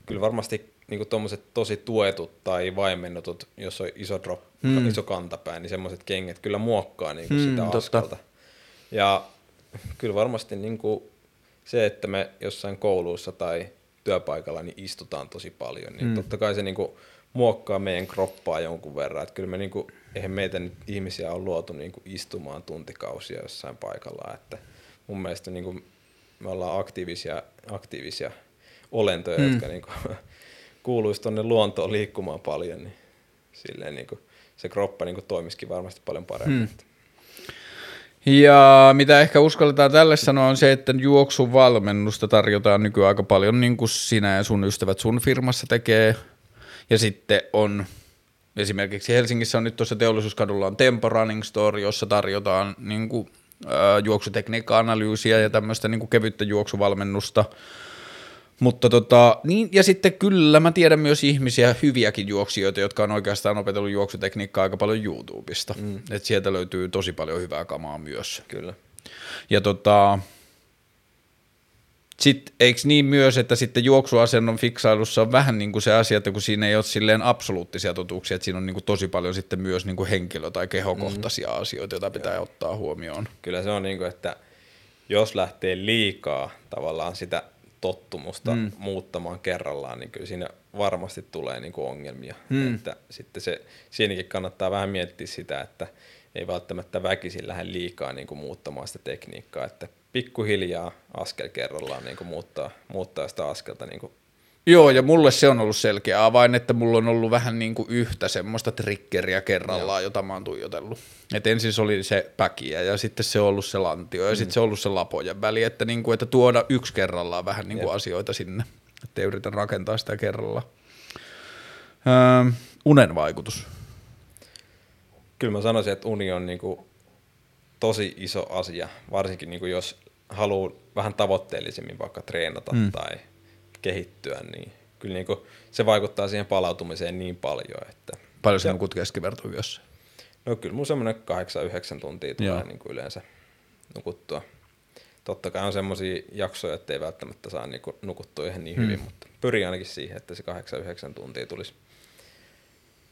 kyllä varmasti niin tuommoiset tosi tuetut tai vaimennutut, jos on iso drop, hmm. iso kantapää, niin semmoiset kengät kyllä muokkaa niin kuin hmm, sitä askelta. Totta. Ja kyllä varmasti niin kuin se, että me jossain kouluissa tai työpaikalla niin istutaan tosi paljon, niin mm. totta kai se niinku muokkaa meidän kroppaa jonkun verran. Että kyllä me niinku, eihän meitä nyt ihmisiä on luotu niinku istumaan tuntikausia jossain paikalla. Että mun mielestä niinku me ollaan aktiivisia, aktiivisia olentoja, mm. jotka niinku kuuluisi tuonne luontoon liikkumaan paljon, niin silleen niinku se kroppa niinku toimisikin varmasti paljon paremmin. Mm. Ja mitä ehkä uskalletaan tälle sanoa on se, että juoksuvalmennusta tarjotaan nykyään aika paljon niin kuin sinä ja sun ystävät sun firmassa tekee. Ja sitten on esimerkiksi Helsingissä on nyt tuossa teollisuuskadulla on Tempo Running Store, jossa tarjotaan niin kuin, ää, juoksutekniikka-analyysiä ja tämmöistä niin kuin kevyttä juoksuvalmennusta – mutta tota, niin, ja sitten kyllä mä tiedän myös ihmisiä, hyviäkin juoksijoita, jotka on oikeastaan opetellut juoksutekniikkaa aika paljon YouTubesta. Mm. Et sieltä löytyy tosi paljon hyvää kamaa myös. Kyllä. Ja tota, sitten eikö niin myös, että sitten juoksuasennon fiksailussa on vähän niin kuin se asia, että kun siinä ei ole silleen absoluuttisia totuuksia, että siinä on niin kuin tosi paljon sitten myös niin kuin henkilö- tai kehokohtaisia mm. asioita, joita pitää Joo. ottaa huomioon. Kyllä se on niin kuin, että jos lähtee liikaa tavallaan sitä tottumusta mm. muuttamaan kerrallaan, niin kyllä siinä varmasti tulee niin kuin ongelmia. Mm. Että sitten se, siinäkin kannattaa vähän miettiä sitä, että ei välttämättä väkisin lähde liikaa niin kuin muuttamaan sitä tekniikkaa, että pikkuhiljaa askel kerrallaan niin kuin muuttaa, muuttaa sitä askelta niin kuin Joo, ja mulle se on ollut selkeä avain, että mulla on ollut vähän niin kuin yhtä semmoista triggeriä kerrallaan, Joo. jota mä oon tuijotellut. Et ensin se oli se päkiä ja sitten se on ollut se lantio ja mm. sitten se on ollut se lapojen väli, että, niin kuin, että tuoda yksi kerrallaan vähän niin kuin asioita sinne, ettei yritä rakentaa sitä kerrallaan. Öö, unen vaikutus. Kyllä mä sanoisin, että uni on niin kuin tosi iso asia, varsinkin niin kuin jos haluaa vähän tavoitteellisemmin vaikka treenata mm. tai – kehittyä, niin kyllä niin kuin se vaikuttaa siihen palautumiseen niin paljon. Että paljon se nukut keskivertoyössä? No kyllä mun semmoinen 8-9 tuntia tulee niin kuin yleensä nukuttua. totta kai on semmoisia jaksoja, että ei välttämättä saa niinku nukuttua ihan niin hyvin, mm. mutta pyrin ainakin siihen, että se 8-9 tuntia tulisi.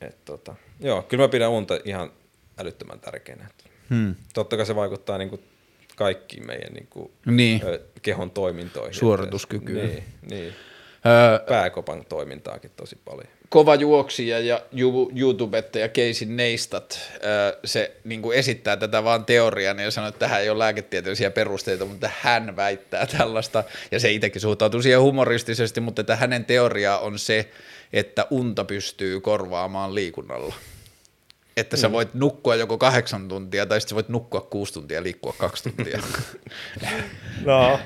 Et tota, joo, kyllä mä pidän unta ihan älyttömän tärkeänä. Hmm. Totta kai se vaikuttaa niinku kaikkiin meidän niinku, Niin. ö, kehon toimintoihin. Suorituskykyyn. Niin, niin. Öö, Pääkopan toimintaakin tosi paljon. kova juoksija ja ju- YouTubettaja Casey Neistat, öö, se niin kuin esittää tätä vaan teoriana ja sanoo, että tähän ei ole lääketieteellisiä perusteita, mutta hän väittää tällaista, ja se itsekin suhtautuu siihen humoristisesti, mutta että hänen teoria on se, että unta pystyy korvaamaan liikunnalla. Että sä voit nukkua joko kahdeksan tuntia, tai sitten sä voit nukkua kuusi tuntia ja liikkua kaksi tuntia. No,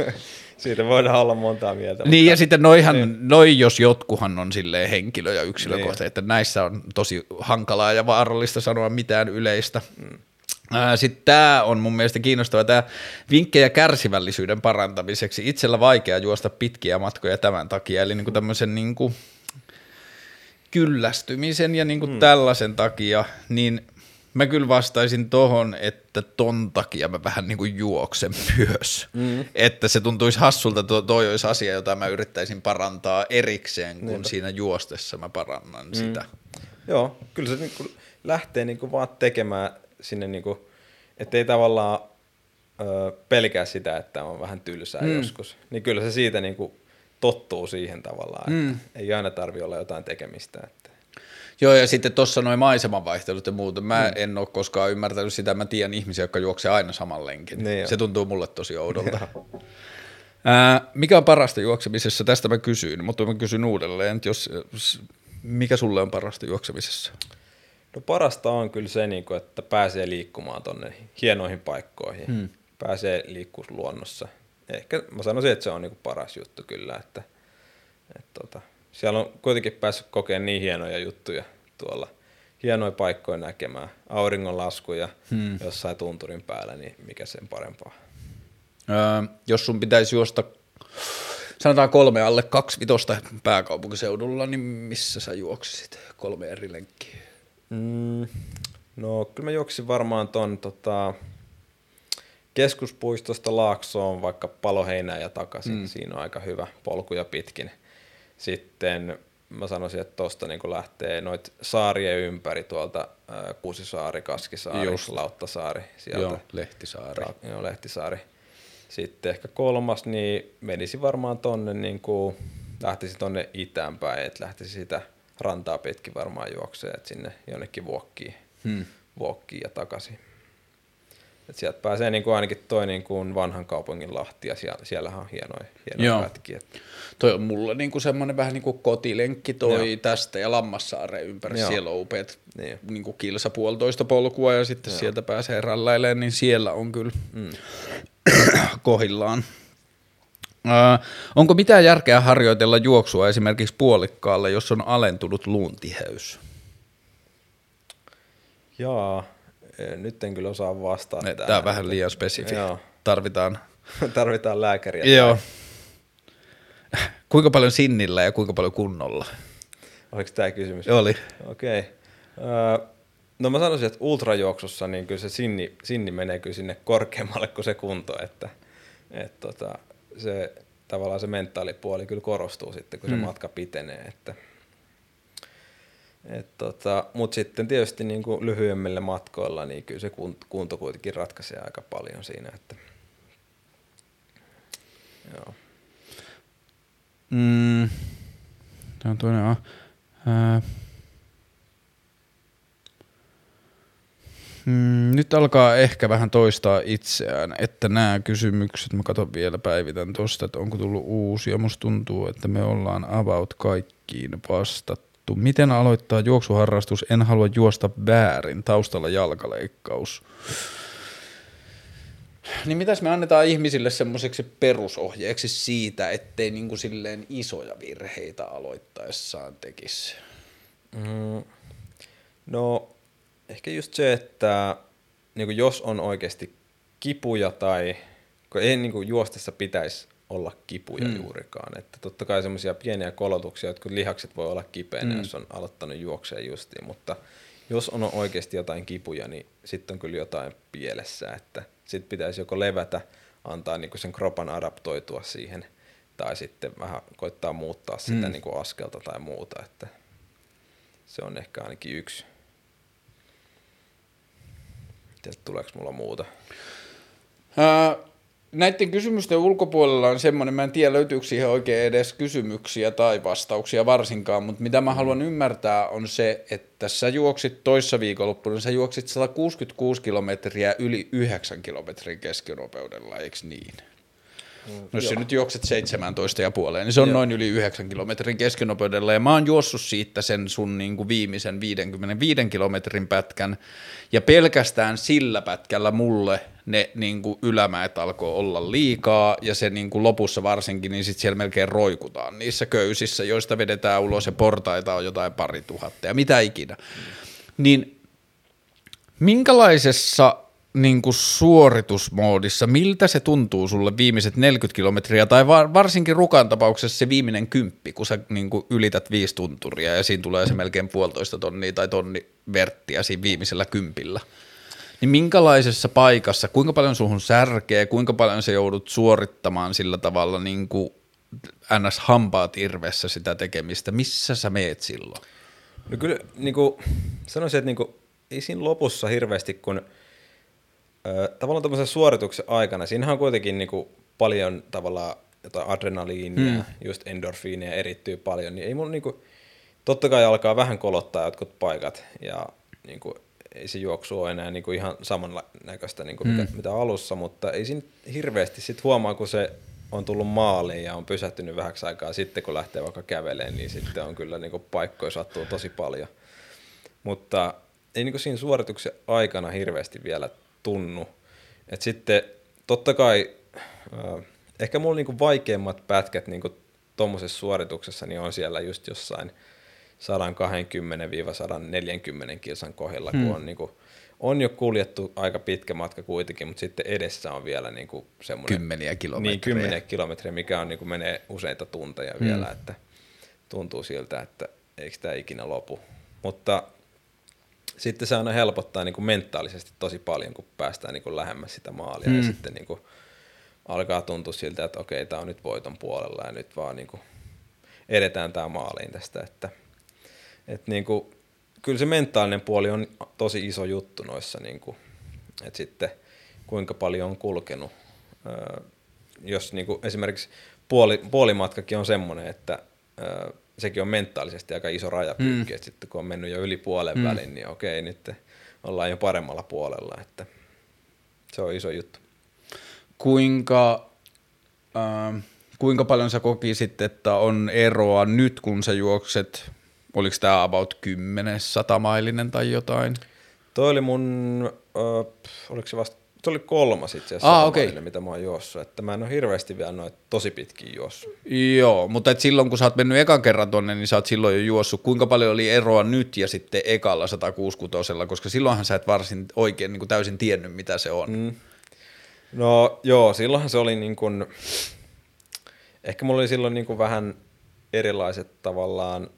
siitä voidaan olla montaa mieltä. Niin ja sitten noihan, niin. noi jos jotkuhan on silleen henkilö- ja yksilökohtaisesti, niin. että näissä on tosi hankalaa ja vaarallista sanoa mitään yleistä. Mm. Sitten tämä on mun mielestä kiinnostava, tämä vinkkejä kärsivällisyyden parantamiseksi. Itsellä vaikea juosta pitkiä matkoja tämän takia, eli niinku tämmöisen niinku kyllästymisen ja niinku mm. tällaisen takia, niin mä kyllä vastaisin tohon, että ton takia mä vähän niinku juoksen myös. Mm. Että se tuntuisi hassulta, että toi olisi asia, jota mä yrittäisin parantaa erikseen, kun Niinpä. siinä juostessa mä parannan mm. sitä. Joo, kyllä se niinku lähtee niinku vaan tekemään sinne, niinku, ettei tavallaan ö, pelkää sitä, että on vähän tylsää mm. joskus. Niin kyllä se siitä niinku tottuu siihen tavallaan, mm. että ei aina tarvi olla jotain tekemistä. Että. Joo, ja sitten tuossa noin maisemanvaihtelut ja muuta. Mä mm. en ole koskaan ymmärtänyt sitä. Mä tiedän ihmisiä, jotka juoksee aina saman lenkin. Niin se tuntuu mulle tosi oudolta. Ää, mikä on parasta juoksemisessa? Tästä mä kysyin, mutta mä kysyn uudelleen, että jos, mikä sulle on parasta juoksemisessa? No parasta on kyllä se, niinku, että pääsee liikkumaan tonne hienoihin paikkoihin. Hmm. Pääsee liikkua luonnossa. Ehkä mä sanoisin, että se on niinku paras juttu kyllä, että, että tota, siellä on kuitenkin päässyt kokemaan niin hienoja juttuja tuolla. Hienoja paikkoja näkemään, auringonlaskuja hmm. jossain tunturin päällä, niin mikä sen parempaa. Öö, jos sun pitäisi juosta, sanotaan kolme alle kaksi vitosta pääkaupunkiseudulla, niin missä sä juoksisit kolme eri lenkkiä? Mm, no kyllä mä juoksin varmaan ton tota, keskuspuistosta Laaksoon vaikka Paloheinää ja takaisin. Mm. Siinä on aika hyvä polkuja pitkin. Sitten mä sanoisin, että tuosta niin lähtee noit saarien ympäri tuolta Kuusisaari, Kaskisaari, Just. Lauttasaari. Sieltä. Joo, Lehtisaari. Ta- joo, Lehtisaari. Sitten ehkä kolmas, niin menisi varmaan tonne, niin kuin, lähtisi tonne itään päin, että lähtisi sitä rantaa pitkin varmaan juoksee, että sinne jonnekin vuokkiin, Hmm. vuokkiin ja takaisin. Et sieltä pääsee niin kuin ainakin toi niin kuin vanhan kaupungin Lahti ja siellä, siellähän on hienoja, hienoja Joo. pätkiä. Toi on mulla niinku semmoinen vähän niinku kotilenkki toi Joo. tästä ja Lammassaareen ympäri. Joo. Siellä on upeat Niin. niinku kilsa puolitoista polkua ja sitten Joo. sieltä pääsee rallailemaan, niin siellä on kyllä Mm. kohillaan. Ö, onko mitään järkeä harjoitella juoksua esimerkiksi puolikkaalle, jos on alentunut luuntiheys? Jaa, nyt en kyllä osaa vastata Tämä on vähän liian spesifi. Joo. Tarvitaan. Tarvitaan lääkäriä. Joo. Kuinka paljon sinnillä ja kuinka paljon kunnolla? Oliko tämä kysymys? Oli. Okei. Okay. No mä sanoisin, että ultrajuoksussa niin kyllä se sinni, sinni menee kyllä sinne korkeammalle kuin se kunto, että et tota, se, tavallaan se mentaalipuoli kyllä korostuu sitten, kun mm. se matka pitenee. Että, tota, Mutta sitten tietysti niin kuin lyhyemmillä matkoilla, niin kyllä se kun- kunto kuitenkin ratkaisee aika paljon siinä. Että, joo. Mm. Tämä on toinen. a-. Mm, nyt alkaa ehkä vähän toistaa itseään, että nämä kysymykset, mä katson vielä päivitän tosta, että onko tullut uusia. Musta tuntuu, että me ollaan about kaikkiin vastattu. Miten aloittaa juoksuharrastus? En halua juosta väärin. Taustalla jalkaleikkaus. Niin mitäs me annetaan ihmisille semmoiseksi perusohjeeksi siitä, ettei niinku silleen isoja virheitä aloittaessaan tekisi? Mm, no ehkä just se, että niin jos on oikeasti kipuja tai kun ei niin juostessa pitäisi olla kipuja Mm. juurikaan. Että totta kai semmoisia pieniä kolotuksia, että kun lihakset voi olla kipeänä, Mm. jos on aloittanut juokseen justiin, mutta jos on oikeasti jotain kipuja, niin sitten on kyllä jotain pielessä, että sitten pitäisi joko levätä, antaa niin kuin sen kropan adaptoitua siihen tai sitten vähän koittaa muuttaa sitä mm. niin kuin askelta tai muuta, että se on ehkä ainakin yksi. Tiedät, tuleeko mulla muuta? Ää, näiden kysymysten ulkopuolella on semmoinen, mä en tiedä löytyykö siihen oikein edes kysymyksiä tai vastauksia varsinkaan, mutta mitä mä haluan ymmärtää on se, että sä juoksit toissa viikonloppuna, sä juoksit 166 kilometriä yli 9 kilometrin keskinopeudella, eikö niin? No jos sä nyt juokset 17 ja puoleen, niin se on Joo. noin yli 9 kilometrin keskinopeudella. Ja mä oon juossut siitä sen sun niin kuin viimeisen 55 kilometrin pätkän. Ja pelkästään sillä pätkällä mulle ne niin kuin ylämäet alkoi olla liikaa. Ja se niin kuin lopussa varsinkin, niin sitten siellä melkein roikutaan niissä köysissä, joista vedetään ulos ja portaita on jotain pari tuhatta ja mitä ikinä. Mm. Niin minkälaisessa niin kuin suoritusmoodissa, miltä se tuntuu sulle viimeiset 40 kilometriä, tai varsinkin Rukan tapauksessa se viimeinen kymppi, kun sä niin kuin ylität viisi tunturia ja siinä tulee se melkein puolitoista tonnia tai tonni verttiä siinä viimeisellä kympillä. Niin minkälaisessa paikassa, kuinka paljon suhun särkee, kuinka paljon se joudut suorittamaan sillä tavalla niin kuin ns. hampaat irvessä sitä tekemistä, missä sä meet silloin? No kyllä niin kuin, sanoisin, että niin kuin, ei siinä lopussa hirveästi, kun – tavallaan tämmöisen suorituksen aikana, siinähän on kuitenkin niinku paljon tavallaan jotain adrenaliinia, mm. just endorfiineja erittyy paljon, niin ei mun niinku, totta kai alkaa vähän kolottaa jotkut paikat, ja niinku, ei se juoksu ole enää niinku ihan samannäköistä niinku mm. mitä, mitä alussa, mutta ei siinä hirveästi sit huomaa, kun se on tullut maaliin ja on pysähtynyt vähäksi aikaa sitten, kun lähtee vaikka kävelemään, niin sitten on kyllä niinku paikkoja sattuu tosi paljon. Mutta ei niinku siinä suorituksen aikana hirveästi vielä tunnu. Et sitten totta kai äh, ehkä mulla niinku vaikeimmat pätkät niinku tuommoisessa suorituksessa niin on siellä just jossain 120-140 kilsan kohdilla, hmm. kun on, niinku, on jo kuljettu aika pitkä matka kuitenkin, mutta sitten edessä on vielä niinku semmoinen... Kymmeniä kilometriä. Niin, kymmeniä kilometriä, mikä on, niinku, menee useita tunteja hmm. vielä, että tuntuu siltä, että eikö tämä ikinä lopu. Mutta sitten se aina helpottaa niin kuin mentaalisesti tosi paljon, kun päästään niin kuin lähemmäs sitä maalia mm. ja sitten niin kuin alkaa tuntua siltä, että okei, tämä on nyt voiton puolella ja nyt vaan niin kuin edetään tämä maaliin tästä. Että, että niin kuin, kyllä se mentaalinen puoli on tosi iso juttu noissa, niin kuin, että sitten kuinka paljon on kulkenut. jos niin kuin esimerkiksi puoli, puolimatkakin on semmoinen, että sekin on mentaalisesti aika iso rajapyykki, mm. että sitten kun on mennyt jo yli puolen mm. välin, niin okei, nyt ollaan jo paremmalla puolella, että se on iso juttu. Kuinka, äh, kuinka paljon sä kokisit, että on eroa nyt, kun sä juokset, oliko tämä about 10 satamailinen tai jotain? Toi oli mun, äh, oliko se vasta se oli kolmas itse asiassa, ah, okay. mitä mä oon juossut. Että mä en ole hirveästi vielä noita tosi pitkiä juossut. Joo, mutta et silloin kun sä oot mennyt ekan kerran tonne, niin sä oot silloin jo juossut. Kuinka paljon oli eroa nyt ja sitten ekalla 166, koska silloinhan sä et varsin oikein niin kuin täysin tiennyt, mitä se on. Mm. No joo, silloinhan se oli niin kuin, ehkä mulla oli silloin niin kuin vähän erilaiset tavallaan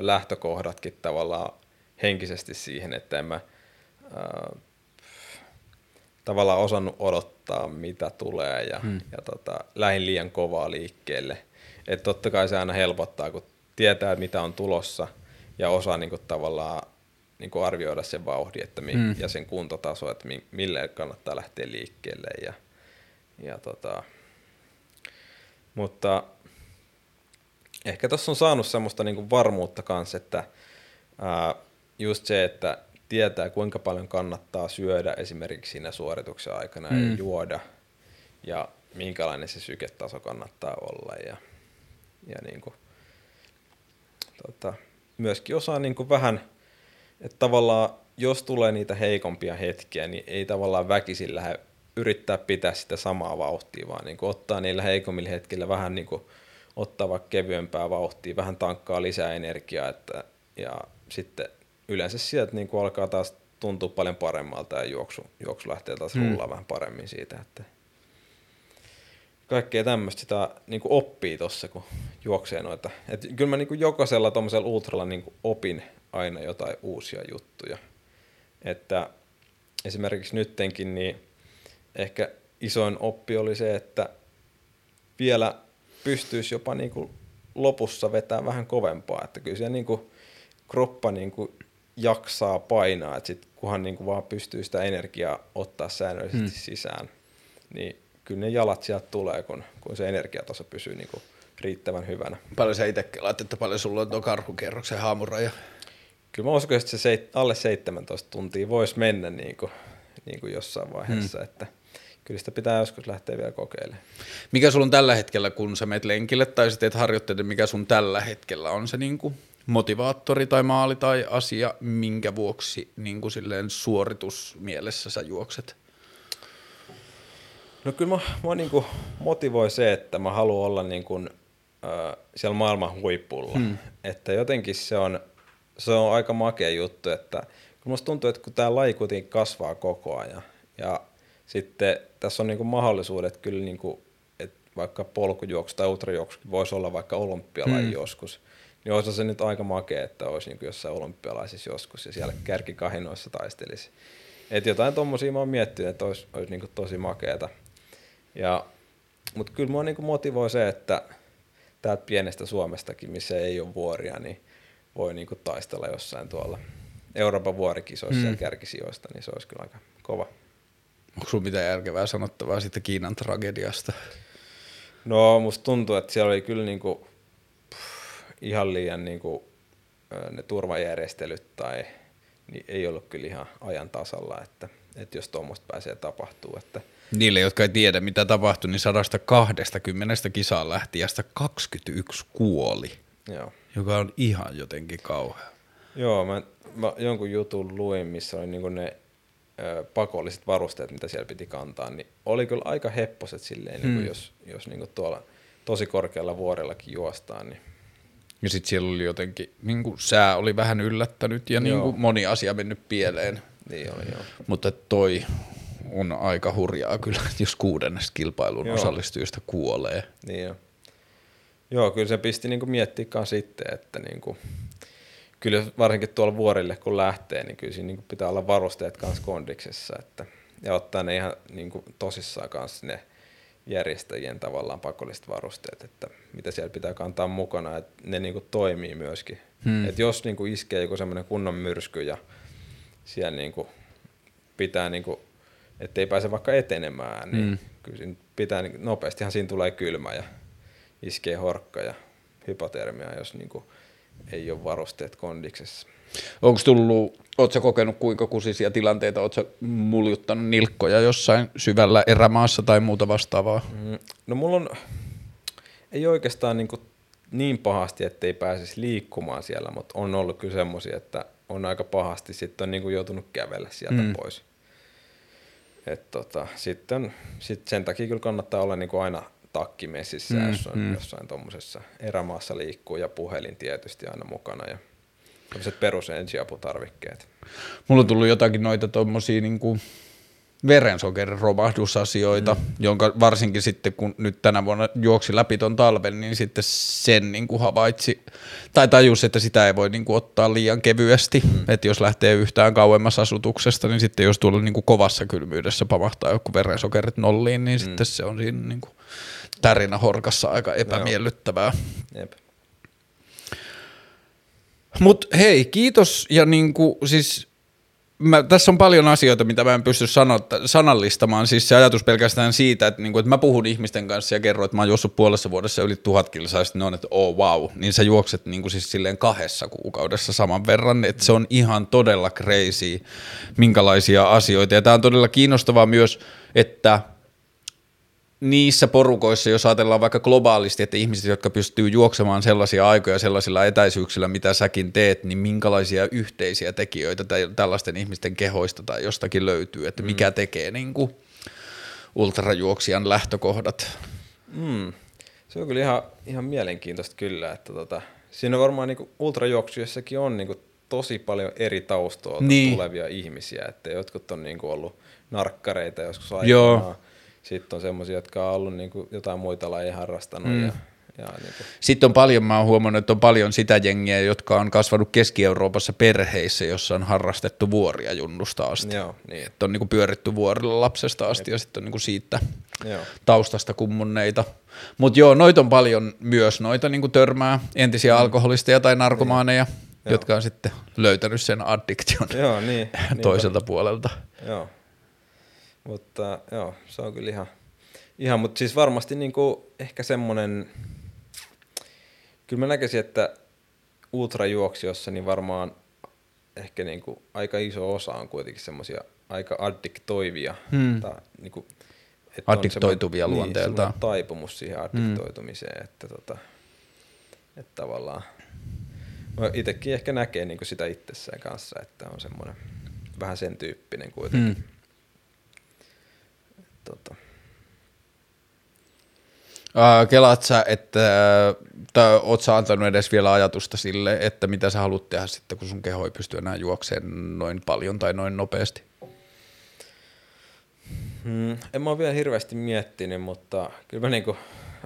lähtökohdatkin tavallaan henkisesti siihen, että en mä, äh, tavallaan osannut odottaa, mitä tulee ja, hmm. ja tota, lähin liian kovaa liikkeelle. Että totta kai se aina helpottaa, kun tietää, mitä on tulossa ja osaa niin kuin, tavallaan niin kuin arvioida sen vauhdin että mi- hmm. ja sen kuntotaso, että mi- mille kannattaa lähteä liikkeelle. Ja, ja tota, mutta ehkä tuossa on saanut semmoista niin kuin varmuutta kanssa, että ää, just se, että tietää, kuinka paljon kannattaa syödä esimerkiksi siinä suorituksen aikana mm. ja juoda ja minkälainen se syketaso kannattaa olla ja, ja niin kuin, tota, myöskin osaa niin kuin vähän, että tavallaan jos tulee niitä heikompia hetkiä, niin ei tavallaan väkisin lähde yrittää pitää sitä samaa vauhtia, vaan niin kuin ottaa niillä heikommilla hetkillä vähän niin kuin ottaa vaikka kevyempää vauhtia, vähän tankkaa lisää energiaa, että, ja sitten yleensä sieltä niin kuin alkaa taas tuntua paljon paremmalta ja juoksu, juoksu lähtee taas mm. rullaa vähän paremmin siitä, että kaikkea tämmöistä sitä niin kuin oppii tuossa, kun juoksee noita. Et kyllä mä niin kuin jokaisella tuommoisella ultralla niin kuin opin aina jotain uusia juttuja. Että esimerkiksi nyttenkin niin ehkä isoin oppi oli se, että vielä pystyisi jopa niin kuin lopussa vetää vähän kovempaa, että kyllä siellä niin kuin kroppa niin kuin jaksaa painaa, että sit kunhan niin kuin vaan pystyy sitä energiaa ottaa säännöllisesti hmm. sisään, niin kyllä ne jalat sieltä tulee, kun, kun se energiataso pysyy niin kuin riittävän hyvänä. Paljon sä itse kelaat, että paljon sulla on tuo karhukierroksen haamuraja? Kyllä mä uskon, että se seit, alle 17 tuntia voisi mennä niin kuin, niin kuin jossain vaiheessa, hmm. että kyllä sitä pitää joskus lähteä vielä kokeilemaan. Mikä sulla on tällä hetkellä, kun sä meet lenkille tai sitten harjoittelet, mikä sun tällä hetkellä on se niin kuin motivaattori tai maali tai asia, minkä vuoksi niin kuin silleen suoritusmielessä sä juokset? No kyllä mä, mä niin kuin motivoi se, että mä haluan olla niin kuin, äh, siellä maailman huipulla. Hmm. Että jotenkin se on, se on aika makea juttu, että kun musta tuntuu, että kun tämä laji kuitenkin kasvaa koko ajan ja sitten tässä on niin kuin mahdollisuudet kyllä, niin kuin, että vaikka polkujuoksu tai ultrajuoksu voisi olla vaikka olympialaji hmm. joskus, niin olisi se nyt aika makea, että olisi niin kuin jossain olympialaisissa joskus ja siellä kärkikahinoissa taistelisi. Että jotain tuommoisia mä oon miettinyt, että olisi, olisi niin kuin tosi makeeta. Ja, mutta kyllä mua niin motivoi se, että täältä pienestä Suomestakin, missä ei ole vuoria, niin voi niin kuin taistella jossain tuolla Euroopan vuorikisoissa mm. ja kärkisijoista, niin se olisi kyllä aika kova. Onko sinulla mitään järkevää sanottavaa siitä Kiinan tragediasta? No musta tuntuu, että siellä oli kyllä niinku, ihan liian niinku, ne turvajärjestelyt tai niin ei ollut kyllä ihan ajan tasalla, että, että jos tuommoista pääsee tapahtuu. Että. Niille, jotka ei tiedä mitä tapahtui, niin 120 kisaan lähtiästä 21 kuoli, Joo. joka on ihan jotenkin kauhea. Joo, mä, mä jonkun jutun luin, missä oli niinku ne pakolliset varusteet, mitä siellä piti kantaa, niin oli kyllä aika hepposet silleen, hmm. niin jos, jos niin kuin tuolla tosi korkealla vuorellakin juostaan. Niin. Ja sitten siellä oli jotenkin, niin kuin sää oli vähän yllättänyt ja niin kuin moni asia mennyt pieleen. Niin oli, joo. Mutta toi on aika hurjaa kyllä, jos kuudennesta kilpailun joo. osallistujista kuolee. Niin jo. Joo, kyllä se pisti niin kuin miettiä sitten, että niin kuin, kyllä varsinkin tuolla vuorille kun lähtee, niin kyllä siinä niin pitää olla varusteet kanssa kondiksessa, että, ja ottaa ne ihan niin kuin tosissaan kanssa ne järjestäjien tavallaan pakolliset varusteet, että mitä siellä pitää kantaa mukana, että ne niin kuin toimii myöskin. Hmm. Et jos niin kuin iskee joku semmoinen kunnon myrsky ja siellä niin kuin pitää, niin kuin, ettei pääse vaikka etenemään, niin hmm. kyllä siinä pitää, niin nopeastihan siinä tulee kylmä ja iskee horkka ja hypotermia, jos niin kuin ei ole varusteet kondiksessa. Onko tullut, oletko kokenut kuinka kusisia tilanteita, oletko muljuttanut nilkkoja jossain syvällä erämaassa tai muuta vastaavaa? Mm, no mulla on, ei oikeastaan niin, kuin niin pahasti, ettei pääsisi liikkumaan siellä, mutta on ollut kyllä semmoisia, että on aika pahasti, sitten on niin kuin joutunut kävellä sieltä mm. pois. Et tota, sitten sit sen takia kyllä kannattaa olla niin kuin aina takki messissä, mm, jos on mm. jossain tuommoisessa erämaassa liikkuu ja puhelin tietysti aina mukana ja tämmöiset perus ensiaputarvikkeet. Mulla on tullut jotakin noita tuommoisia niinku verensokerin romahdusasioita, mm. jonka varsinkin sitten kun nyt tänä vuonna juoksi läpi ton talven, niin sitten sen niin kuin havaitsi, tai tajusi, että sitä ei voi niin kuin ottaa liian kevyesti, mm. että jos lähtee yhtään kauemmas asutuksesta, niin sitten jos tuolla niin kuin kovassa kylmyydessä pamahtaa joku verensokerit nolliin, niin mm. sitten se on siinä niin kuin tärinä horkassa aika epämiellyttävää. Jep. Mutta hei, kiitos ja niinku, siis mä, tässä on paljon asioita, mitä mä en pysty sanotta, sanallistamaan. Siis se ajatus pelkästään siitä, että, niinku, että mä puhun ihmisten kanssa ja kerron, että mä oon juossut puolessa vuodessa yli tuhat kilsaa, ja ne on, että oh wow, niin sä juokset niinku, siis silleen kahdessa kuukaudessa saman verran, että se on ihan todella crazy, minkälaisia asioita. Ja tämä on todella kiinnostavaa myös, että niissä porukoissa, jos ajatellaan vaikka globaalisti, että ihmiset, jotka pystyy juoksemaan sellaisia aikoja sellaisilla etäisyyksillä, mitä säkin teet, niin minkälaisia yhteisiä tekijöitä tällaisten ihmisten kehoista tai jostakin löytyy, että mikä mm. tekee niin kuin ultrajuoksijan lähtökohdat? Mm. Se on kyllä ihan, ihan mielenkiintoista kyllä, että tota, siinä on varmaan niin ultrajuoksujassakin on niin tosi paljon eri taustoilta niin. tulevia ihmisiä, että jotkut on niin ollut narkkareita joskus aikanaan, Joo sitten on semmoisia, jotka on ollut niin kuin jotain muita lajeja harrastanut mm. ja ja niin kuin, Sitten on paljon, mä oon huomannut, että on paljon sitä jengiä, jotka on kasvanut Keski-Euroopassa perheissä, jossa on harrastettu vuoria junnusta asti. joo, niin, Että on niinku pyöritty vuorilla lapsesta asti ja sitten on niinku siitä joo, taustasta kummunneita. Mutta joo, noita on paljon myös, noita niinku törmää entisiä Mm. alkoholisteja tai narkomaaneja, Joo. jotka on sitten löytänyt sen addiktion joo, niin, niin toiselta puolelta. Joo. Mutta joo, se on kyllä ihan, ihan mutta siis varmasti niinku ehkä semmonen, kyllä mä näkisin, että ultrajuoksijossa niin varmaan ehkä niinku aika iso osa on kuitenkin semmoisia aika addiktoivia. Hmm. Tai niinku, että on Addiktoituvia semmoinen- luonteeltaan. Niin, semmoinen taipumus siihen addiktoitumiseen, että, tota, että tavallaan mä itsekin ehkä näkee niinku sitä itsessään kanssa, että on semmoinen vähän sen tyyppinen kuitenkin. Hmm. Tota, Uh, kelaat sä, että, tai oot sä antanut edes vielä ajatusta sille, että mitä sä haluat tehdä sitten, kun sun keho ei pysty enää juokseen noin paljon tai noin nopeasti? Hmm, en mä ole vielä hirveästi miettinyt, mutta kyllä mä niinku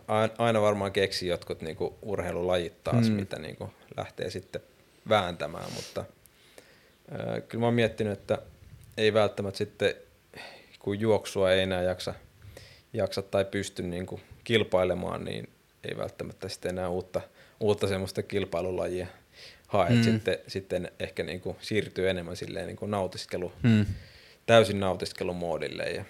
ain- aina varmaan keksin jotkut niinku urheilulajit taas, Hmm. mitä niinku lähtee sitten vääntämään, mutta ää, kyllä mä oon miettinyt, että ei välttämättä sitten, kun juoksua ei enää jaksa, jaksa tai pysty niinku kilpailemaan, niin ei välttämättä sitten enää uutta, uutta semmoista kilpailulajia hae, mm. sitten, sitten ehkä niinku siirtyy enemmän silleen niinku nautiskelu, Hmm. täysin nautiskelumoodille ja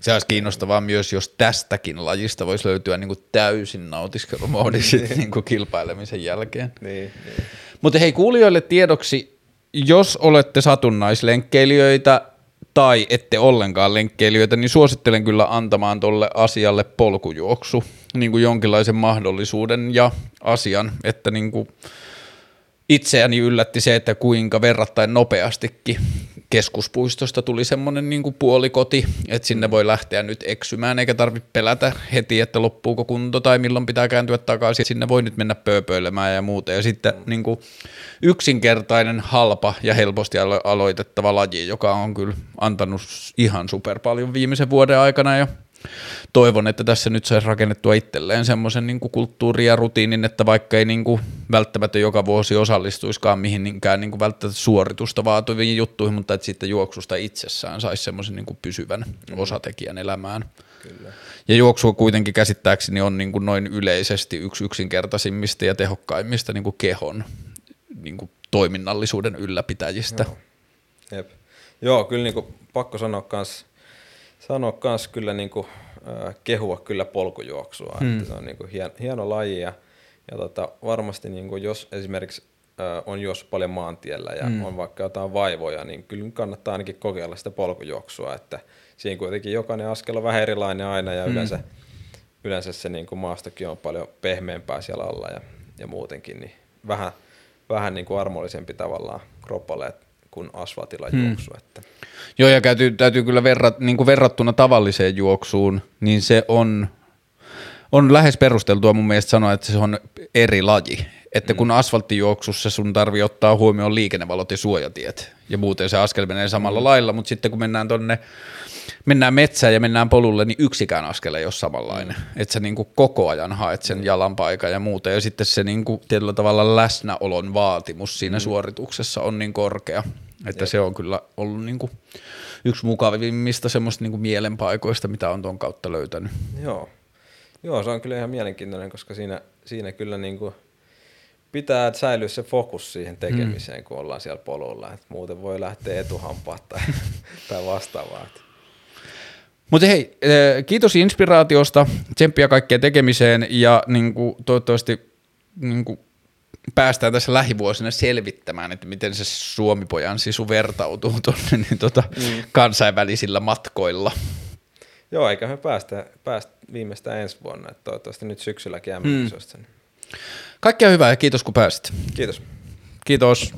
Se olisi kiinnostavaa myös, jos tästäkin lajista voisi löytyä niin kuin täysin nautiskelumoodi sitten niin kuin kilpailemisen jälkeen. niin, niin. Mutta hei kuulijoille tiedoksi, jos olette satunnaislenkkeilijöitä tai ette ollenkaan lenkkeilijöitä, niin suosittelen kyllä antamaan tolle asialle polkujuoksu, niin kuin jonkinlaisen mahdollisuuden ja asian, että niin kuin itseäni yllätti se, että kuinka verrattain nopeastikin keskuspuistosta tuli semmoinen niin kuin puolikoti, että sinne voi lähteä nyt eksymään, eikä tarvitse pelätä heti, että loppuuko kunto tai milloin pitää kääntyä takaisin. Sinne voi nyt mennä pööpöilemään ja muuta. Ja sitten niin kuin yksinkertainen, halpa ja helposti alo- aloitettava laji, joka on kyllä antanut ihan super paljon viimeisen vuoden aikana ja toivon, että tässä nyt saisi rakennettua itselleen semmoisen niin kulttuurin ja rutiinin, että vaikka ei niin kuin välttämättä joka vuosi osallistuiskaan mihinkään niin kuin välttämättä suoritusta vaativiin juttuihin, mutta että sitten juoksusta itsessään saisi semmoisen niin kuin pysyvän osatekijän elämään. Kyllä. Ja juoksu kuitenkin käsittääkseni on niin kuin noin yleisesti yksi yksinkertaisimmista ja tehokkaimmista niin kuin kehon niin kuin toiminnallisuuden ylläpitäjistä. Joo. Jep. Joo, kyllä niinku pakko sanoa kans, sanoa kans kyllä niinku, äh, kehua kyllä polkujuoksua, hmm. että se on niinku hien, hieno laji ja, ja tota, varmasti niinku, jos esimerkiksi äh, on jos paljon maantiellä ja hmm. on vaikka jotain vaivoja, niin kyllä kannattaa ainakin kokeilla sitä polkujuoksua, että siinä kuitenkin jokainen askel on vähän erilainen aina ja yleensä, yleensä se niinku maastokin on paljon pehmeämpää siellä alla ja, ja muutenkin, niin vähän, vähän niinku armollisempi tavallaan kroppalle kuin asfaltilla juoksu. Että. Joo, ja täytyy, täytyy kyllä verrat, niin kuin verrattuna tavalliseen juoksuun, niin se on, on lähes perusteltua mun mielestä sanoa, että se on eri laji. Että kun asfalttijuoksussa sun tarvii ottaa huomioon liikennevalot ja suojatiet, ja muuten se askel menee samalla lailla, mutta sitten kun mennään tonne, mennään metsään ja mennään polulle, niin yksikään askel ei ole samanlainen. Että sä niin kuin koko ajan haet sen jalan paikan ja muuta, ja sitten se niin kuin tietyllä tavalla läsnäolon vaatimus siinä suorituksessa on niin korkea, että se on kyllä ollut niin kuin yksi mukavimmista semmoista niin kuin mielenpaikoista, mitä on tuon kautta löytänyt. Joo. Joo, se on kyllä ihan mielenkiintoinen, koska siinä, siinä kyllä niinku pitää säilyä se fokus siihen tekemiseen, mm. kun ollaan siellä polulla. Et muuten voi lähteä etuhampaat tai, tai vastaavaa. Mutta hei, eh, kiitos inspiraatiosta, tsemppiä kaikkeen tekemiseen ja niin kuin, toivottavasti niin kuin, päästään tässä lähivuosina selvittämään, että miten se Suomipojan sisu vertautuu tuonne niin, tota, mm. kansainvälisillä matkoilla. Joo, me päästä, päästä viimeistään ensi vuonna. Et toivottavasti nyt syksylläkin mm. Kaikkea hyvää ja kiitos kun pääsit. Kiitos. Kiitos.